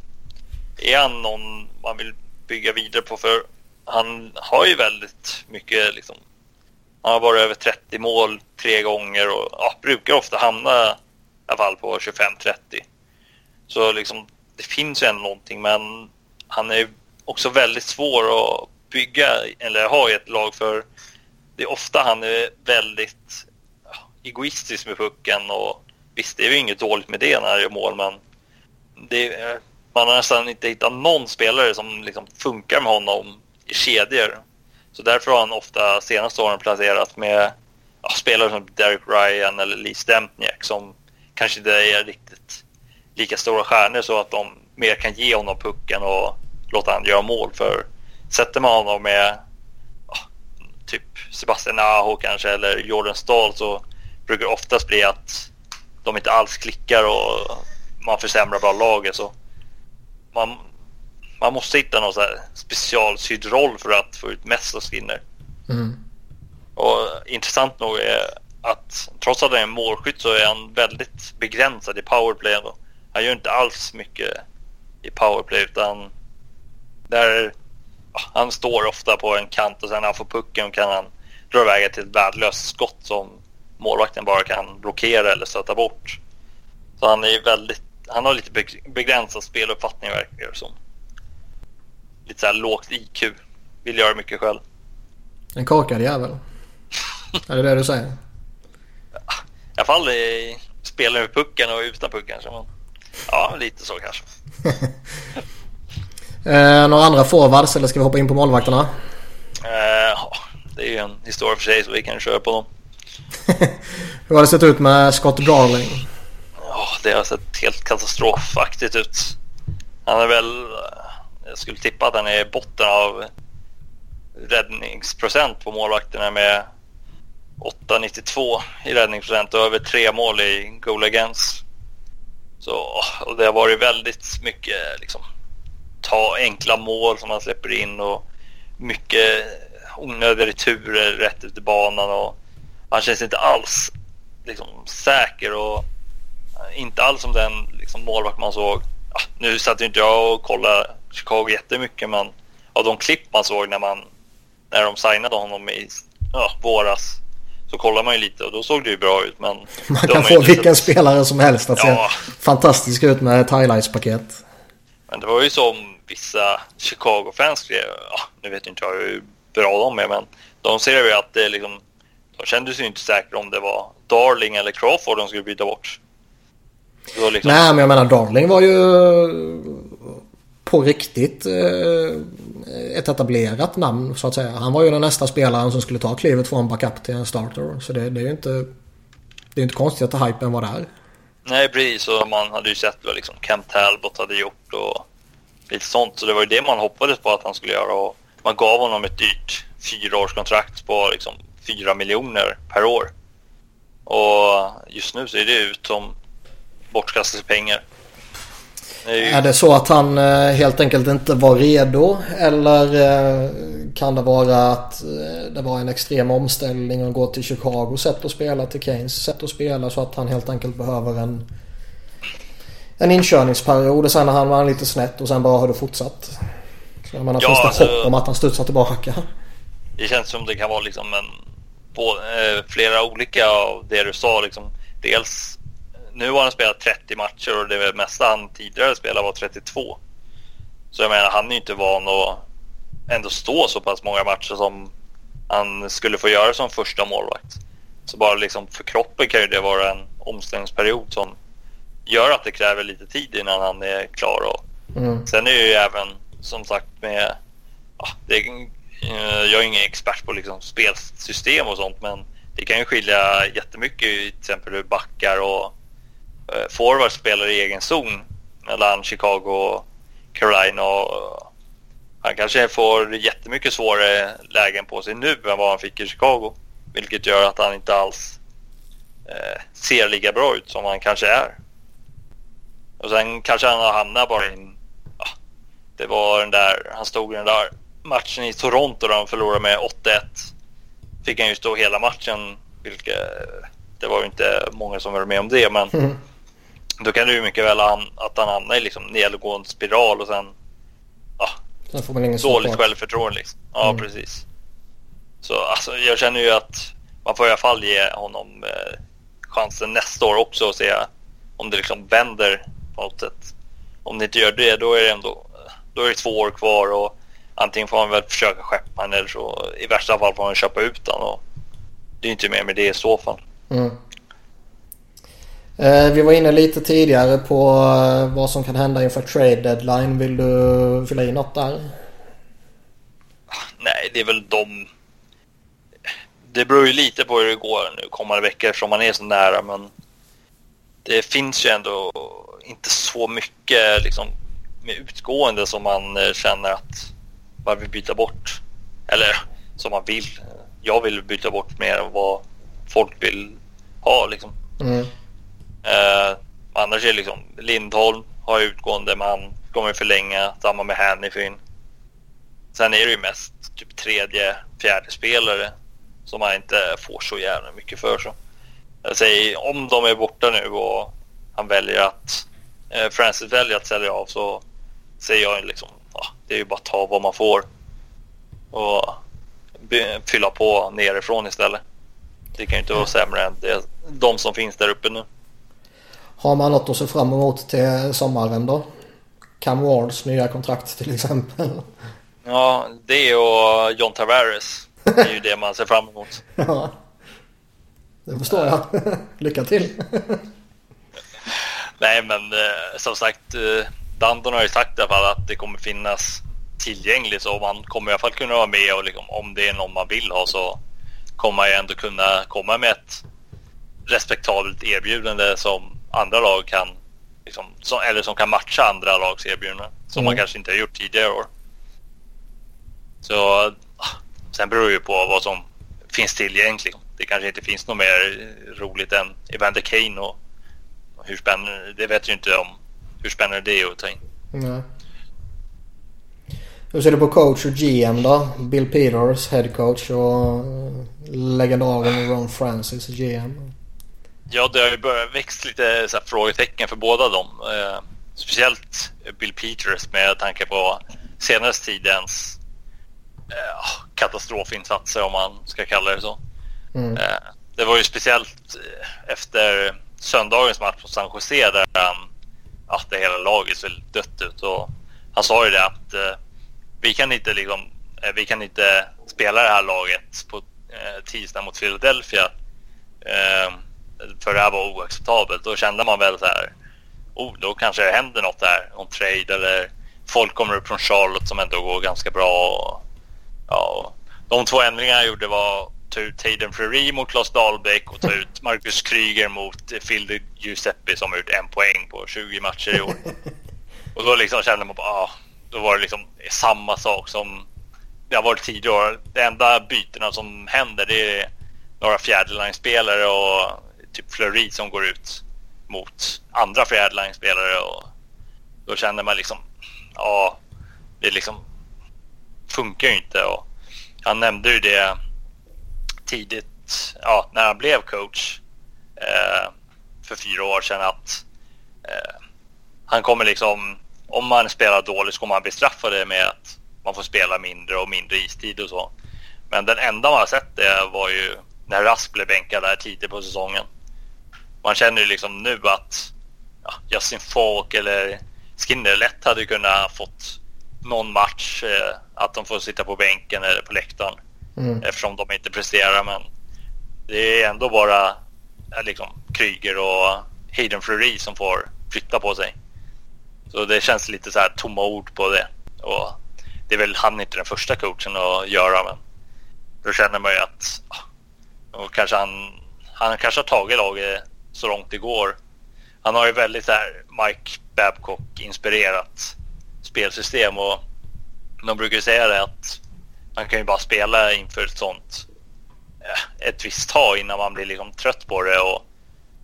S3: är han någon man vill bygga vidare på? För han har ju väldigt mycket liksom, han har varit över 30 mål tre gånger och ja, brukar ofta hamna i alla fall på 25-30. Så liksom, det finns ju ändå någonting men han är också väldigt svår att bygga eller ha i ett lag för det är ofta han är väldigt egoistisk med pucken och visst, det är ju inget dåligt med det när han gör mål men det, man har nästan inte hittat någon spelare som liksom funkar med honom i kedjor. Så därför har han ofta senaste åren placerat med ja, spelare som Derek Ryan eller Lee Stempniak som kanske inte är riktigt lika stora stjärnor så att de mer kan ge honom pucken och låta honom göra mål. För sätter man honom med ja, typ Sebastian Aho kanske eller Jordan Stahl så brukar det oftast bli att de inte alls klickar och man försämrar bara laget. Så man, man måste hitta någon specialsydd roll för att få ut mest av Skinner. Mm. Och intressant nog är att trots att han är målskytt så är han väldigt begränsad i powerplay. Ändå. Han gör inte alls mycket i powerplay utan där han står ofta på en kant och sen när han får pucken kan han dra iväg till ett värdelöst skott som målvakten bara kan blockera eller stöta bort. Så han är väldigt, han har lite begränsad speluppfattning verkar det som. Lite så här lågt IQ. Vill göra mycket själv.
S1: En korkad jävel. [laughs] är det det du säger?
S3: I alla fall i spelar med pucken och utan pucken. Så man, ja, lite så kanske. [laughs]
S1: eh, några andra forwards eller ska vi hoppa in på målvakterna?
S3: Eh, det är ju en historia för sig så vi kan köra på dem.
S1: Hur har det sett ut med Scott Darling?
S3: Ja, det har sett helt katastrofaktigt ut. Han är väl... Eh, jag skulle tippa att han är i botten av räddningsprocent på målvakterna med 8,92 i räddningsprocent och över tre mål i goal against. Så, och det har varit väldigt mycket liksom, ta enkla mål som han släpper in och mycket onödiga returer rätt ut i banan och han känns inte alls liksom, säker och inte alls som den liksom, målvakt man såg. Ja, nu satt inte jag och kollade Chicago jättemycket men av de klipp man såg när, man, när de signade honom i ja, våras så kollar man ju lite och då såg det ju bra ut. Men [laughs]
S1: man kan få vilken sett... spelare som helst att ja. se fantastisk ut med ett highlights-paket.
S3: Men det var ju som vissa Chicago-fans skrev. Ja, nu vet inte jag hur bra de är men de ser ju att det liksom de kände sig inte säkra om det var Darling eller Crawford de skulle byta bort.
S1: Liksom... Nej, men jag menar Darling var ju på riktigt eh, ett etablerat namn så att säga. Han var ju den nästa spelaren som skulle ta klivet från backup till en starter. Så det, det är ju inte, det är inte konstigt att hypen var där.
S3: Nej, precis. Och man hade ju sett vad liksom Kent Talbot hade gjort och lite sånt. Så det var ju det man hoppades på att han skulle göra. Och man gav honom ett dyrt fyraårskontrakt på liksom 4 miljoner per år. Och just nu ser det ut som bortkastade pengar.
S1: Det är, ju... är, det så att han eh, helt enkelt inte var redo? Eller eh, kan det vara att eh, det var en extrem omställning att gå till Chicago sätt att spela till Keynes sätt att spela så att han helt enkelt behöver en en inkörningsperiod och sen har han var lite snett och sen bara har det fortsatt. Så jag menar, ja, finns det alltså, hopp om att han studsar tillbaka?
S3: Det känns som det kan vara liksom en på, eh, flera olika av det du sa. Liksom. Dels, nu har han spelat 30 matcher och det mesta han tidigare spelade var 32. Så jag menar, han är ju inte van att ändå stå så pass många matcher som han skulle få göra som första målvakt. Så bara liksom för kroppen kan ju det vara en omställningsperiod som gör att det kräver lite tid innan han är klar. Och mm. Sen är det ju även som sagt med... Ja, det Eh, jag är ingen expert på liksom spelsystem och sånt men det kan ju skilja jättemycket i till exempel hur backar och eh, forwards spelar i egen zon mellan Chicago och Carolina. Och eh, han kanske får jättemycket svårare lägen på sig nu än vad han fick i Chicago. Vilket gör att han inte alls eh, ser lika bra ut som han kanske är. Och sen kanske han har hamnat bara i ja, Det var den där, han stod i den där matchen i Toronto där han förlorade med 8-1. Fick han ju stå hela matchen, vilket det var ju inte många som var med om det men mm. då kan det ju mycket väl han, att han hamnar i liksom nedgående spiral och sen ja, sen får man ingen dåligt självförtroende liksom. Ja mm. precis. Så alltså, jag känner ju att man får i alla fall ge honom eh, chansen nästa år också och se om det liksom vänder på något sätt. Om det inte gör det, då är det ändå då är det två år kvar och antingen får man väl försöka skeppa honom eller så i värsta fall får man köpa ut honom. Och det är inte mer med det i så fall. Mm.
S1: Eh, vi var inne lite tidigare på eh, vad som kan hända inför trade deadline. Vill du fylla i något där?
S3: Nej, det är väl de det beror ju lite på hur det går nu kommande veckor eftersom man är så nära. Men det finns ju ändå inte så mycket liksom, med utgående som man eh, känner att man vill byta bort. Eller som man vill. Jag vill byta bort mer än vad folk vill ha liksom. Mm. Eh, annars är det liksom Lindholm har utgående man kommer förlänga. Samma med Hannifin. Sen är det ju mest typ tredje, fjärde spelare som man inte får så jävla mycket för. Så. Jag säger, om de är borta nu och han väljer att eh, Francis väljer att sälja av så säger jag liksom det är ju bara att ta vad man får och fylla på nerifrån istället. Det kan ju inte vara sämre än det, de som finns där uppe nu.
S1: Har man något att se fram emot till sommaren då? Cam Wards nya kontrakt till exempel?
S3: Ja, det och John Tavares. Det är ju det man ser fram emot. [laughs]
S1: Ja, det förstår jag. Lycka till.
S3: Nej, men eh, som sagt, Dandon har ju sagt i alla fall att det kommer finnas tillgängligt så man kommer i alla fall kunna vara med och liksom, om det är någon man vill ha så kommer man ju ändå kunna komma med ett respektabelt erbjudande som andra lag kan liksom, som, eller som kan matcha andra lags erbjudanden som mm. man kanske inte har gjort tidigare år. Så Sen beror det ju på vad som finns tillgängligt. Det kanske inte finns något mer roligt än Evander Kane och hur spännande, det vet ju inte om hur spännande det är att ta in. Nej.
S1: Hur ser du på coach och GM då? Bill Peters, head coach och legendaren Ron Francis, GM.
S3: Ja, det har ju börjat växa lite så frågetecken för båda dem. Eh, speciellt Bill Peters med tanke på senaste tidens eh, katastrofinsatser om man ska kalla det så. Mm. Eh, det var ju speciellt eh, efter söndagens match på San Jose där han, ja, det hela laget såg dött ut och han sa ju det att eh, vi kan inte liksom, eh, vi kan inte spela det här laget på eh, tisdag mot Philadelphia eh, för det här var oacceptabelt. Då kände man väl så här, oh, då kanske det händer något där, någon trade eller folk kommer upp från Charlotte som ändå går ganska bra. Och, ja, de två ändringarna jag gjorde var ta ut Hayden Fleury mot Klas Dahlbäck och ta ut Marcus Kryger mot Phil Giuseppe som har gjort en poäng på 20 matcher i år. Och då liksom kände man bara, ah, då var det liksom samma sak som det har varit tidigare år. Det enda bytena som händer det är några fjärdeline-spelare och typ Fleury som går ut mot andra fjärdeline-spelare och då känner man liksom, ja, det liksom funkar ju inte. Och han nämnde ju det tidigt, ja, när han blev coach eh, för fyra år sedan att eh, han kommer liksom, om man spelar dåligt så kommer man bestraffa det med att man får spela mindre och mindre istid och så. Men den enda man har sett det var ju när Rask blev bänkad där tidigt på säsongen. Man känner ju liksom nu att ja, Justin Falk eller Skinner lätt hade kunnat fått någon match eh, att de får sitta på bänken eller på läktaren mm. eftersom de inte presterar. Men det är ändå bara eh, liksom, Kryger och Hayden Fleury som får flytta på sig. Så det känns lite så här tomma ord på det. Och det är väl han inte den första coachen att göra men då känner man ju att ah, och kanske han, han kanske har tagit laget så långt det går. Han har ju väldigt så här Mike Babcock inspirerat spelsystem och de brukar säga det att man kan ju bara spela inför ett sånt ett visst tag innan man blir liksom trött på det och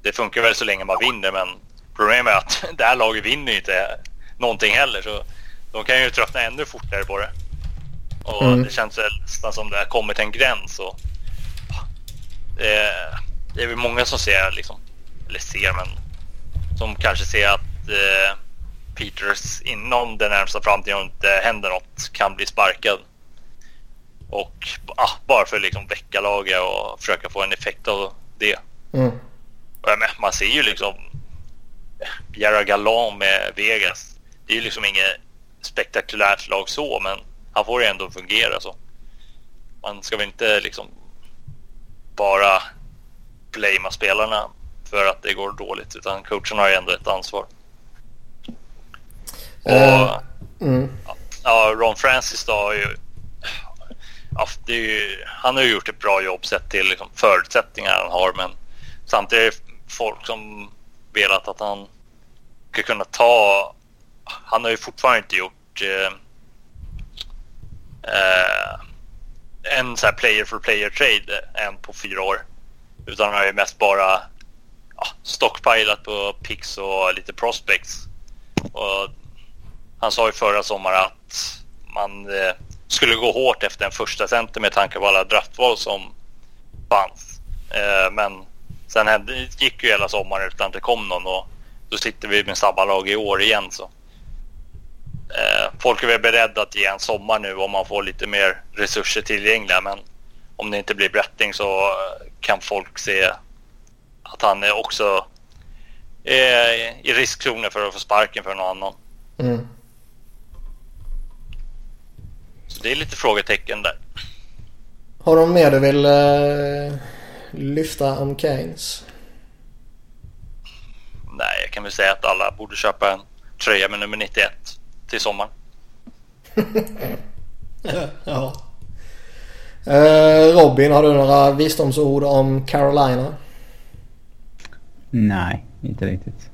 S3: det funkar väl så länge man vinner men problemet är att [laughs] det här laget vinner ju inte någonting heller så de kan ju tröttna ännu fortare på det. Och mm. det känns väl nästan som det har kommit en gräns och det är, det är väl många som ser liksom, eller ser men som kanske ser att eh, Peters inom den närmsta framtiden om inte händer något kan bli sparkad. Och ah, bara för att liksom väcka laget och försöka få en effekt av det. Mm. Men, man ser ju liksom Pierre Gallan med Vegas. Det är ju liksom inget spektakulärt lag så, men han får ju ändå fungera så. Man ska väl inte liksom bara blamea spelarna för att det går dåligt, utan coachen har ju ändå ett ansvar. Och, uh, mm. ja, Ron Francis då har ju, Alltså, ja, ju, han har ju gjort ett bra jobb sett till liksom, förutsättningar han har, men samtidigt är det folk som velat att han ska kunna ta... Han har ju fortfarande inte gjort eh, eh, en så här player for player trade än på fyra år. Utan han har ju mest bara ja, stockpilat på picks och lite prospects. Och han sa ju förra sommaren att man eh, skulle gå hårt efter en första center med tanke på alla draftval som fanns. Eh, men sen hände, gick ju hela sommaren utan att det kom någon och då sitter vi med samma lag i år igen. Så. Eh, folk är väl beredda att ge en sommar nu om man får lite mer resurser tillgängliga. Men om det inte blir Bretting så eh, kan folk se att han är också är i riskzonen för att få sparken för någon annan. Mm. Så det är lite frågetecken där.
S1: Har de mer du vill uh, lyfta om Keynes?
S3: Nej, jag kan väl säga att alla borde köpa en tröja med nummer 91 till sommaren. [laughs]
S1: ja. Uh, Robin, har du några visdomsord om Carolina?
S2: Nej, inte riktigt.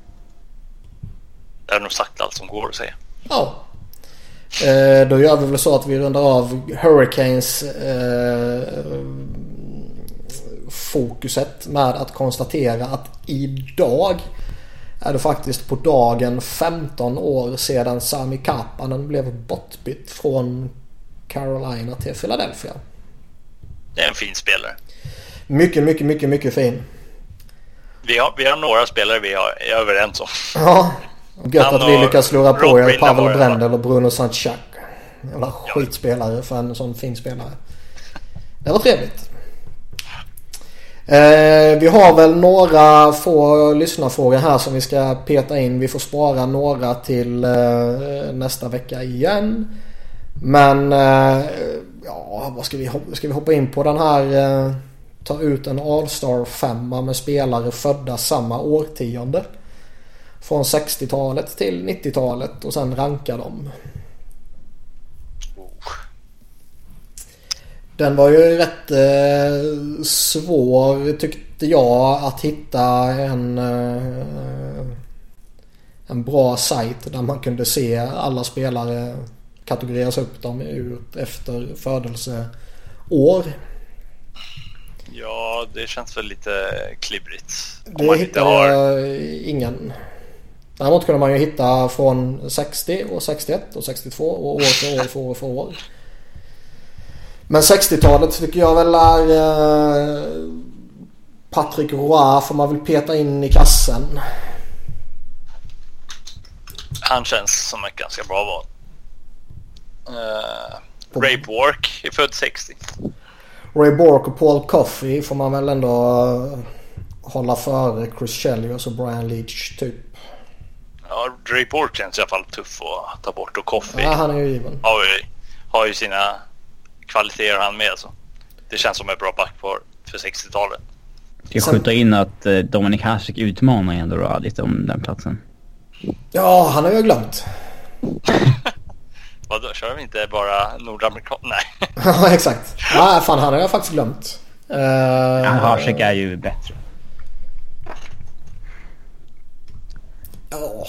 S3: Jag har nog sagt allt som går att säga.
S1: Ja. Uh, då gör vi väl så att vi rundar av Hurricanes uh, fokuset med att konstatera att idag är det faktiskt på dagen 15 år sedan Sami Kapanen blev bortbytt från Carolina till Philadelphia.
S3: Det är en fin spelare.
S1: Mycket, mycket, mycket, mycket fin.
S3: Vi har, vi har några spelare vi är överens om.
S1: Ja, gött att vi lyckas slura på er Pavel Brendel och Bruno Sanchak. Jävla skitspelare för en sån fin spelare. Det var trevligt. Eh, vi har väl några få lyssnarfrågor här som vi ska peta in. Vi får spara några till eh, nästa vecka igen. Men eh, ja, vad ska vi, ska vi hoppa in på den här eh, ta ut en All-Star femma med spelare födda samma årtionde. Från 60-talet till 90-talet och sen ranka dem. Den var ju rätt eh, svår tyckte jag att hitta en, eh, en bra sajt där man kunde se alla spelare kategoriseras upp dem ut efter födelseår.
S3: Ja, det känns väl lite klibbrigt.
S1: Det hittade har... ingen. Däremot kunde man ju hitta från 60 och 61 och 62 och år för år för år för år. Men 60-talet tycker jag väl är eh, Patrick Roy får man väl peta in i kassen.
S3: Han känns som ett ganska bra val. Uh, Ray Bork är född 60.
S1: Ray Bork och Paul Coffey får man väl ändå uh, hålla före Chris Chelios och Brian Leach typ.
S3: Ja, Ray Bork känns i alla fall tuff att ta bort och Coffey
S1: ja, han är ju given.
S3: Har ju, har ju sina kvaliteter han med. Så. Det känns som en bra backpar för 60-talet.
S2: Ska skjuta in att eh, Dominik Hasek utmanar ändå då lite om den platsen.
S1: Ja, han har jag glömt. [laughs]
S3: Vadå, kör vi inte bara nordamerikan? Nej. [laughs]
S1: Ja, exakt. Ja, fan han har jag faktiskt glömt. Uh,
S2: Ja, Hasek är ju bättre.
S1: Ja.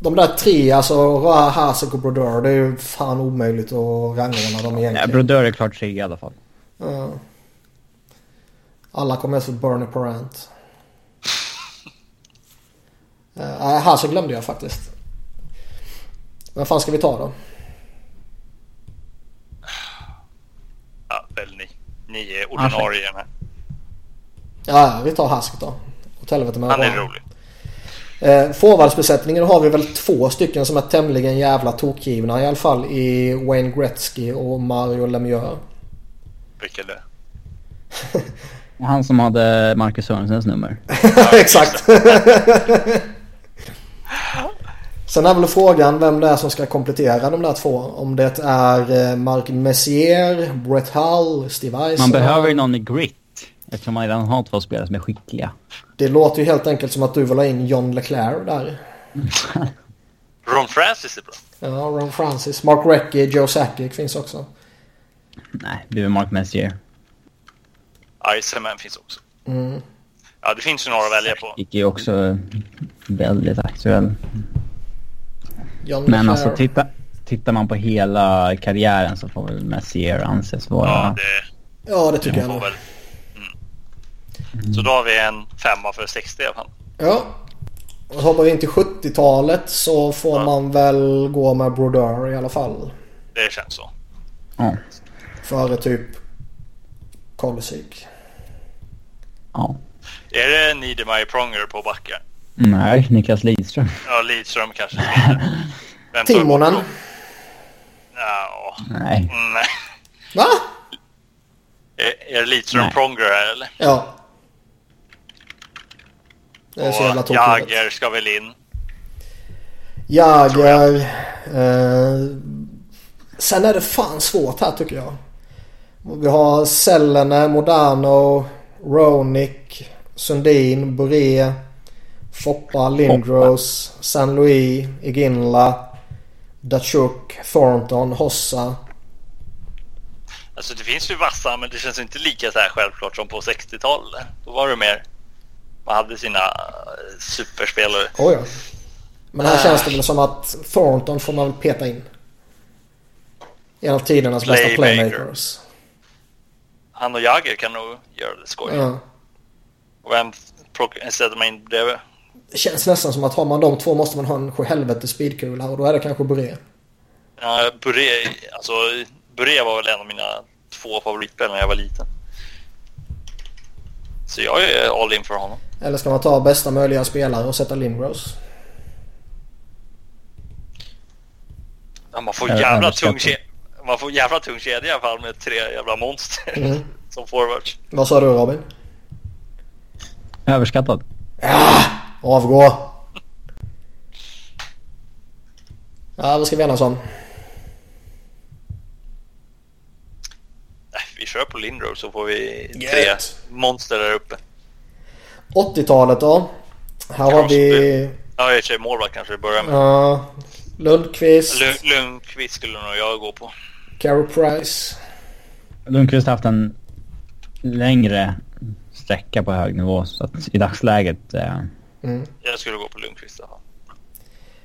S1: De där tre, alltså Hasek och Brodeur, det är ju fan omöjligt att rangordna dem
S2: Ja,
S1: egentligen.
S2: Brodeur är klart trea i alla fall.
S1: Ja. Alla kommer efter Bernie Parent. [laughs] Uh, Hasek glömde jag faktiskt. Vem fan ska vi ta då?
S3: Ja, väl ni. Ni är ordinarie i den här.
S1: Ja, vi tar Hasek då. Åt helvete med
S3: Han är rolig.
S1: Eh, Forwardsbesättningen har vi väl två stycken som är tämligen jävla tokgivna i alla fall i Wayne Gretzky och Mario Lemieux.
S3: Vilken det?
S2: Och [laughs] han som hade Marcus Sörensens nummer. [laughs]
S1: Exakt. [laughs] Sen är väl frågan vem det är som ska komplettera de där två. Om det är eh, Mark Messier, Brett Hull, Steve Eisenman.
S2: Man behöver ju någon i grit. Eftersom man redan har två spelare som är skickliga.
S1: Det låter ju helt enkelt som att du vill ha in John Leclerc där. [laughs]
S3: Ron Francis är bra.
S1: Ja, Ron Francis. Mark Recchi, Joe Sakic finns också.
S2: Nej, det är Mark Messier.
S3: Iceman finns också.
S1: Mm.
S3: Ja, det finns ju några att välja på.
S2: Gick ju också väldigt aktuell.
S1: John
S2: Men
S1: Leclerc.
S2: alltså titta, tittar man på hela karriären så får väl Messier anses vara...
S3: Ja, det
S1: Ja, det tycker jag
S3: får
S1: nog.
S3: Mm. Så då har vi en femma för 60 i alla fall.
S1: Ja. Och hoppar vi in till 70-talet så får
S3: Ja.
S1: man väl gå med Brodeur i alla fall.
S3: Det känns så.
S2: Ja.
S1: Före typ Kolusik.
S2: ja.
S3: Är det Niedermayer Pronger på backar?
S2: Nej, Niklas Lidström.
S3: Ja, Lidström kanske. [laughs]
S1: Timonen.
S3: Ja,
S2: Nej.
S3: nej.
S1: Va?
S3: Är, är det Lidström
S2: Nej.
S3: Pronger här eller?
S1: Ja. Det är så jävla
S3: Och
S1: tokigt.
S3: Jagger ska väl in.
S1: Jagger. Eh, sen är det fan svårt här tycker jag. Vi har Sellene, Modano, Ronick, Sundin, Boré, Foppa, Lindros, San Louis, Iginla, Datsjuk, Thornton, Hossa.
S3: Alltså det finns ju vassa men det känns inte lika så här självklart som på 60-talet. Då var det mer... Man hade sina eh, superspelare.
S1: Oh, ja. Men här känns det väl som att Thornton får man väl peta in. En av tidernas bästa
S3: Playmaker.
S1: playmakers.
S3: Han och Jagger kan nog göra det skoj.
S1: Ja.
S3: Och vem sätter man in bredvid?
S1: Det känns nästan som att har man de två måste man ha en sjuhelvete speedkula och då är det kanske Boré.
S3: Ja, Buré, alltså, Buré var väl en av mina två favoritspelare när jag var liten. Så jag är all in för honom.
S1: Eller ska man ta bästa möjliga spelare och sätta Lindros?
S3: Ja, man får jävla tung kedja. Man får jävla tung kedja i alla fall med tre jävla monster
S1: Mm. [laughs]
S3: som forwards.
S1: Vad sa du Robin?
S2: Överskattad.
S1: Avgå! Ja, vad ska vi enas om?
S3: Vi kör på Lindros så får vi tre
S1: Gött.
S3: monster där uppe.
S1: 80-talet då? Här har vi...
S3: Ja, i och för sig målvakt kanske det börjar med.
S1: Ja, Lundqvist,
S3: Lund- Lundqvist skulle nog jag gå på.
S1: Carey Price.
S2: Lundqvist har haft en längre sträcka på hög nivå så att i dagsläget... Eh,
S1: Mm.
S3: Jag skulle gå på Lundqvist i alla fall.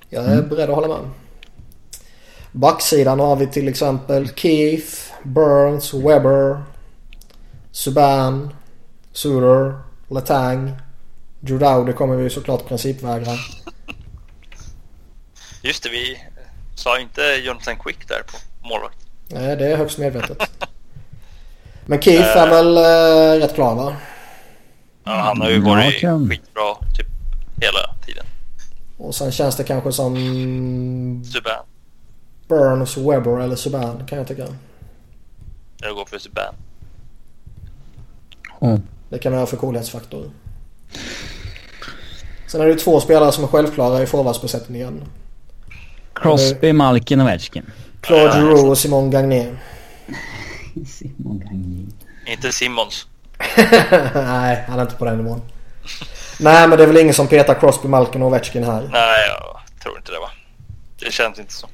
S1: Jag är beredd att hålla med. Backsidan har vi till exempel Keith, Burns, Webber, Subban, Suter, Letang. Drew det kommer vi såklart principvägra. [laughs]
S3: Just det, vi sa inte Jonathan Quick där på målvakt.
S1: Nej, det är högst medvetet. Men Keith är väl äh, rätt klar va?
S3: Ja, han har ju
S2: Mm,
S3: varit
S2: okej.
S3: skitbra typ hela tiden.
S1: Och sen känns det kanske som
S3: Subban.
S1: Burns, Webber eller Subban kan jag tycka.
S3: Jag går för Subban.
S2: oh.
S1: Det kan man ha för coolhetsfaktor. Sen är det två spelare som är självklara i forwardsbesättningen.
S2: Crosby, Malkin och Ovechkin.
S1: Claude
S3: Ja,
S1: Giroux och Simon Gagné. [laughs]
S2: Simon Gagné.
S3: Inte Simmons. [laughs]
S1: Nej, han är inte på den nivån. Nej, men det är väl ingen som petar Crosby, Malkin och Ovechkin här.
S3: Nej, jag tror inte det va. Det känns inte så.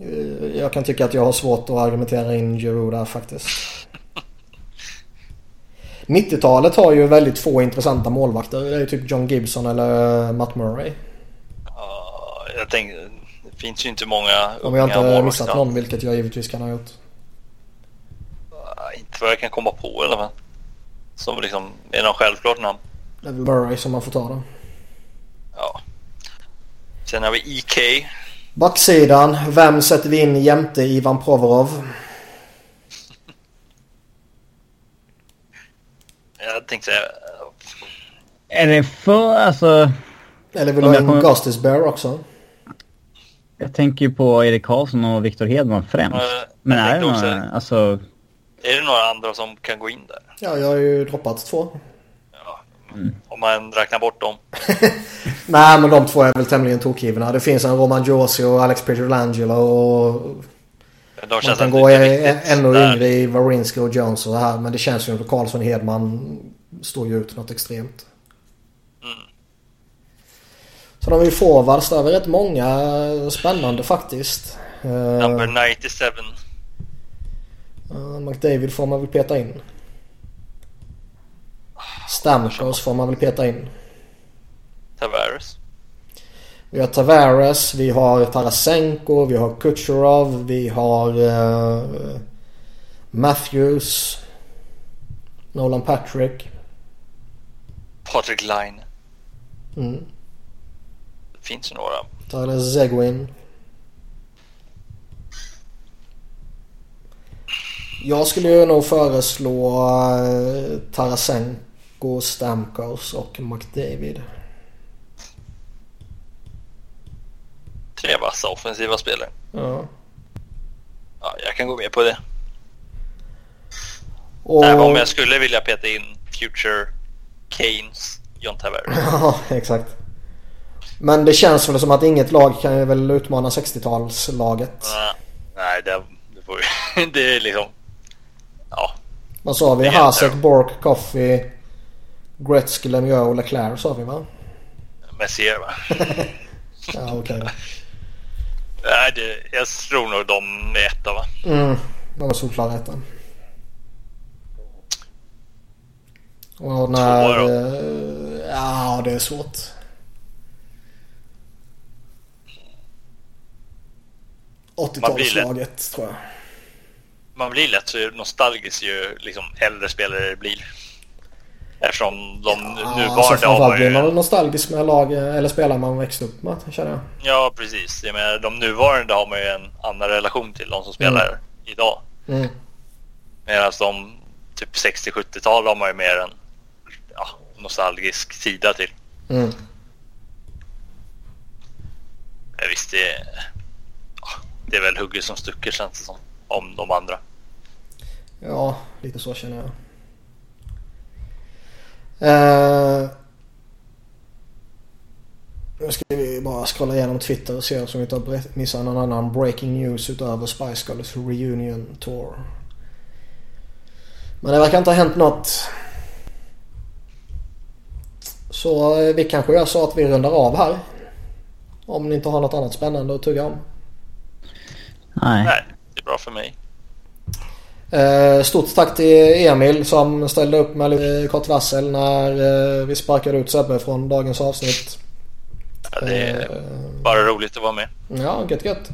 S1: Eh, jag kan tycka att jag har svårt att argumentera in Giroud där faktiskt. 90-talet har ju väldigt få intressanta målvakter. Det är ju typ John Gibson eller Matt Murray.
S3: Ja, jag tänkte, det finns ju inte många
S1: Om jag inte
S3: målvakter.
S1: missat någon, vilket jag givetvis kan ha gjort.
S3: Ja, Inte vad jag kan komma på i alla fall. Som liksom är någon självklart namn.
S1: Det är väl Murray som man får ta då.
S3: Ja. Sen har vi EK.
S1: Backsidan. Vem sätter vi in jämte Ivan Provorov?
S3: Jag tänkte säga...
S2: Är det för, alltså...
S1: Eller vill du ha
S2: jag
S1: in
S2: kommer-
S1: Gustis Bear också?
S2: Jag tänker ju på Erik Karlsson och Viktor Hedman främst.
S3: Ja,
S2: Men är det några, alltså...
S3: Är det några andra som kan gå in där?
S1: Ja, jag har ju droppat två.
S3: Ja. Om man räknar bort dem. [laughs]
S1: Nej, men de två är väl tämligen tokgivna. Det finns en Roman Josi och Alex Pietrangelo och
S3: De
S1: man kan gå ännu
S3: där.
S1: yngre i Wawrinski och Jones och så här. Men det känns ju som att Karlsson och Hedman står ju ut något extremt.
S3: Mm.
S1: Så de är ju forwards. Där är rätt många spännande faktiskt. Uh,
S3: Number 97.
S1: McDavid får man väl peta in. Stamkos får man väl peta in.
S3: Tavares.
S1: Vi har Tavares, vi har Tarasenko, vi har Kucherov, vi har eh, Matthews. Nolan Patrick.
S3: Patrik Line.
S1: Mm.
S3: Det finns några.
S1: Tyler Zegwin. Jag skulle ju nog föreslå eh, Tarasenko, Stamkos och McDavid.
S3: Tre vassa offensiva spelare.
S1: Ja.
S3: Ja, jag kan gå med på det.
S1: Och...
S3: Även om jag skulle vilja peta in Future Keynes John Tavares. [laughs]
S1: Ja, exakt. Men det känns väl som att inget lag kan väl utmana 60-talslaget.
S3: Nej, det, det får vi. [laughs] Det är liksom... Ja,
S1: Vad sa vi? Hasek, Bork, Coffey, Gretzky, Lemieux och Leclerc sa vi va?
S3: Messier va? [laughs]
S1: Ja, okej då.
S3: Nej, det, jag tror nog de är etta va?
S1: Mm, de var solklara etta. Och när...
S3: Tvåa då?
S1: eh, Ja, det är svårt.
S3: Man blir lätt-
S1: 80-talslaget tror jag.
S3: Man blir lätt så nostalgisk ju liksom äldre spelare blir. Eftersom de
S1: Ja, alltså
S3: nuvarande har
S1: framförallt
S3: man ju...
S1: nostalgisk med lag eller spelare man växte upp med känner jag.
S3: Ja, precis. Jag menar, de nuvarande har man ju en annan relation till de som spelar idag.
S1: Mm.
S3: Medan de typ 60-70-tal har man ju mer en ja, nostalgisk sida till.
S1: Mm.
S3: Men visst, det, ja, det är väl hugget som stucket känns det som. Om de andra.
S1: Ja, lite så känner jag. Eh, nu ska vi bara scrolla igenom Twitter och se om vi inte missat någon annan breaking news utöver Spice Girls Reunion Tour. Men det verkar inte ha hänt något. Så eh, vi kanske gör så att vi rundar av här. Om ni inte har något annat spännande att tugga om.
S2: Nej.
S3: Nej, det är bra för mig.
S1: Eh, Stort tack till Emil som ställde upp med lite kort varsel när eh, vi sparkade ut Sebbe från dagens avsnitt.
S3: Ja, det är
S1: Eh,
S3: bara roligt att vara med.
S1: Ja, gött gött.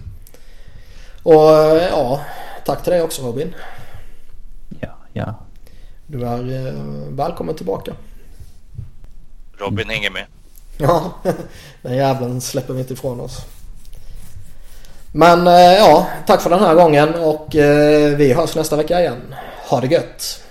S1: Och ja, tack till dig också Robin.
S2: Ja, ja.
S1: Du är välkommen tillbaka.
S3: Robin hänger med.
S1: Ja, [laughs] den jäveln släpper vi inte ifrån oss. Men eh, ja, tack för den här gången och eh, vi hörs nästa vecka igen. Ha det gött!